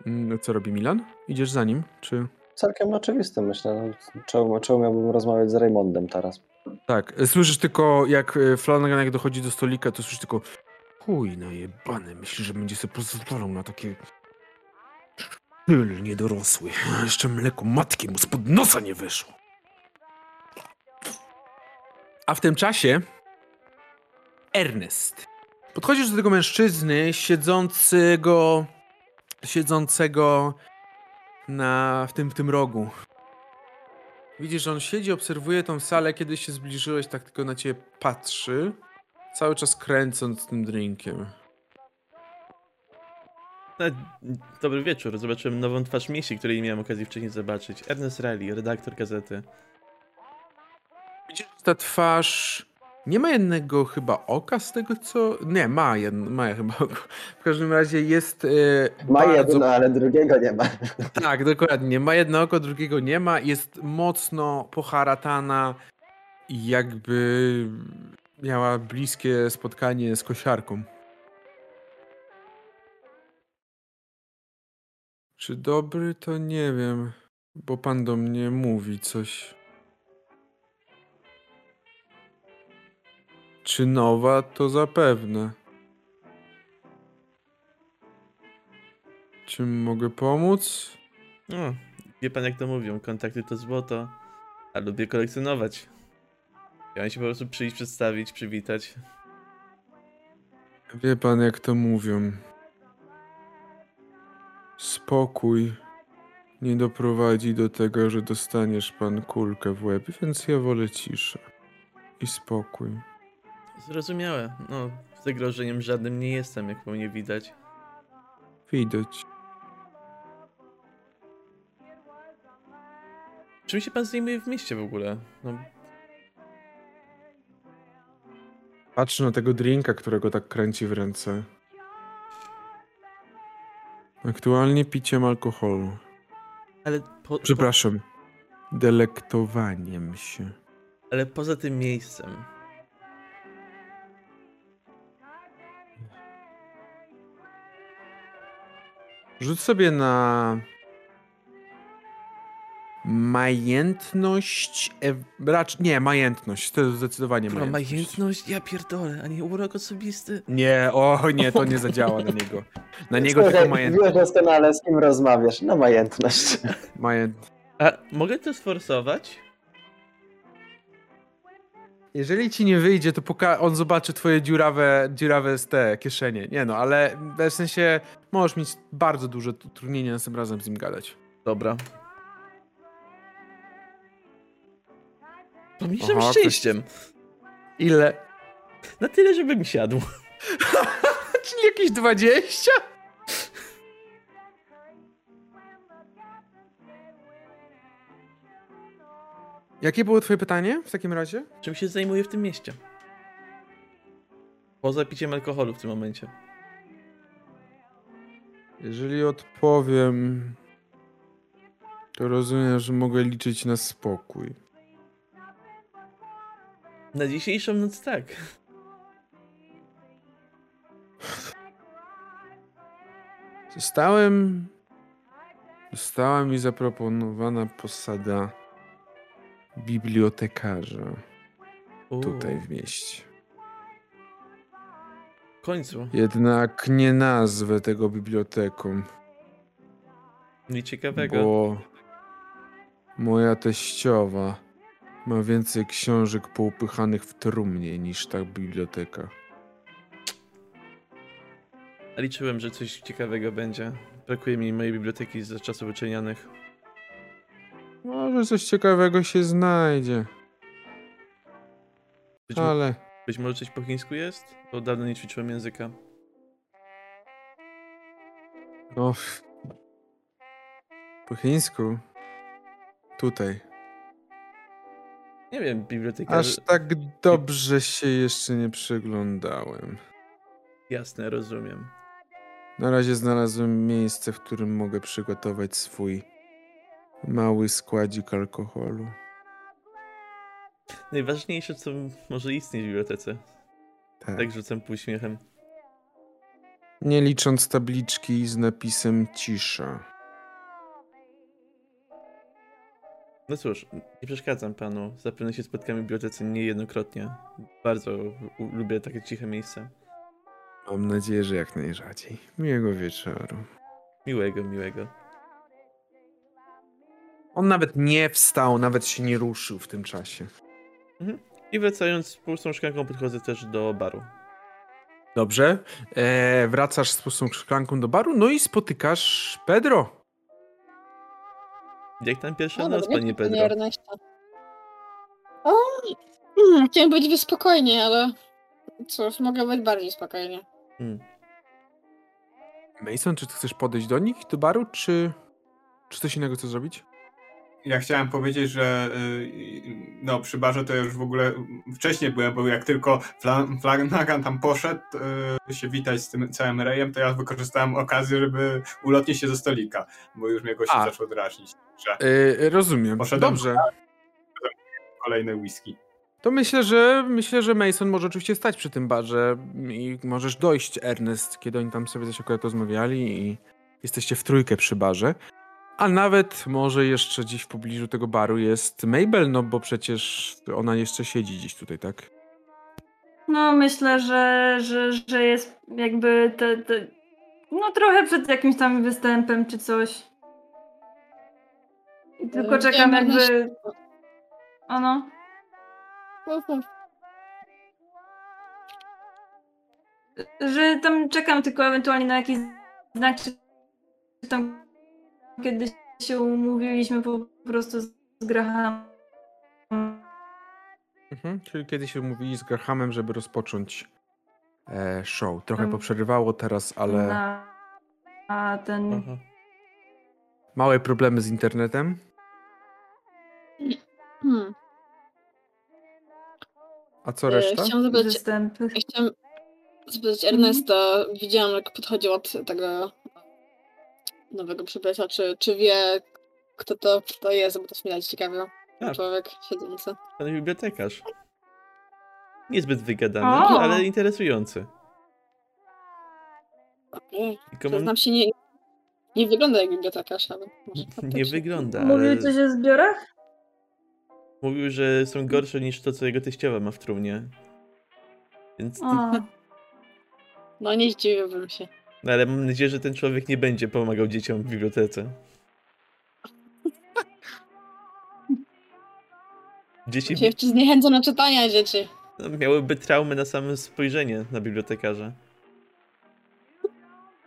Mm, Co robi Milan? Idziesz za nim, czy... Całkiem oczywiste, myślę. No, czemu, czemu miałbym rozmawiać z Raymondem teraz? Tak, słyszysz tylko jak e, Flanagan jak dochodzi do stolika, to słyszysz tylko chuj najebany, myśli, że będzie sobie pozwalał na takie Pyl niedorosły. Jeszcze mleko matki mu spod nosa nie wyszło. A w tym czasie Ernest. Podchodzisz do tego mężczyzny siedzącego siedzącego na, w, tym, w tym rogu. Widzisz, on siedzi, obserwuje tą salę, kiedy się zbliżyłeś, tak tylko na ciebie patrzy, cały czas kręcąc tym drinkiem. No, dobry wieczór. Zobaczyłem nową twarz mieście, której nie miałem okazji wcześniej zobaczyć. Ernest Riley, redaktor gazety. Widzisz, ta twarz nie ma jednego chyba oka z tego co... Nie, ma, jedno, ma chyba oko. W każdym razie jest e, Ma bardzo... jedno, ale drugiego nie ma. Tak, dokładnie. Ma jedno oko, drugiego nie ma. Jest mocno poharatana i jakby miała bliskie spotkanie z kosiarką. Czy dobry, to nie wiem, bo pan do mnie mówi coś. Czy nowa, to zapewne. Czym mogę pomóc? No, wie pan jak to mówią, kontakty to złoto, a lubię kolekcjonować. Chciałem się po prostu przyjść, przedstawić, przywitać. Wie pan, jak to mówią. Spokój nie doprowadzi do tego, że dostaniesz pan kulkę w łeb, więc ja wolę ciszę i spokój. Zrozumiałe. No, zagrożeniem żadnym nie jestem, jak po mnie widać. Widać. Czym się pan zajmuje w mieście w ogóle? No, Patrzę na tego drinka, którego tak kręci w ręce. Aktualnie piciem alkoholu. ale, po, po, Przepraszam. Delektowaniem się. ale poza tym miejscem. Rzuć sobie na majętność. E, racz, nie, majętność. To jest zdecydowanie Kurwa, majętność. majętność? Ja pierdolę, a nie urok osobisty? Nie, o nie, to nie zadziała na niego. Na niego tylko Słuchaj, majętność. Wiesz doskonale, z kim rozmawiasz. No majętność. majętność. A mogę to sforsować? Jeżeli ci nie wyjdzie, to poka- on zobaczy twoje dziurawe, dziurawe z te kieszenie. Nie no, ale w sensie możesz mieć bardzo duże utrudnienie następnym razem z nim gadać. Dobra. Pomniejszym Aha, szczęściem. Ile? Na tyle, żeby mi siadł. Czyli jakieś 20? Jakie było twoje pytanie w takim razie? Czym się zajmuję w tym mieście? Poza piciem alkoholu w tym momencie. Jeżeli odpowiem, to rozumiem, że mogę liczyć na spokój. Na dzisiejszą noc tak. Zostałem. Została mi zaproponowana posada bibliotekarza Uuu, tutaj w mieście. W końcu. Jednak nie nazwę tego biblioteką, Nic ciekawego. bo moja teściowa ma więcej książek poupychanych w trumnie niż ta biblioteka. Liczyłem, że coś ciekawego będzie. Brakuje mi mojej biblioteki z czasów uczelnianych. Może coś ciekawego się znajdzie, Być, ale być może coś po chińsku jest? Bo dawno nie ćwiczyłem języka. no. Po chińsku. Tutaj. Nie wiem, biblioteka... Aż tak dobrze się jeszcze nie przyglądałem. Jasne, rozumiem. Na razie znalazłem miejsce, w którym mogę przygotować swój mały składzik alkoholu. Najważniejsze, co może istnieć w bibliotece. Tak. Tak rzucam półśmiechem. Nie licząc tabliczki z napisem cisza. No cóż, nie przeszkadzam panu. Zapewne się spotkamy w bibliotece niejednokrotnie. Bardzo lubię takie ciche miejsca. Mam nadzieję, że jak najrzadziej. Miłego wieczoru. Miłego, miłego. On nawet nie wstał, nawet się nie ruszył w tym czasie. I wracając z pustą szklanką podchodzę też do baru. Dobrze. E, wracasz z pustą szklanką do baru, no i spotykasz Pedro. Jak tam pierwsza O, noc, dobry panie Pedro? Ernesto. O, hmm, chciałem być spokojnie, ale cóż, mogę być bardziej spokojnie. Hmm. Mason, czy ty chcesz podejść do nich, do baru, czy, czy coś innego chcesz zrobić? Ja chciałem powiedzieć, że y, no przy barze to już w ogóle wcześniej byłem, bo jak tylko Fla- Flanagan tam poszedł y, się witać z tym całym rejem, to ja wykorzystałem okazję, żeby ulotnić się ze stolika, bo już mnie gości zaczął drażnić, że E, rozumiem. Poszedłem- Dobrze. kolejne whisky. To myślę, że myślę, że Mason może oczywiście stać przy tym barze i możesz dojść, Ernest, kiedy oni tam sobie coś akurat rozmawiali i jesteście w trójkę przy barze. A nawet może jeszcze gdzieś w pobliżu tego baru jest Mabel, no bo przecież ona jeszcze siedzi gdzieś tutaj, tak? No myślę, że, że, że jest jakby te, te, no trochę przed jakimś tam występem czy coś. I tylko E, czekam jakby... Ono. Że tam czekam tylko ewentualnie na jakiś znak, czy tam kiedyś się umówiliśmy po prostu z Grahamem. Mhm. Czyli kiedyś się umówili z Grahamem, żeby rozpocząć e, show. Trochę Mm. poprzerywało teraz, ale Na, a ten... Aha. małe problemy z internetem. Hmm. A co reszta? Chciałam zapytać, ja chciałam zapytać Ernesta, widziałam jak podchodził od tego nowego przybycia, czy, czy wie kto to, to jest, bo to mnie ciekawe. Tak. Człowiek siedzący. Pan bibliotekarz. Niezbyt wygadany, O! ale interesujący. Mam... znam się nie, nie wygląda jak bibliotekarz, ale może Nie faktycznie. wygląda, Mówił ale coś o zbiorach? mówił, że są gorsze niż to, co jego teściowa ma w trumnie. Więc... O, No nie zdziwiłbym się. No, ale mam nadzieję, że ten człowiek nie będzie pomagał dzieciom w bibliotece. Dzieci Się jeszcze zniechęca na czytania dzieci. no, miałyby traumy na same spojrzenie na bibliotekarza.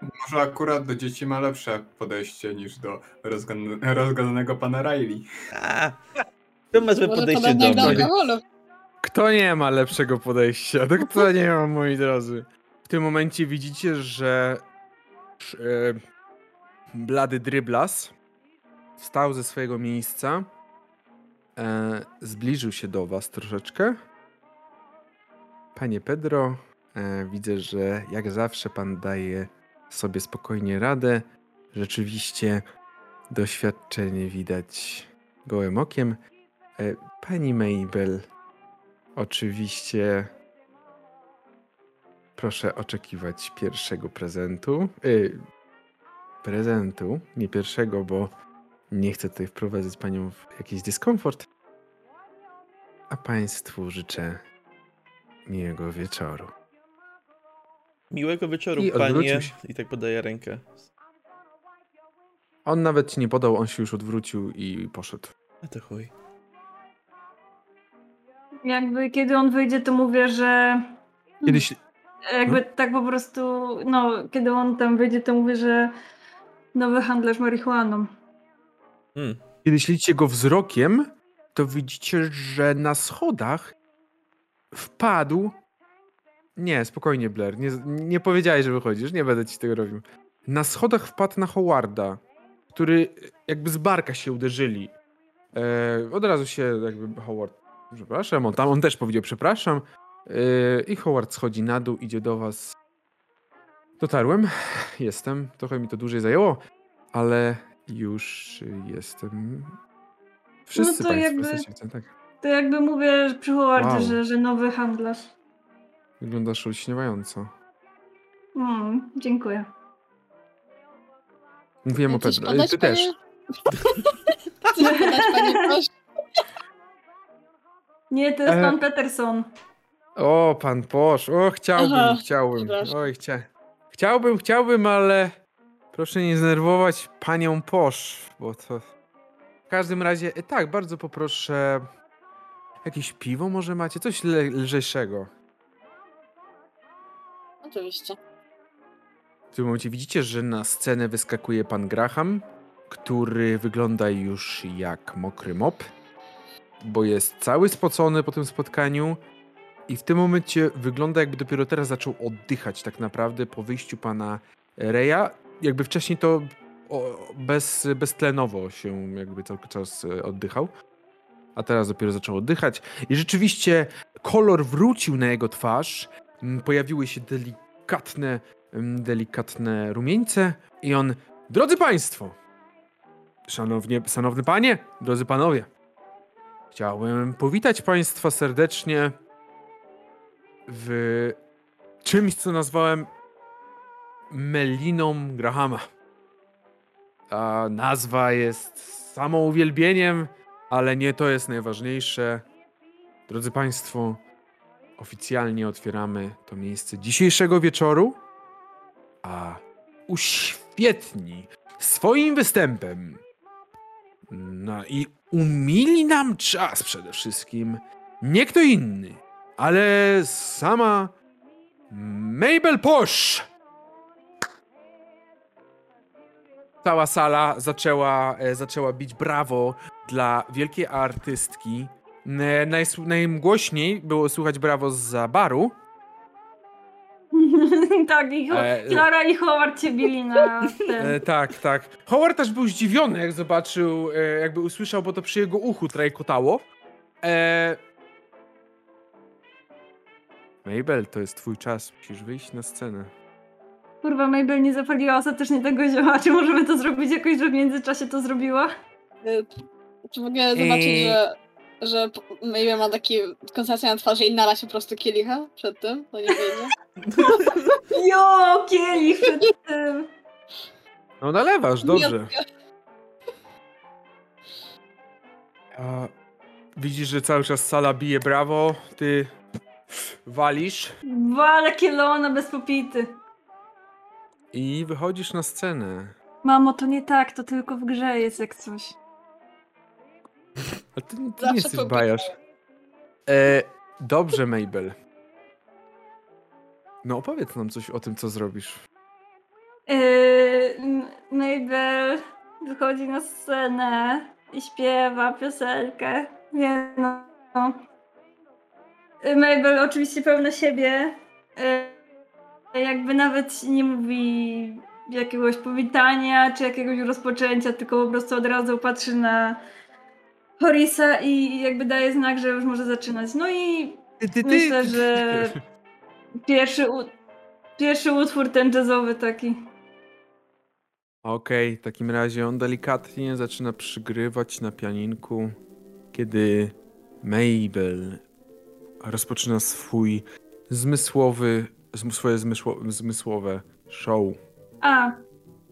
Może akurat do dzieci ma lepsze podejście niż do rozgan- rozgadanego pana Riley. A, to ma złe podejście do mnie. Kto nie ma lepszego podejścia? To kto nie ma, moi drodzy? W tym momencie widzicie, że e, blady dryblas wstał ze swojego miejsca, e, zbliżył się do was troszeczkę. Panie Pedro, e, widzę, że jak zawsze pan daje sobie spokojnie radę. Rzeczywiście doświadczenie widać gołym okiem. Pani Mabel, oczywiście proszę oczekiwać pierwszego prezentu. Y, prezentu, nie pierwszego, bo nie chcę tutaj wprowadzać panią w jakiś dyskomfort. A państwu życzę miłego wieczoru. Miłego wieczoru, I panie. odwrócił się. I tak podaje rękę. On nawet ci nie podał, on się już odwrócił i poszedł. A to chuj. jakby kiedy on wyjdzie, to mówię, że Kiedyś, jakby tak po prostu, no, kiedy on tam wyjdzie, to mówię, że nowy handlarz marihuaną. Hmm. Kiedy śledzicie go wzrokiem, to widzicie, że na schodach wpadł. Nie, spokojnie, Blair. Nie, nie powiedziałeś, że wychodzisz. Nie będę ci tego robił. Na schodach wpadł na Howarda, który jakby z barka się uderzyli. E, od razu się jakby Howard. Przepraszam, on tam on też powiedział przepraszam. E, I Howard schodzi na dół, idzie do was. Dotarłem. Jestem. Trochę mi to dłużej zajęło, ale już jestem. Wszyscy No to jakby- jesteście, tak? To jakby mówię przy Howardzie, Wow. że, że nowy handlarz. Wyglądasz olśniewająco. Mm, dziękuję. Mówiłem o Pedro. podać, Ty też. panie? Chcesz podać, panie proszę? Nie, to jest E. pan Peterson. O, pan Posz, o, chciałbym, Aha, chciałbym. przepraszam. Oj, chcia... Chciałbym, chciałbym, ale proszę nie zdenerwować panią Posz, bo to... W każdym razie, e, tak, bardzo poproszę... Jakieś piwo może macie? Coś le- lżejszego. Oczywiście. W tym momencie widzicie, że na scenę wyskakuje pan Graham, który wygląda już jak mokry mop, bo jest cały spocony po tym spotkaniu i w tym momencie wygląda jakby dopiero teraz zaczął oddychać tak naprawdę po wyjściu pana Reja. Jakby wcześniej to bez, beztlenowo się jakby cały czas e, oddychał, a teraz dopiero zaczął oddychać. I rzeczywiście kolor wrócił na jego twarz, m, pojawiły się delikatne em, delikatne rumieńce. I on, drodzy państwo, szanownie, szanowny panie, drodzy panowie, chciałem powitać państwa serdecznie w czymś, co nazwałem Meliną Grahama. Ta nazwa jest samouwielbieniem, ale nie to jest najważniejsze. Drodzy państwo, oficjalnie otwieramy to miejsce dzisiejszego wieczoru a uświetni swoim występem no i umili nam czas przede wszystkim nie kto inny, ale sama Mabel Posh. Cała sala zaczęła, e, zaczęła bić brawo dla wielkiej artystki. E, najs- Najgłośniej było słychać brawo z baru. tak, i E, Klara i Howard cię bili na ten. E, tak, tak. Howard też był zdziwiony, jak zobaczył, e, jakby usłyszał, bo to przy jego uchu trajkotało. E... Mabel, to jest twój czas. Musisz wyjść na scenę. Kurwa, Mabel nie zapaliła ostatecznie tego zioła. Czy możemy to zrobić jakoś, że w międzyczasie to zrobiła? Y, Czy mogę zobaczyć, Eee. że, że Maybe ma taki koncentrację na twarzy i nala się po prostu kielicha przed tym? To nie wiedzie. Jo, kielich przed tym. No nalewasz, dobrze. A, widzisz, że cały czas sala bije brawo, ty walisz Wale kielona bez popity. i wychodzisz na scenę. Mamo, to nie tak, to tylko w grze jest jak coś. A ty, ty nie jesteś bajarz. E, dobrze, Mabel. No opowiedz nam coś o tym, co zrobisz. Yy, M- Mabel wychodzi na scenę i śpiewa piosenkę. Nie no. Mabel oczywiście pełna siebie. Yy, jakby nawet nie mówi jakiegoś powitania czy jakiegoś rozpoczęcia, tylko po prostu od razu patrzy na Horisa i jakby daje znak, że już może zaczynać. No i Ty, ty, ty. myślę, że pierwszy, pierwszy utwór ten jazzowy taki. Okej, w takim razie on delikatnie zaczyna przygrywać na pianinku, kiedy Mabel rozpoczyna swój zmysłowy, zm- swoje zmysło, zmysłowe show. A,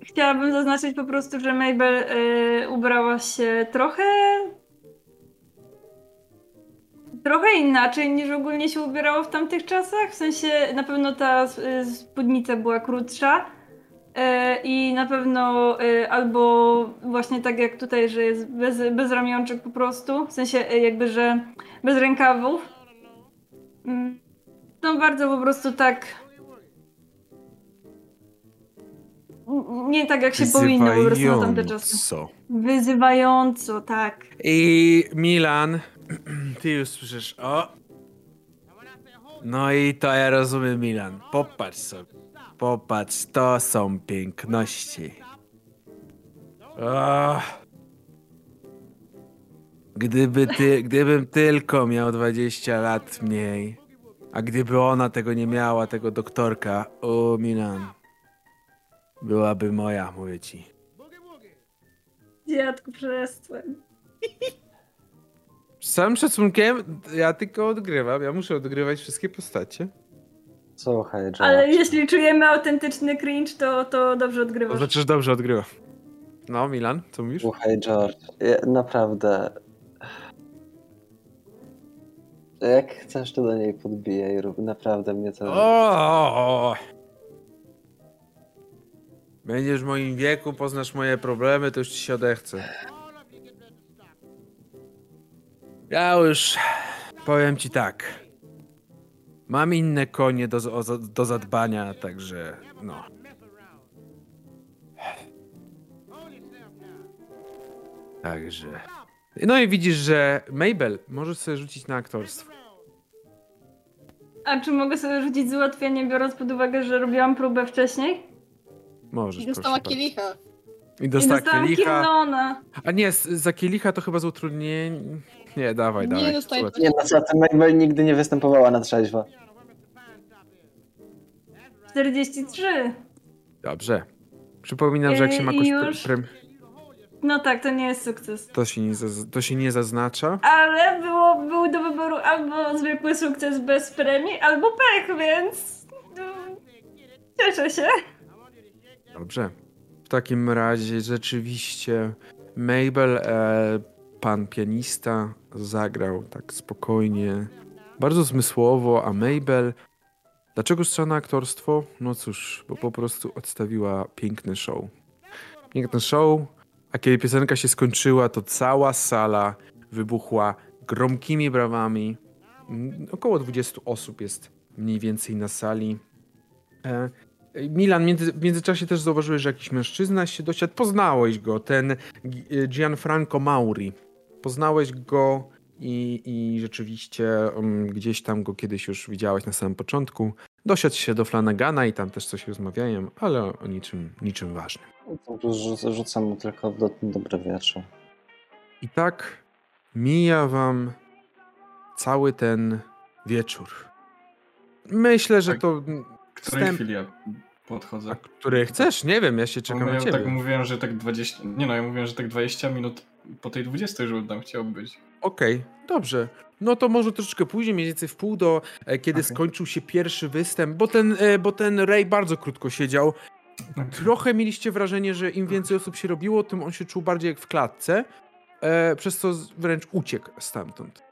chciałabym zaznaczyć po prostu, że Mabel y, ubrała się trochę. Trochę inaczej niż ogólnie się ubierało w tamtych czasach. W sensie na pewno ta spódnica była krótsza. y, I na pewno y, albo właśnie tak jak tutaj, że jest bez, bez ramionczek po prostu. W sensie y, jakby, że bez rękawów. No bardzo po prostu tak Nie tak jak się powinno po prostu na tamte czasy. Wyzywająco. Tak. I Milan, ty już słyszysz, o. No i to ja rozumiem, Milan. Popatrz sobie. Popatrz, to są piękności. O. Gdyby ty, gdybym tylko miał 20 lat mniej, a gdyby ona tego nie miała, tego doktorka, o Milan, byłaby moja, mówię ci. Dziadku, przestań. Z całym szacunkiem, ja tylko odgrywam. Ja muszę odgrywać wszystkie postacie. Słuchaj, Jack. Ale jeśli czujemy autentyczny cringe, to, to dobrze To odgrywasz. znaczy, że dobrze odgrywam. No, Milan, co mówisz? Słuchaj, George, ja, naprawdę. Jak chcesz, to do niej podbijaj. rób. Naprawdę mnie to. O! Będziesz w moim wieku, poznasz moje problemy, to już ci się odechce. Ja już powiem ci tak. Mam inne konie do, o- do zadbania, także no. Także. No i widzisz, że Mabel możesz sobie rzucić na aktorstwo. A czy mogę sobie rzucić załatwienie, biorąc pod uwagę, że robiłam próbę wcześniej? Możesz. I dostała kielicha. I dostała kielicha. Kilnona. A nie, z- za kielicha to chyba z utrudnień. Nie, dawaj, Nie dawaj. dostaję Zobacz. Nie, no co, Mabel nigdy nie występowała na trzeźwo. 43. Dobrze. Przypominam, że jak się ma jakąś już? No tak, to nie jest sukces. to, się nie to się nie zaznacza. Ale było, był do wyboru albo zwykły sukces bez premii, albo pech, więc... mm, Cieszę się. Dobrze. W takim razie rzeczywiście Mabel, e, pan pianista, zagrał tak spokojnie, bardzo zmysłowo, a Mabel. Dlaczego strzela na aktorstwo? No cóż, bo po prostu odstawiła piękny show. Piękny show, a kiedy piosenka się skończyła, to cała sala wybuchła gromkimi brawami. Mm, Około 20 osób jest mniej więcej na sali. E, Milan, między, w międzyczasie też zauważyłeś, że jakiś mężczyzna się dosiadł. Poznałeś go, ten Gi- Gianfranco Mauri. Poznałeś go i, i rzeczywiście um, gdzieś tam go kiedyś już widziałeś na samym początku. Dosiadł się do Flanagana i tam też coś rozmawiają, ale o niczym, niczym ważnym. Rzu- Rzucam mu tylko do, dobry wieczór. I tak mija wam cały ten wieczór. Myślę, że Tak. to... W której Wstęp- chwili ja podchodzę? A który chcesz? Nie wiem, ja się czekam ja na ciebie. tak mówiłem, że tak 20. Nie no, ja mówiłem, że tak 20 minut po tej 20 już tam chciał być. Okej, dobrze. No to może troszeczkę później, mniej więcej w pół do, e, kiedy Okej. skończył się pierwszy występ, bo ten, e, bo ten Ray bardzo krótko siedział. Trochę mieliście wrażenie, że im więcej osób się robiło, tym on się czuł bardziej jak w klatce, e, przez co wręcz uciekł stamtąd.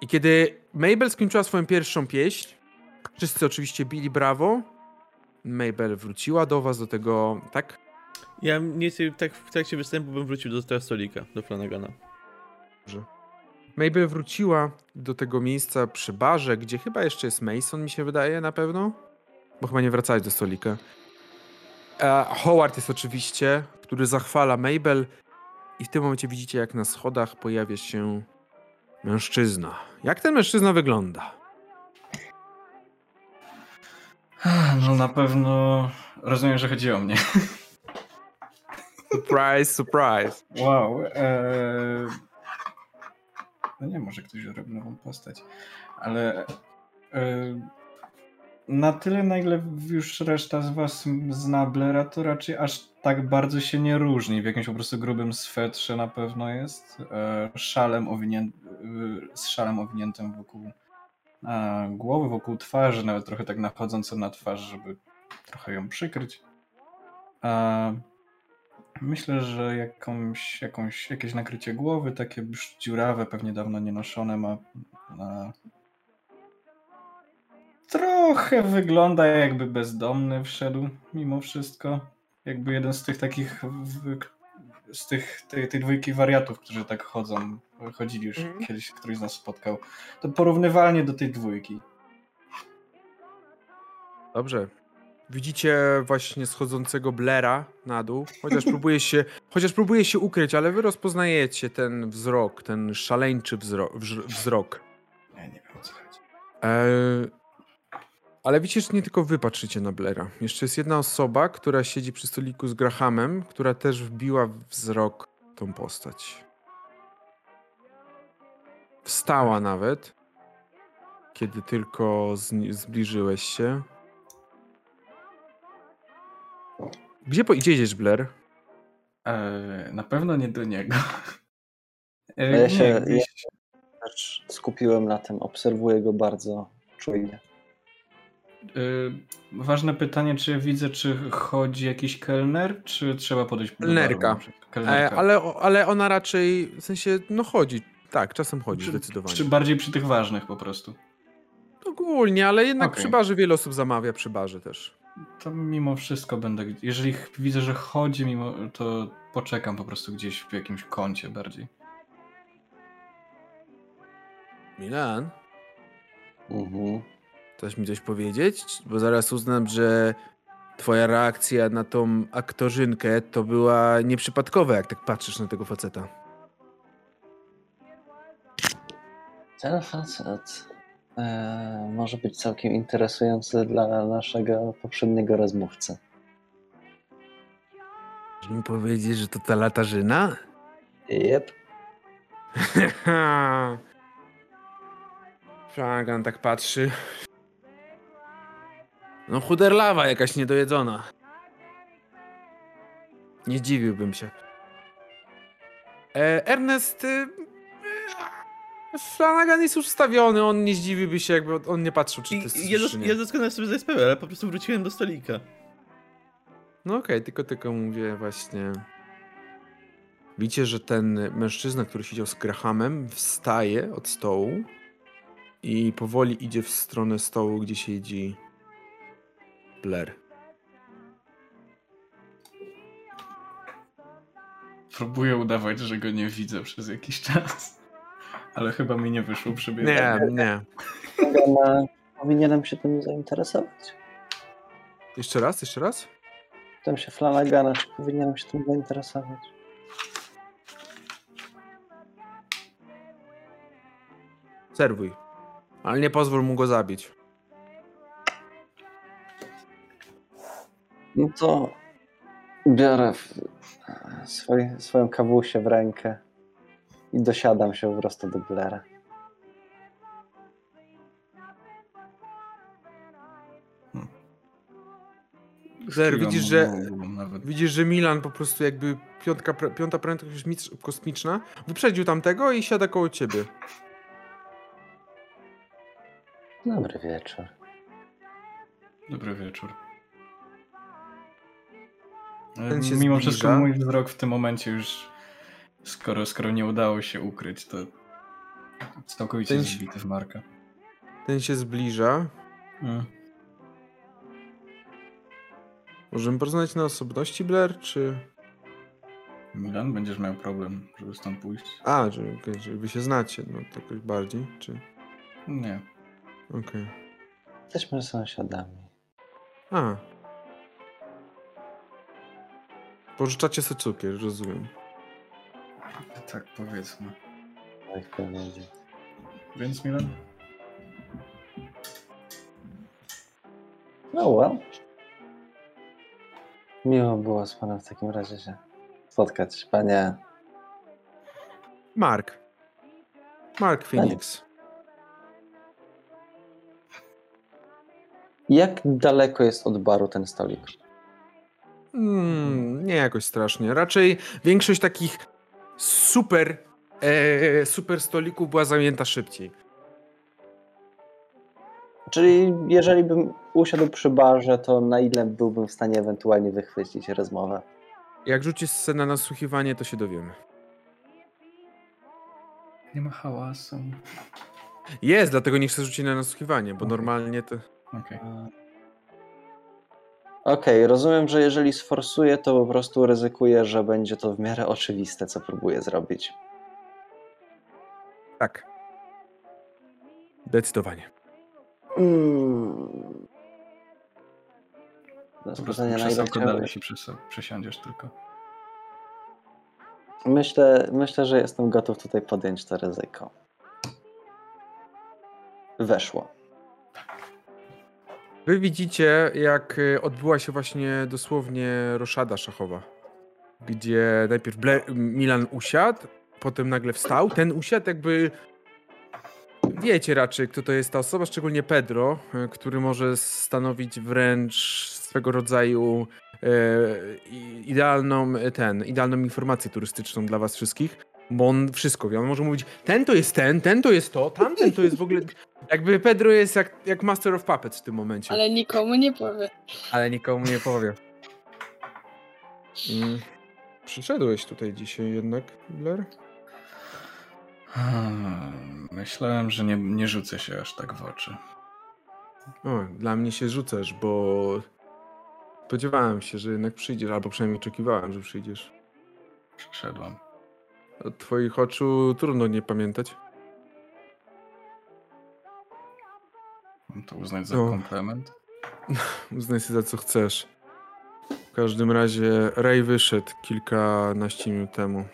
I kiedy Mabel skończyła swoją pierwszą pieśń, wszyscy oczywiście bili brawo, Mabel wróciła do was, do tego, tak? Ja mniej więcej tak w trakcie występu bym wrócił do tego stolika, do Flanagana. Mabel wróciła do tego miejsca przy barze, gdzie chyba jeszcze jest Mason, mi się wydaje, na pewno. Bo chyba nie wracałeś do stolika. E, Howard jest oczywiście, który zachwala Mabel i w tym momencie widzicie, jak na schodach pojawia się mężczyzna. Jak ten mężczyzna wygląda? No na pewno rozumiem, że chodzi o mnie. Surprise, surprise. Wow. Eee... No nie, może ktoś robi nową postać. Ale eee... na tyle, na ile już reszta z was zna Blera, to raczej aż tak bardzo się nie różni. W jakimś po prostu grubym swetrze na pewno jest. Eee, szalem owinię... y, z szalem owiniętym wokół e, głowy, wokół twarzy, nawet trochę tak nachodząco na twarz, żeby trochę ją przykryć. Myślę, że jakąś, jakąś, jakieś nakrycie głowy, takie już dziurawe, pewnie dawno nie noszone ma. Trochę wygląda jakby bezdomny wszedł mimo wszystko. Jakby jeden z tych takich z tych, tej, tej dwójki wariatów, którzy tak chodzą, chodzili już Mhm. kiedyś, któryś z nas spotkał. To porównywalnie do tej dwójki. Dobrze. Widzicie właśnie schodzącego Blera na dół, chociaż próbuje się, chociaż próbuje się ukryć, ale wy rozpoznajecie ten wzrok, ten szaleńczy wzrok. wzrok. Ja nie wiem o co chodzi. Eee, ale widzicie, że nie tylko wy patrzycie na Blera. Jeszcze jest jedna osoba, która siedzi przy stoliku z Grahamem, która też wbiła wzrok w tą postać. Wstała nawet, kiedy tylko zbliżyłeś się. Gdzie po- gdzie idziesz, Blair? Eee, na pewno nie do niego. Eee, ja się, nie, ja gdzieś- się też skupiłem na tym, obserwuję go bardzo czujnie. Y, ważne pytanie, czy ja widzę, czy chodzi jakiś kelner, czy trzeba podejść do baru Kelnerka. przykład? Kelnerka. E, ale, ale ona raczej, w sensie, no chodzi. Tak, czasem chodzi, Czy- zdecydowanie. Czy bardziej przy tych ważnych po prostu? Ogólnie, ale jednak Okej. przy barze wiele osób zamawia przy barze też. To mimo wszystko będę. Jeżeli widzę, że chodzi, mimo to poczekam po prostu gdzieś w jakimś kącie bardziej. Milan, Mhm. Chcesz mi coś powiedzieć? Bo zaraz uznam, że twoja reakcja na tą aktorzynkę to była nieprzypadkowa, jak tak patrzysz na tego faceta. Ten facet e, może być całkiem interesujący dla naszego poprzedniego rozmówcy. Chcesz mi powiedzieć, że to ta latarzyna? Jep. Flagan tak patrzy. No chuderlawa jakaś niedojedzona. Nie dziwiłbym się. E, Ernest... Y, Flanagan jest już wstawiony, on nie zdziwiłby się, jakby on nie patrzył, czy to jest i ja, dos- ja doskonale sobie zdaję sprawę, ale po prostu wróciłem do stolika. No okej, tylko tylko mówię właśnie. Widzicie, że ten mężczyzna, który siedział z Grahamem, wstaje od stołu i powoli idzie w stronę stołu, gdzie siedzi Blair. Próbuję udawać, że go nie widzę przez jakiś czas. Ale chyba mi nie wyszło przy Nie, nie. Powinienem się tym zainteresować. Jeszcze raz, jeszcze raz? Pytam się Flanagana, czy powinienem się tym zainteresować. Serwuj. Ale nie pozwól mu go zabić. No to biorę w, swoj, swoją kawusię w rękę i dosiadam się po prostu do Blaira. Blair, Kiwam widzisz, że. Widzisz, że Milan po prostu jakby piątka, piąta prędkość kosmicz- kosmiczna wyprzedził tamtego i siada koło ciebie. Dobry wieczór. Dobry wieczór. Ten się Mimo zbliża. wszystko mój wzrok w tym momencie już, skoro, skoro nie udało się ukryć, to całkowicie Ten się- zbity w markę. Ten się zbliża. Mm. Możemy porozmawiać na osobności, Blair, czy... Milan, będziesz miał problem, żeby stąd pójść? A, że, okej, że wy się znacie, no to jakoś bardziej, czy... Nie. Okej. Jesteśmy sąsiadami. A. Pożyczacie sobie cukier, rozumiem. Tak powiedzmy. Tak powiedzieć. Więc Milan? No well. Miło było z panem w takim razie się spotkać, panie. Mark. Mark Phoenix. Jak daleko jest od baru ten stolik? Mm, nie jakoś strasznie. Raczej większość takich super, e, super stolików była zajęta szybciej. Czyli jeżeli bym usiadł przy barze, to na ile byłbym w stanie ewentualnie wychwycić rozmowę? Jak rzucisz scenę na nasłuchiwanie, to się dowiemy. Nie ma hałasu. Jest, dlatego nie chcę rzucić na nasłuchiwanie, bo Okej. normalnie to... Okej. Okej, rozumiem, że jeżeli sforsuję, to po prostu ryzykuję, że będzie to w miarę oczywiste, co próbuję zrobić. Tak. Zdecydowanie. Mm. Rozpoznanie na ile dalej się przesiądziesz tylko. Myślę, myślę, że jestem gotów tutaj podjąć to ryzyko. Weszło. Wy widzicie, jak y, odbyła się właśnie dosłownie roszada szachowa, gdzie najpierw Blair, Milan usiadł, potem nagle wstał, ten usiadł jakby... Wiecie raczej, kto to jest ta osoba, szczególnie Pedro, y, który może stanowić wręcz swego rodzaju e, idealną, e, ten, idealną informację turystyczną dla was wszystkich, bo on wszystko wie. On może mówić, ten to jest ten, ten to jest to, tamten to jest w ogóle... Jakby Pedro jest jak, jak Master of Puppets w tym momencie. Ale nikomu nie powie. Ale nikomu nie powie. Mm. Przyszedłeś tutaj dzisiaj jednak, Blair? Hmm, Myślałem, że nie, nie rzucę się aż tak w oczy. O, dla mnie się rzucasz, bo spodziewałem się, że jednak przyjdziesz, albo przynajmniej oczekiwałem, że przyjdziesz. Przyszedłem. Od twoich oczu trudno nie pamiętać. Mam to uznać za O. komplement? Uznaj sobie za co chcesz. W każdym razie Ray wyszedł kilkanaście minut temu.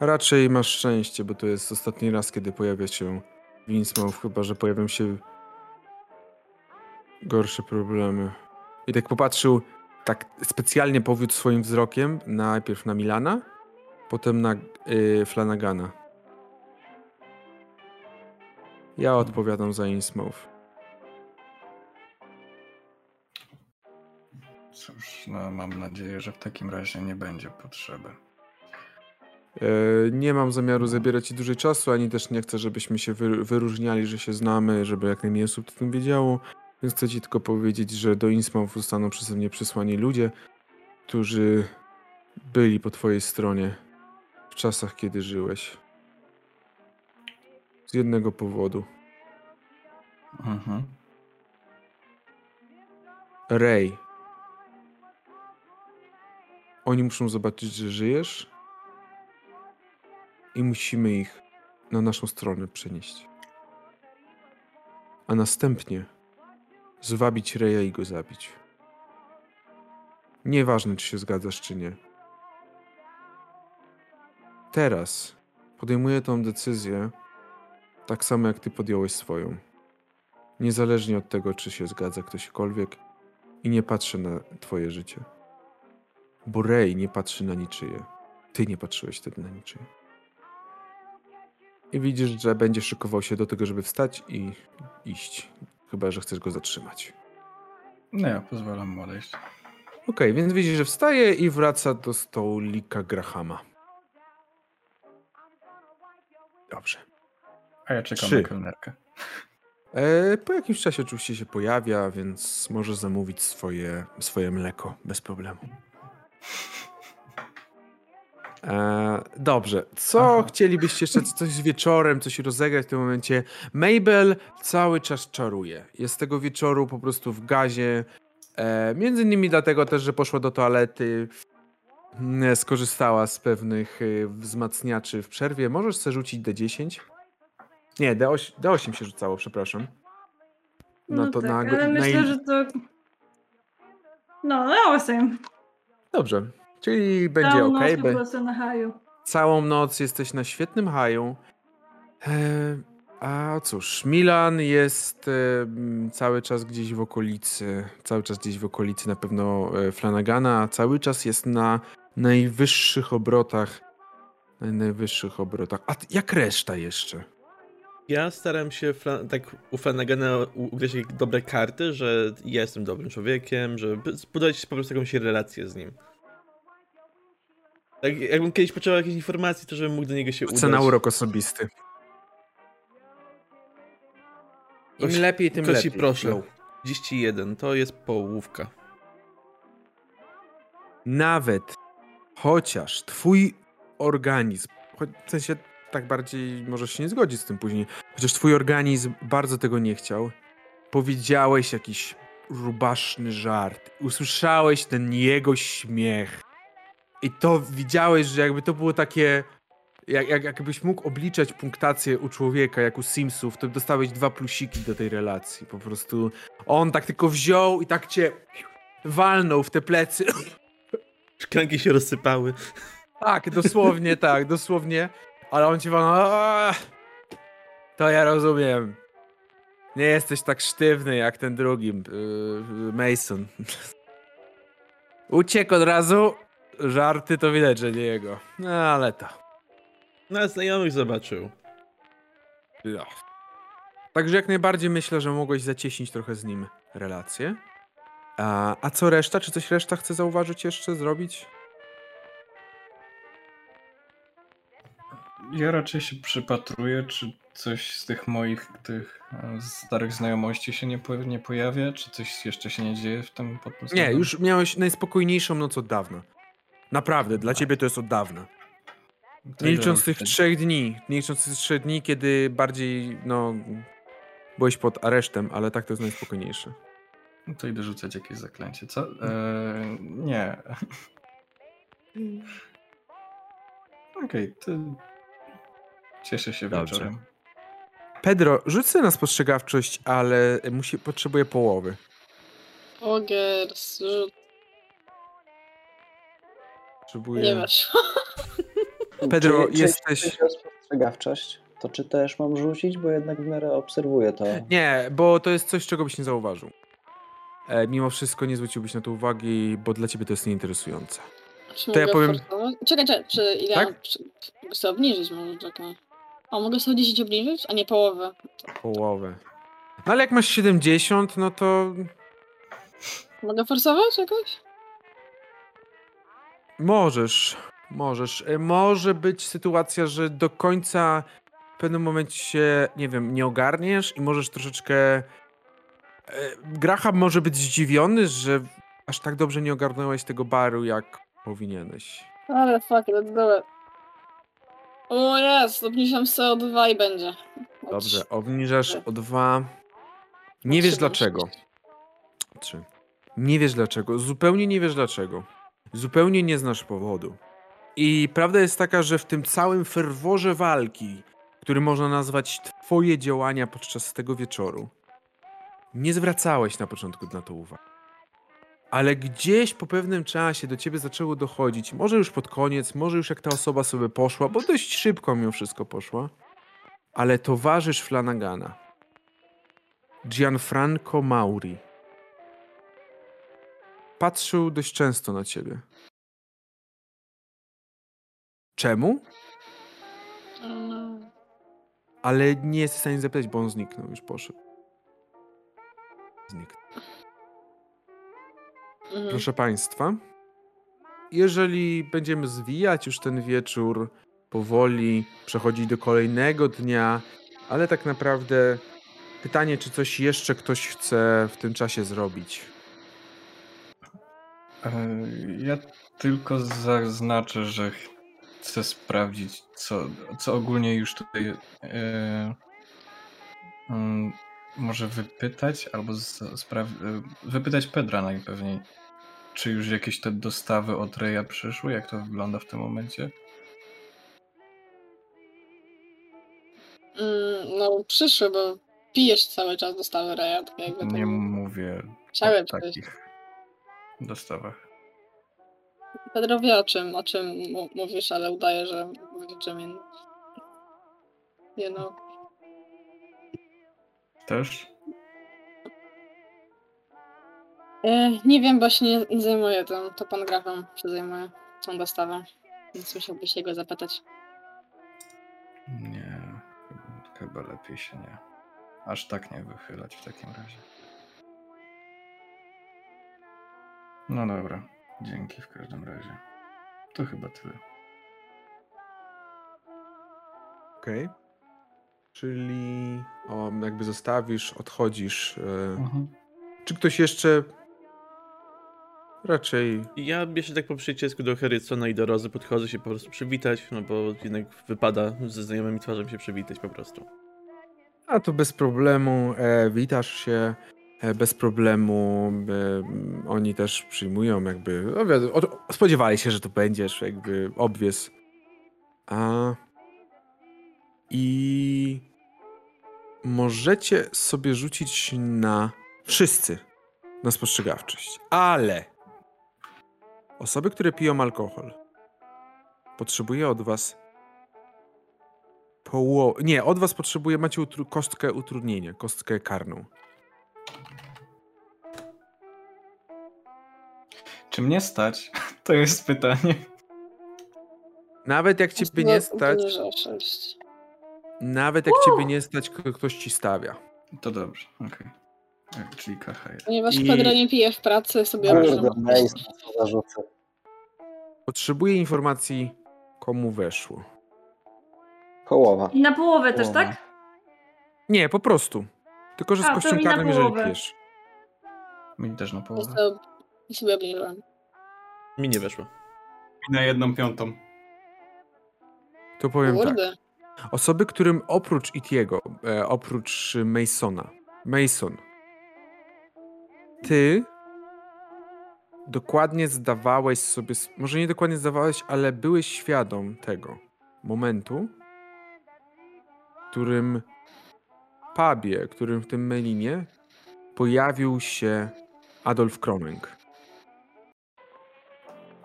Raczej masz szczęście, bo to jest ostatni raz, kiedy pojawia się Winsmouth, chyba że pojawią się gorsze problemy. I tak popatrzył, tak specjalnie powiódł swoim wzrokiem najpierw na Milana, potem na y, Flanagana. Ja odpowiadam za Innsmouth. Cóż, no mam nadzieję, że w takim razie nie będzie potrzeby. E, Nie mam zamiaru zabierać ci dużej czasu, ani też nie chcę, żebyśmy się wy, wyróżniali, że się znamy, żeby jak najmniej osób o tym wiedziało. Więc chcę ci tylko powiedzieć, że do Innsmouth zostaną przeze mnie przysłani ludzie, którzy byli po twojej stronie w czasach, kiedy żyłeś. Z jednego powodu. Mhm. Ray. Oni muszą zobaczyć, że żyjesz i musimy ich na naszą stronę przenieść. A następnie zwabić Raya i go zabić. Nieważne, czy się zgadzasz, czy nie. Teraz podejmuję tą decyzję tak samo, jak ty podjąłeś swoją. Niezależnie od tego, czy się zgadza ktośkolwiek i nie patrzę na twoje życie. Bo Ray nie patrzy na niczyje. Ty nie patrzyłeś wtedy na niczyje. I widzisz, że będzie szykował się do tego, żeby wstać i iść. Chyba, że chcesz go zatrzymać. Nie, ja pozwalam mu odejść. Okej, więc widzisz, że wstaje i wraca do stolika Grahama. Dobrze. A ja czekam Trzy. na kelnerkę. E, po jakimś czasie oczywiście się pojawia, więc może zamówić swoje, swoje mleko bez problemu. E, dobrze, co Aha. chcielibyście jeszcze coś z wieczorem, coś rozegrać w tym momencie? Mabel cały czas czaruje. Jest tego wieczoru po prostu w gazie. E, między innymi dlatego też, że poszła do toalety, mm, skorzystała z pewnych wzmacniaczy w przerwie. Możesz sobie rzucić D10? Nie, D8, D8 się rzucało, przepraszam. No, No to tak, na ale na myślę, że to... No, na 8. Dobrze, czyli będzie Całą ok. noc Be... na haju. Całą noc jesteś na świetnym haju. E, a cóż, Milan jest e, cały czas gdzieś w okolicy, cały czas gdzieś w okolicy na pewno e, Flanagana, a cały czas jest na najwyższych obrotach. Na najwyższych obrotach. A jak reszta jeszcze? Ja staram się tak u Flanagana u- ugrać jak dobre karty, że ja jestem dobrym człowiekiem, żeby zbudować po prostu jakąś relację z nim. Tak, jakbym kiedyś potrzebował jakiejś informacji, to żebym mógł do niego się udać. Chcę na urok osobisty. Im lepiej, tym Kości, lepiej. proszę. Yo. 31, to jest połówka. Nawet chociaż twój organizm, choć w sensie tak bardziej możesz się nie zgodzić z tym później, chociaż twój organizm bardzo tego nie chciał, powiedziałeś jakiś rubaszny żart, usłyszałeś ten jego śmiech i to widziałeś, że jakby to było takie, jak, jak, jakbyś mógł obliczać punktację u człowieka, jak u Simsów, to dostałeś dwa plusiki do tej relacji. Po prostu on tak tylko wziął i tak cię walnął w te plecy. Szklanki się rozsypały. Tak, dosłownie tak, dosłownie. Ale on ci wam. To ja rozumiem. Nie jesteś tak sztywny jak ten drugi, yy, Mason. Uciekł od razu. Żarty to widać, że nie jego. No ale to. Na znajomych zobaczył. No. Także jak najbardziej myślę, że mogłeś zacieśnić trochę z nim relację. A, a co reszta? Czy coś reszta chce zauważyć jeszcze, zrobić? Ja raczej się przypatruję, czy coś z tych moich tych e, starych znajomości się nie, po, nie pojawia, czy coś jeszcze się nie dzieje w tym pod tym Nie, już miałeś najspokojniejszą noc od dawna. Naprawdę, dla ciebie to jest od dawna. To Nie licząc tych trzech dni. Nie licząc tych trzech dni, kiedy bardziej, no... Byłeś pod aresztem, ale tak to jest najspokojniejsze. No To idę rzucać jakieś zaklęcie, co? Eee, nie. Okej, to cieszę się Dobrze. wieczorem. Pedro, rzuć sobie na spostrzegawczość, ale musi, potrzebuje połowy. Ogers, rzut. Potrzebuje... Nie weszło. Pedro, Czy- czy jesteś- jeśli chodzi o spostrzegawczość, to czy też mam rzucić, bo jednak w miarę obserwuję to. Nie, bo to jest coś, czego byś nie zauważył. E, mimo wszystko nie zwróciłbyś na to uwagi, bo dla ciebie to jest nieinteresujące. Czy To ja powiem- forsować? Czekaj, czekaj, czy ile? Tak? Czy, sobie obniżyć może, czekaj. O, mogę sobie 10 obniżyć? A nie połowę. Połowę. No ale jak masz 70, no to Mogę forsować jakoś? możesz. Możesz. E, Może być sytuacja, że do końca w pewnym momencie się, nie wiem, nie ogarniesz i możesz troszeczkę. e, Graham może być zdziwiony, że aż tak dobrze nie ogarnąłeś tego baru, jak powinieneś. Ale fuck, let's do it. O jest, obniżam sobie o 2 i będzie. O Dobrze, trzy. obniżasz o dwa. Nie wiesz Trzy, dlaczego. Trzy. Nie wiesz dlaczego. Zupełnie nie wiesz dlaczego. Zupełnie nie znasz powodu. I prawda jest taka, że w tym całym ferworze walki, który można nazwać twoje działania podczas tego wieczoru, nie zwracałeś na początku na to uwagi. Ale gdzieś po pewnym czasie do ciebie zaczęło dochodzić, może już pod koniec, może już jak ta osoba sobie poszła, bo dość szybko mimo wszystko poszła, ale towarzysz Flanagana, Gianfranco Mauri, patrzył dość często na ciebie. Czemu? Ale nie jesteś w stanie zapytać, bo on zniknął, już poszedł. Zniknął. Mhm. Proszę Państwa, jeżeli będziemy zwijać już ten wieczór powoli, przechodzić do kolejnego dnia, ale tak naprawdę pytanie, czy coś jeszcze ktoś chce w tym czasie zrobić. E, Ja tylko zaznaczę, że chcę sprawdzić, co, co ogólnie już tutaj mm, może wypytać, albo e, wypytać Pedra najpewniej. Czy już jakieś te dostawy od Reja przyszły? Jak to wygląda w tym momencie? Mm, no przyszły, bo pijesz cały czas dostawy Reja, tak jakby Nie mówię Cały o takich dostawach. Pedro wie o czym, o czym mówisz, ale udaje, że mówi czym innym. You know. Też? E, nie wiem, bo się nie, nie zajmuję tym. To pan Graham się zajmuje tą dostawą. Więc musiałbyś się go zapytać. Nie, chyba- chyba lepiej się nie. Aż tak nie wychylać w takim razie. No dobra, dzięki w każdym razie. To chyba tyle. Okej. Czyli o, jakby zostawisz, odchodzisz. e, Czy ktoś jeszcze raczej Ja jeszcze tak po przyjacielsku do Harrisona i do Rozy podchodzę się po prostu przywitać, no bo jednak wypada ze znajomymi twarzami się przywitać po prostu. A to bez problemu, e, witasz się, e, bez problemu. E, oni też przyjmują, jakby. No, o, spodziewali się, że to będziesz, jakby obwies. A. I. Możecie sobie rzucić na. Wszyscy na spostrzegawczość. Ale. Osoby, które piją alkohol, potrzebuję od was Poło... Nie, od was potrzebuję, macie utru... kostkę utrudnienia, kostkę karną. Czy mnie stać? To jest pytanie. Nawet jak ciebie nie stać. Nawet jak ciebie nie stać, ktoś ci stawia. To dobrze, okej. Okay. Czyli KH. Ponieważ I- Pedro nie pije w pracy, sobie Kurde, co zarzucę. Potrzebuję informacji, komu weszło. Połowa. I na połowę też, Połowa. tak? Nie, po prostu. Tylko, że z A, to kością mi na karnym, jeżeli połowę. pijesz. Mi też na Po połowę. i sobie obniżyłem. Mi nie weszło. I na jedną piątą. To powiem tak. Kurde. Osoby, którym oprócz Itiego, e, oprócz Masona, Mason, ty dokładnie zdawałeś sobie, może nie dokładnie zdawałeś, ale byłeś świadom tego momentu, w którym pubie, którym w tym Melinie pojawił się Adolf Kronenk.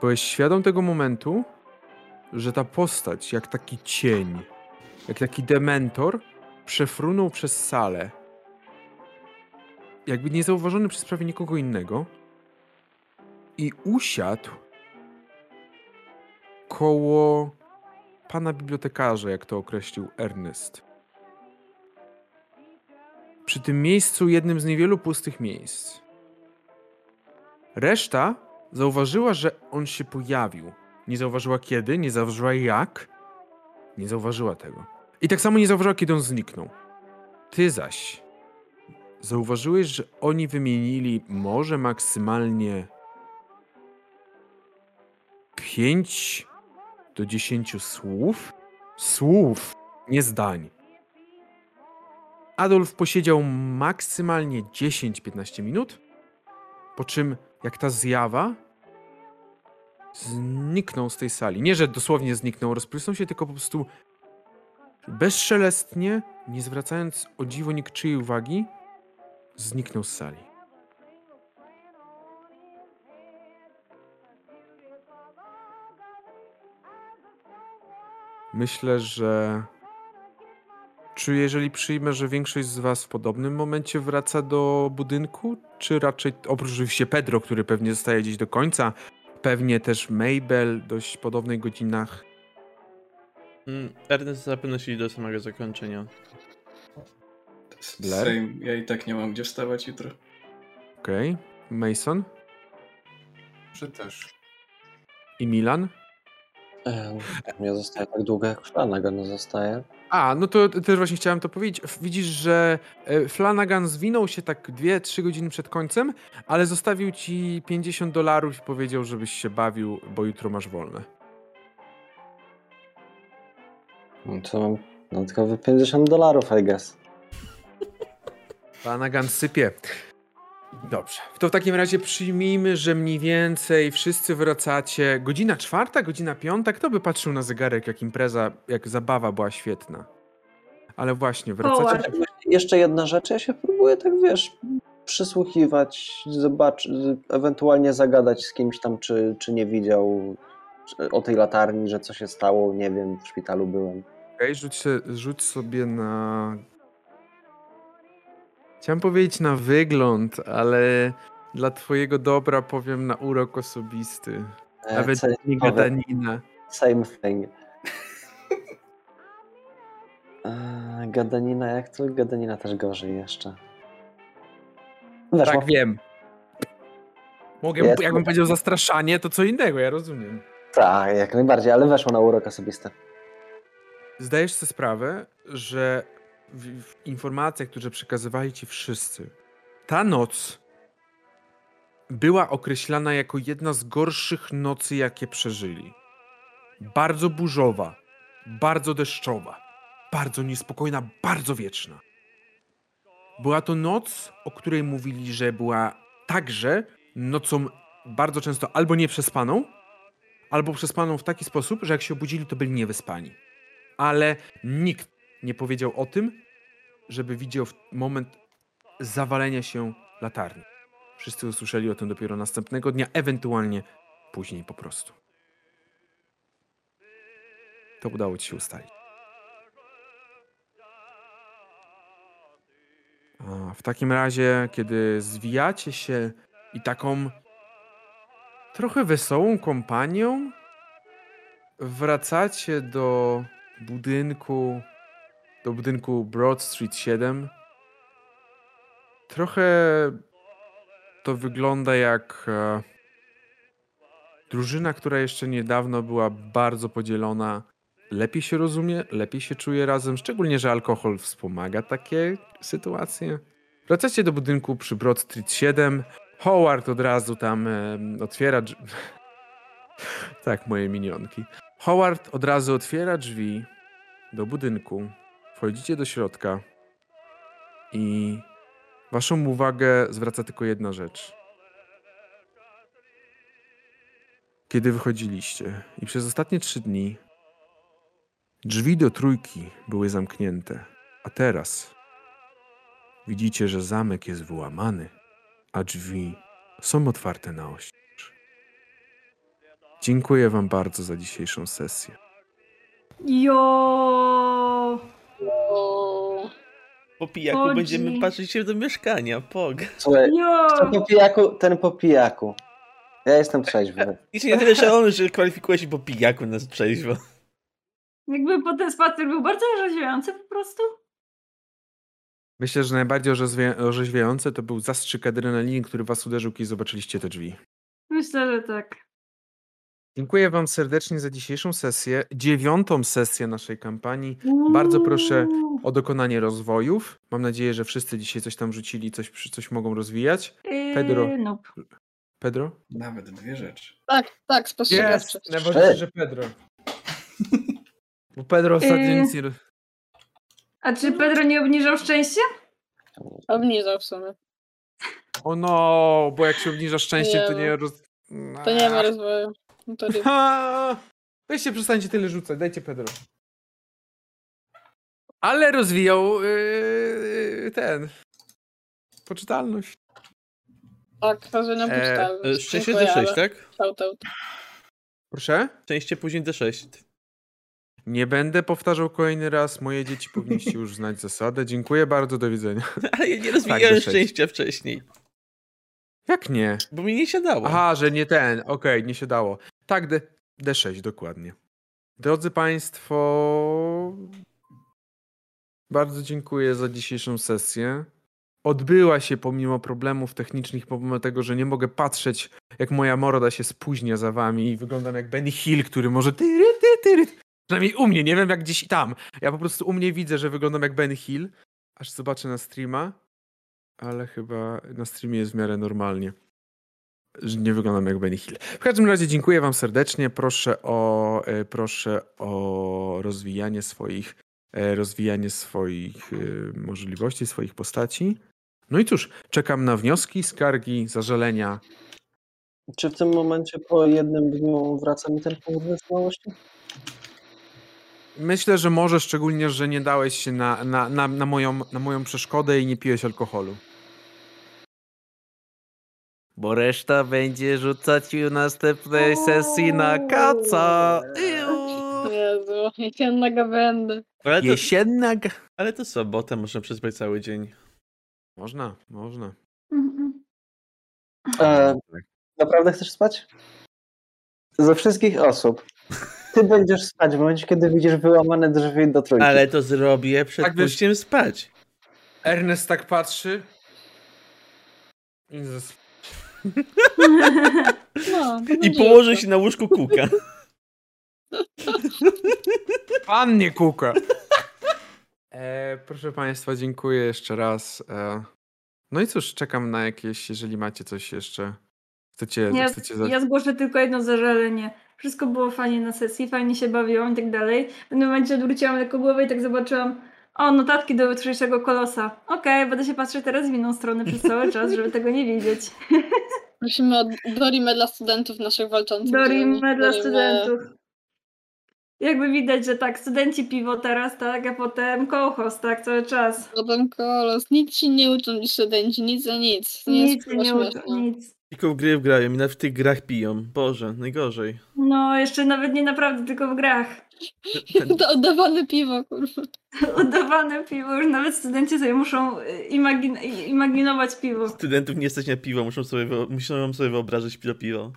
Byłeś świadom tego momentu, że ta postać, jak taki cień, jak taki dementor, przefrunął przez salę. Jakby niezauważony przez prawie nikogo innego. I usiadł koło pana bibliotekarza, jak to określił Ernest. Przy tym miejscu, jednym z niewielu pustych miejsc. Reszta zauważyła, że on się pojawił. Nie zauważyła kiedy, nie zauważyła jak, nie zauważyła tego. I tak samo nie zauważyła, kiedy on zniknął. Ty zaś zauważyłeś, że oni wymienili może maksymalnie 5 do 10 słów? Słów, nie zdań. Adolf posiedział maksymalnie 10-15 minut, po czym jak ta zjawa zniknął z tej sali. Nie, że dosłownie zniknął, rozprysnął się, tylko po prostu bezszelestnie, nie zwracając o dziwo niczyjej uwagi, zniknął z sali. Myślę, że. Czy jeżeli przyjmę, że większość z Was w podobnym momencie wraca do budynku, czy raczej oprócz oczywiście Pedro, który pewnie zostaje gdzieś do końca, pewnie też Mabel dość podobnych godzinach. Mm, Ernest zapewne się do samego zakończenia. Blair? Same. Ja i tak nie mam gdzie wstawać jutro. Okej. Mason Że też. i Milan. E, Nie zostaje tak długo, jak Flanagan zostaje. A, no to też właśnie chciałem to powiedzieć. Widzisz, że e, Flanagan zwinął się tak 2-3 godziny przed końcem, ale zostawił ci 50 dolarów i powiedział, żebyś się bawił, bo jutro masz wolne. No to mam dodatkowe 50 dolarów, I guess. Flanagan sypie. Dobrze. To w takim razie przyjmijmy, że mniej więcej wszyscy wracacie. Godzina czwarta, godzina piąta. Kto by patrzył na zegarek, jak impreza, jak zabawa była świetna? Ale właśnie, wracacie. Howard. Jeszcze jedna rzecz, ja się próbuję tak, wiesz, przysłuchiwać, zobaczyć, ewentualnie zagadać z kimś tam, czy, czy nie widział o tej latarni, że co się stało, nie wiem, w szpitalu byłem. Okej, rzuć, se- rzuć sobie na. Chciałem powiedzieć na wygląd, ale dla twojego dobra powiem na urok osobisty. E, Nawet nie gadanina. Same thing. E, Gadanina, jak to? Gadanina też gorzej jeszcze. Weszło. Tak, wiem. Mogę, Jest. jakbym powiedział zastraszanie, to co innego, ja rozumiem. Tak, jak najbardziej, ale weszło na urok osobisty. Zdajesz sobie sprawę, że w, w informacjach, które przekazywali ci wszyscy, ta noc była określana jako jedna z gorszych nocy, jakie przeżyli. Bardzo burzowa, bardzo deszczowa, bardzo niespokojna, bardzo wieczna. Była to noc, o której mówili, że była także nocą bardzo często albo nieprzespaną, albo przespaną w taki sposób, że jak się obudzili, to byli niewyspani ale nikt nie powiedział o tym, żeby widział moment zawalenia się latarni. Wszyscy usłyszeli o tym dopiero następnego dnia, ewentualnie później po prostu. To udało ci się ustalić. A w takim razie, kiedy zwijacie się i taką trochę wesołą kompanią wracacie do budynku, do budynku Broad Street 7. Trochę to wygląda jak e, drużyna, która jeszcze niedawno była bardzo podzielona lepiej się rozumie, lepiej się czuje razem, szczególnie, że alkohol wspomaga takie sytuacje. Wracacie do budynku przy Broad Street 7. Howard od razu tam em, otwiera tak, moje minionki. Howard od razu otwiera drzwi do budynku. Wchodzicie do środka i waszą uwagę zwraca tylko jedna rzecz. Kiedy wychodziliście i przez ostatnie trzy dni drzwi do trójki były zamknięte, a teraz widzicie, że zamek jest wyłamany, a drzwi są otwarte na oścież. Dziękuję wam bardzo za dzisiejszą sesję. Jo! Po pijaku Chodzi. będziemy patrzeć się do mieszkania, pog. Słuchaj, po pijaku, ten po pijaku. Ja jestem trzeźwy. I się nie tyle szalony, że kwalifikuje się po pijaku na trzeźwo. Jakby potem spacer był bardzo orzeźwiający po prostu. Myślę, że najbardziej orzeźwia- orzeźwiające to był zastrzyk adrenaliny, który was uderzył, kiedy zobaczyliście te drzwi. Myślę, że tak. Dziękuję wam serdecznie za dzisiejszą sesję, dziewiątą sesję naszej kampanii. Bardzo proszę o dokonanie rozwojów. Mam nadzieję, że wszyscy dzisiaj coś tam rzucili, coś, przy- coś mogą rozwijać. Yy, Pedro. Nope. Pedro? Nawet dwie rzeczy. tak, tak, spostrzegawczość. najważniejsze, że Pedro. Bo Pedro ostatnio Yy. nic nie... A czy Pedro nie obniżał szczęścia? Obniżał w sumie. O no, bo jak się obniża szczęście, to Nie nie ma. roz... To nie ma rozwoju. No To nie. Ha! Weźcie, przestańcie tyle rzucać, dajcie Pedro. Ale rozwijał yy, ten... Poczytalność. Tak, rozumiem E, poczytalność. Szczęście Dziękuję, D6, ale tak? Proszę? Szczęście później D6. Nie będę powtarzał kolejny raz. Moje dzieci powinniście już znać zasadę. Dziękuję bardzo, do widzenia. Ale ja nie rozwijałem D6. szczęścia wcześniej, Jak nie? bo mi nie siadało. Aha, że nie ten. Okej, nie się dało. Tak, D, D6, dokładnie. Drodzy Państwo, bardzo dziękuję za dzisiejszą sesję. Odbyła się pomimo problemów technicznych, pomimo tego, że nie mogę patrzeć, jak moja morda się spóźnia za wami i wyglądam jak Benny Hill, który może tyry, ty, tyry. Przynajmniej u mnie, nie wiem jak gdzieś tam. Ja po prostu u mnie widzę, że wyglądam jak Benny Hill, aż zobaczę na streama, ale chyba na streamie jest w miarę normalnie nie wyglądam jak Benny Hill. W każdym razie dziękuję wam serdecznie. Proszę o, e, proszę o rozwijanie swoich, e, rozwijanie swoich e, możliwości, swoich postaci. No i cóż, czekam na wnioski, skargi, zażalenia. Czy w tym momencie po jednym dniu wraca mi ten punkt wytrwałości? Myślę, że może, szczególnie, że nie dałeś się na, na, na, na, moją, na moją przeszkodę i nie piłeś alkoholu. Bo reszta będzie rzucać u następnej sesji na kaca. Jezu, jesiennego będę. Ale to, Jesienna. g- ale to sobota, można przespać cały dzień. Można, można. Mhm. E, naprawdę chcesz spać? Ze wszystkich osób. Ty będziesz spać w momencie, kiedy widzisz wyłamane drzwi do trójki. Ale to zrobię przed Tak, pójściem spać. Ernest tak patrzy. I zas- No, I będzie położę się na łóżku kuka. Pan nie kuka. E, proszę Państwa, dziękuję jeszcze raz. E, no i cóż, czekam na jakieś, jeżeli macie coś jeszcze. Chcecie, Ja, chcecie za... ja zgłoszę tylko jedno zażalenie. Wszystko było fajnie na sesji, fajnie się bawiłam i tak dalej. W pewnym momencie odwróciłam lekko głowę i tak zobaczyłam, o, notatki do jutrzejszego kolosa. Okej, będę się patrzeć teraz w inną stronę przez cały czas, żeby tego nie widzieć. Prosimy o Dorimę dla studentów naszych walczących. Dorime żeby- dla Dorimę- studentów. Jakby widać, że tak, studenci piwo teraz, tak, a potem kołchos, tak, cały czas. Potem kolos. Nic ci nie uczą ci studenci, nic za nic. Nie Nic się nie uczą, nic. Tylko w gry grają i nawet w tych grach piją. Boże, najgorzej. No, jeszcze nawet nie naprawdę, tylko w grach. Ten, To oddawane piwo, kurwa. Udawane piwo, już nawet studenci sobie muszą y, imagin- i- imaginować piwo. studentów nie stać na piwo, muszą sobie, muszą sobie wyobrazić piwo piwo.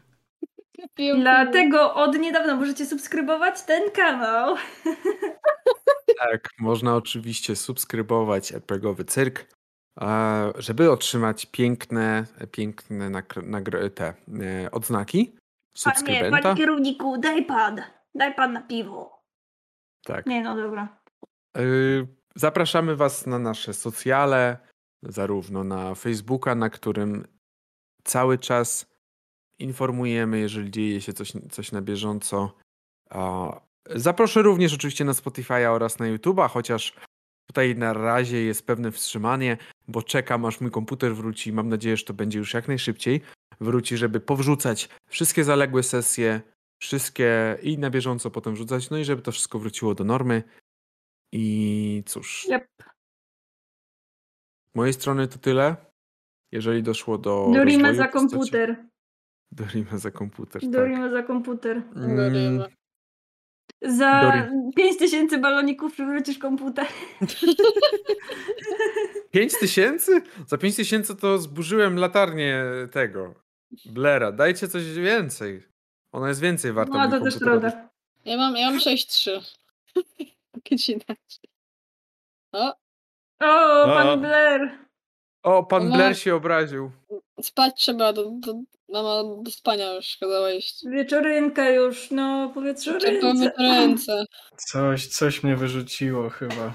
Dlatego od niedawna możecie subskrybować ten kanał. Tak, można oczywiście subskrybować RPGowy Cyrk, żeby otrzymać piękne, piękne te e, odznaki Panie, subskrybenta. panie kierowniku, daj pan. Daj pan na piwo. Tak. Nie, no dobra. Y, Zapraszamy Was na nasze socjale, zarówno na Facebooka, na którym cały czas informujemy, jeżeli dzieje się coś, coś na bieżąco. Zaproszę również oczywiście na Spotify'a oraz na YouTube'a, chociaż tutaj na razie jest pewne wstrzymanie, bo czekam aż mój komputer wróci. Mam nadzieję, że to będzie już jak najszybciej. Wróci, żeby powrzucać wszystkie zaległe sesje, wszystkie i na bieżąco potem wrzucać, no i żeby to wszystko wróciło do normy. I cóż, Yep. z mojej strony to tyle. Jeżeli doszło do. Rozwoju za komputer. Dorimy za komputer. Tak. Dorimy za komputer. Mm. Za Dori- 5000 baloników przywrócisz komputer. 5 tysięcy? Za 5 tysięcy to zburzyłem latarnię tego. Blera. Dajcie coś więcej. Ona jest więcej warta. No to też prawda. Ja mam, ja mam 6-3. Kiedyś inaczej. O, O, A. pan Blair. O, pan No. Blair się obraził. spać trzeba, do, do, mama do spania już kazała iść. Wieczorynka już, no powietrzorynce. te ręce. Coś, coś mnie wyrzuciło chyba.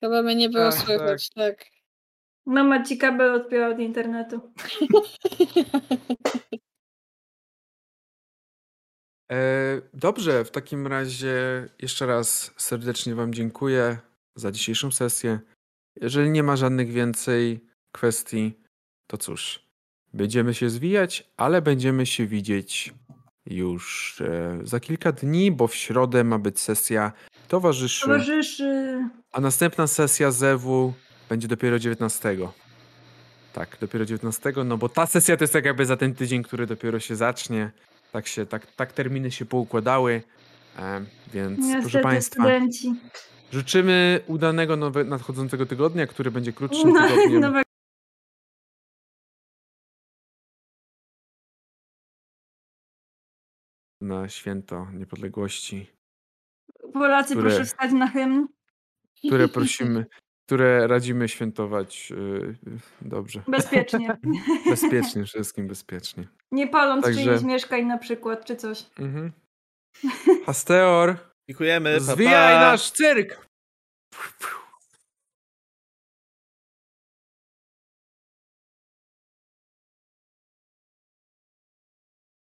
Chyba mnie nie było Ach, słychać, tak. Mama ci kabel odpięła od internetu. E, dobrze, w takim razie jeszcze raz serdecznie Wam dziękuję za dzisiejszą sesję. Jeżeli nie ma żadnych więcej kwestii, to cóż, będziemy się zwijać, ale będziemy się widzieć już e, za kilka dni, bo w środę ma być sesja towarzyszy, Towarzyszy. a następna sesja Zewu będzie dopiero 19. Tak, dopiero 19, no bo ta sesja to jest tak jakby za ten tydzień, który dopiero się zacznie. Tak się, tak, tak terminy się poukładały. E, więc proszę Niestety Państwa, studenci. życzymy udanego nowe, nadchodzącego tygodnia, który będzie krótszym No, tygodniem. nowe na święto niepodległości, Polacy które- proszę wstać na hymn. które prosimy, które radzimy świętować yy, dobrze. Bezpiecznie. Bezpiecznie, wszystkim bezpiecznie. Nie paląc Także- czyjś mieszkań na przykład, czy coś. Mhm. Hasteor, Dziękujemy, pa, zwijaj pa. nasz cyrk!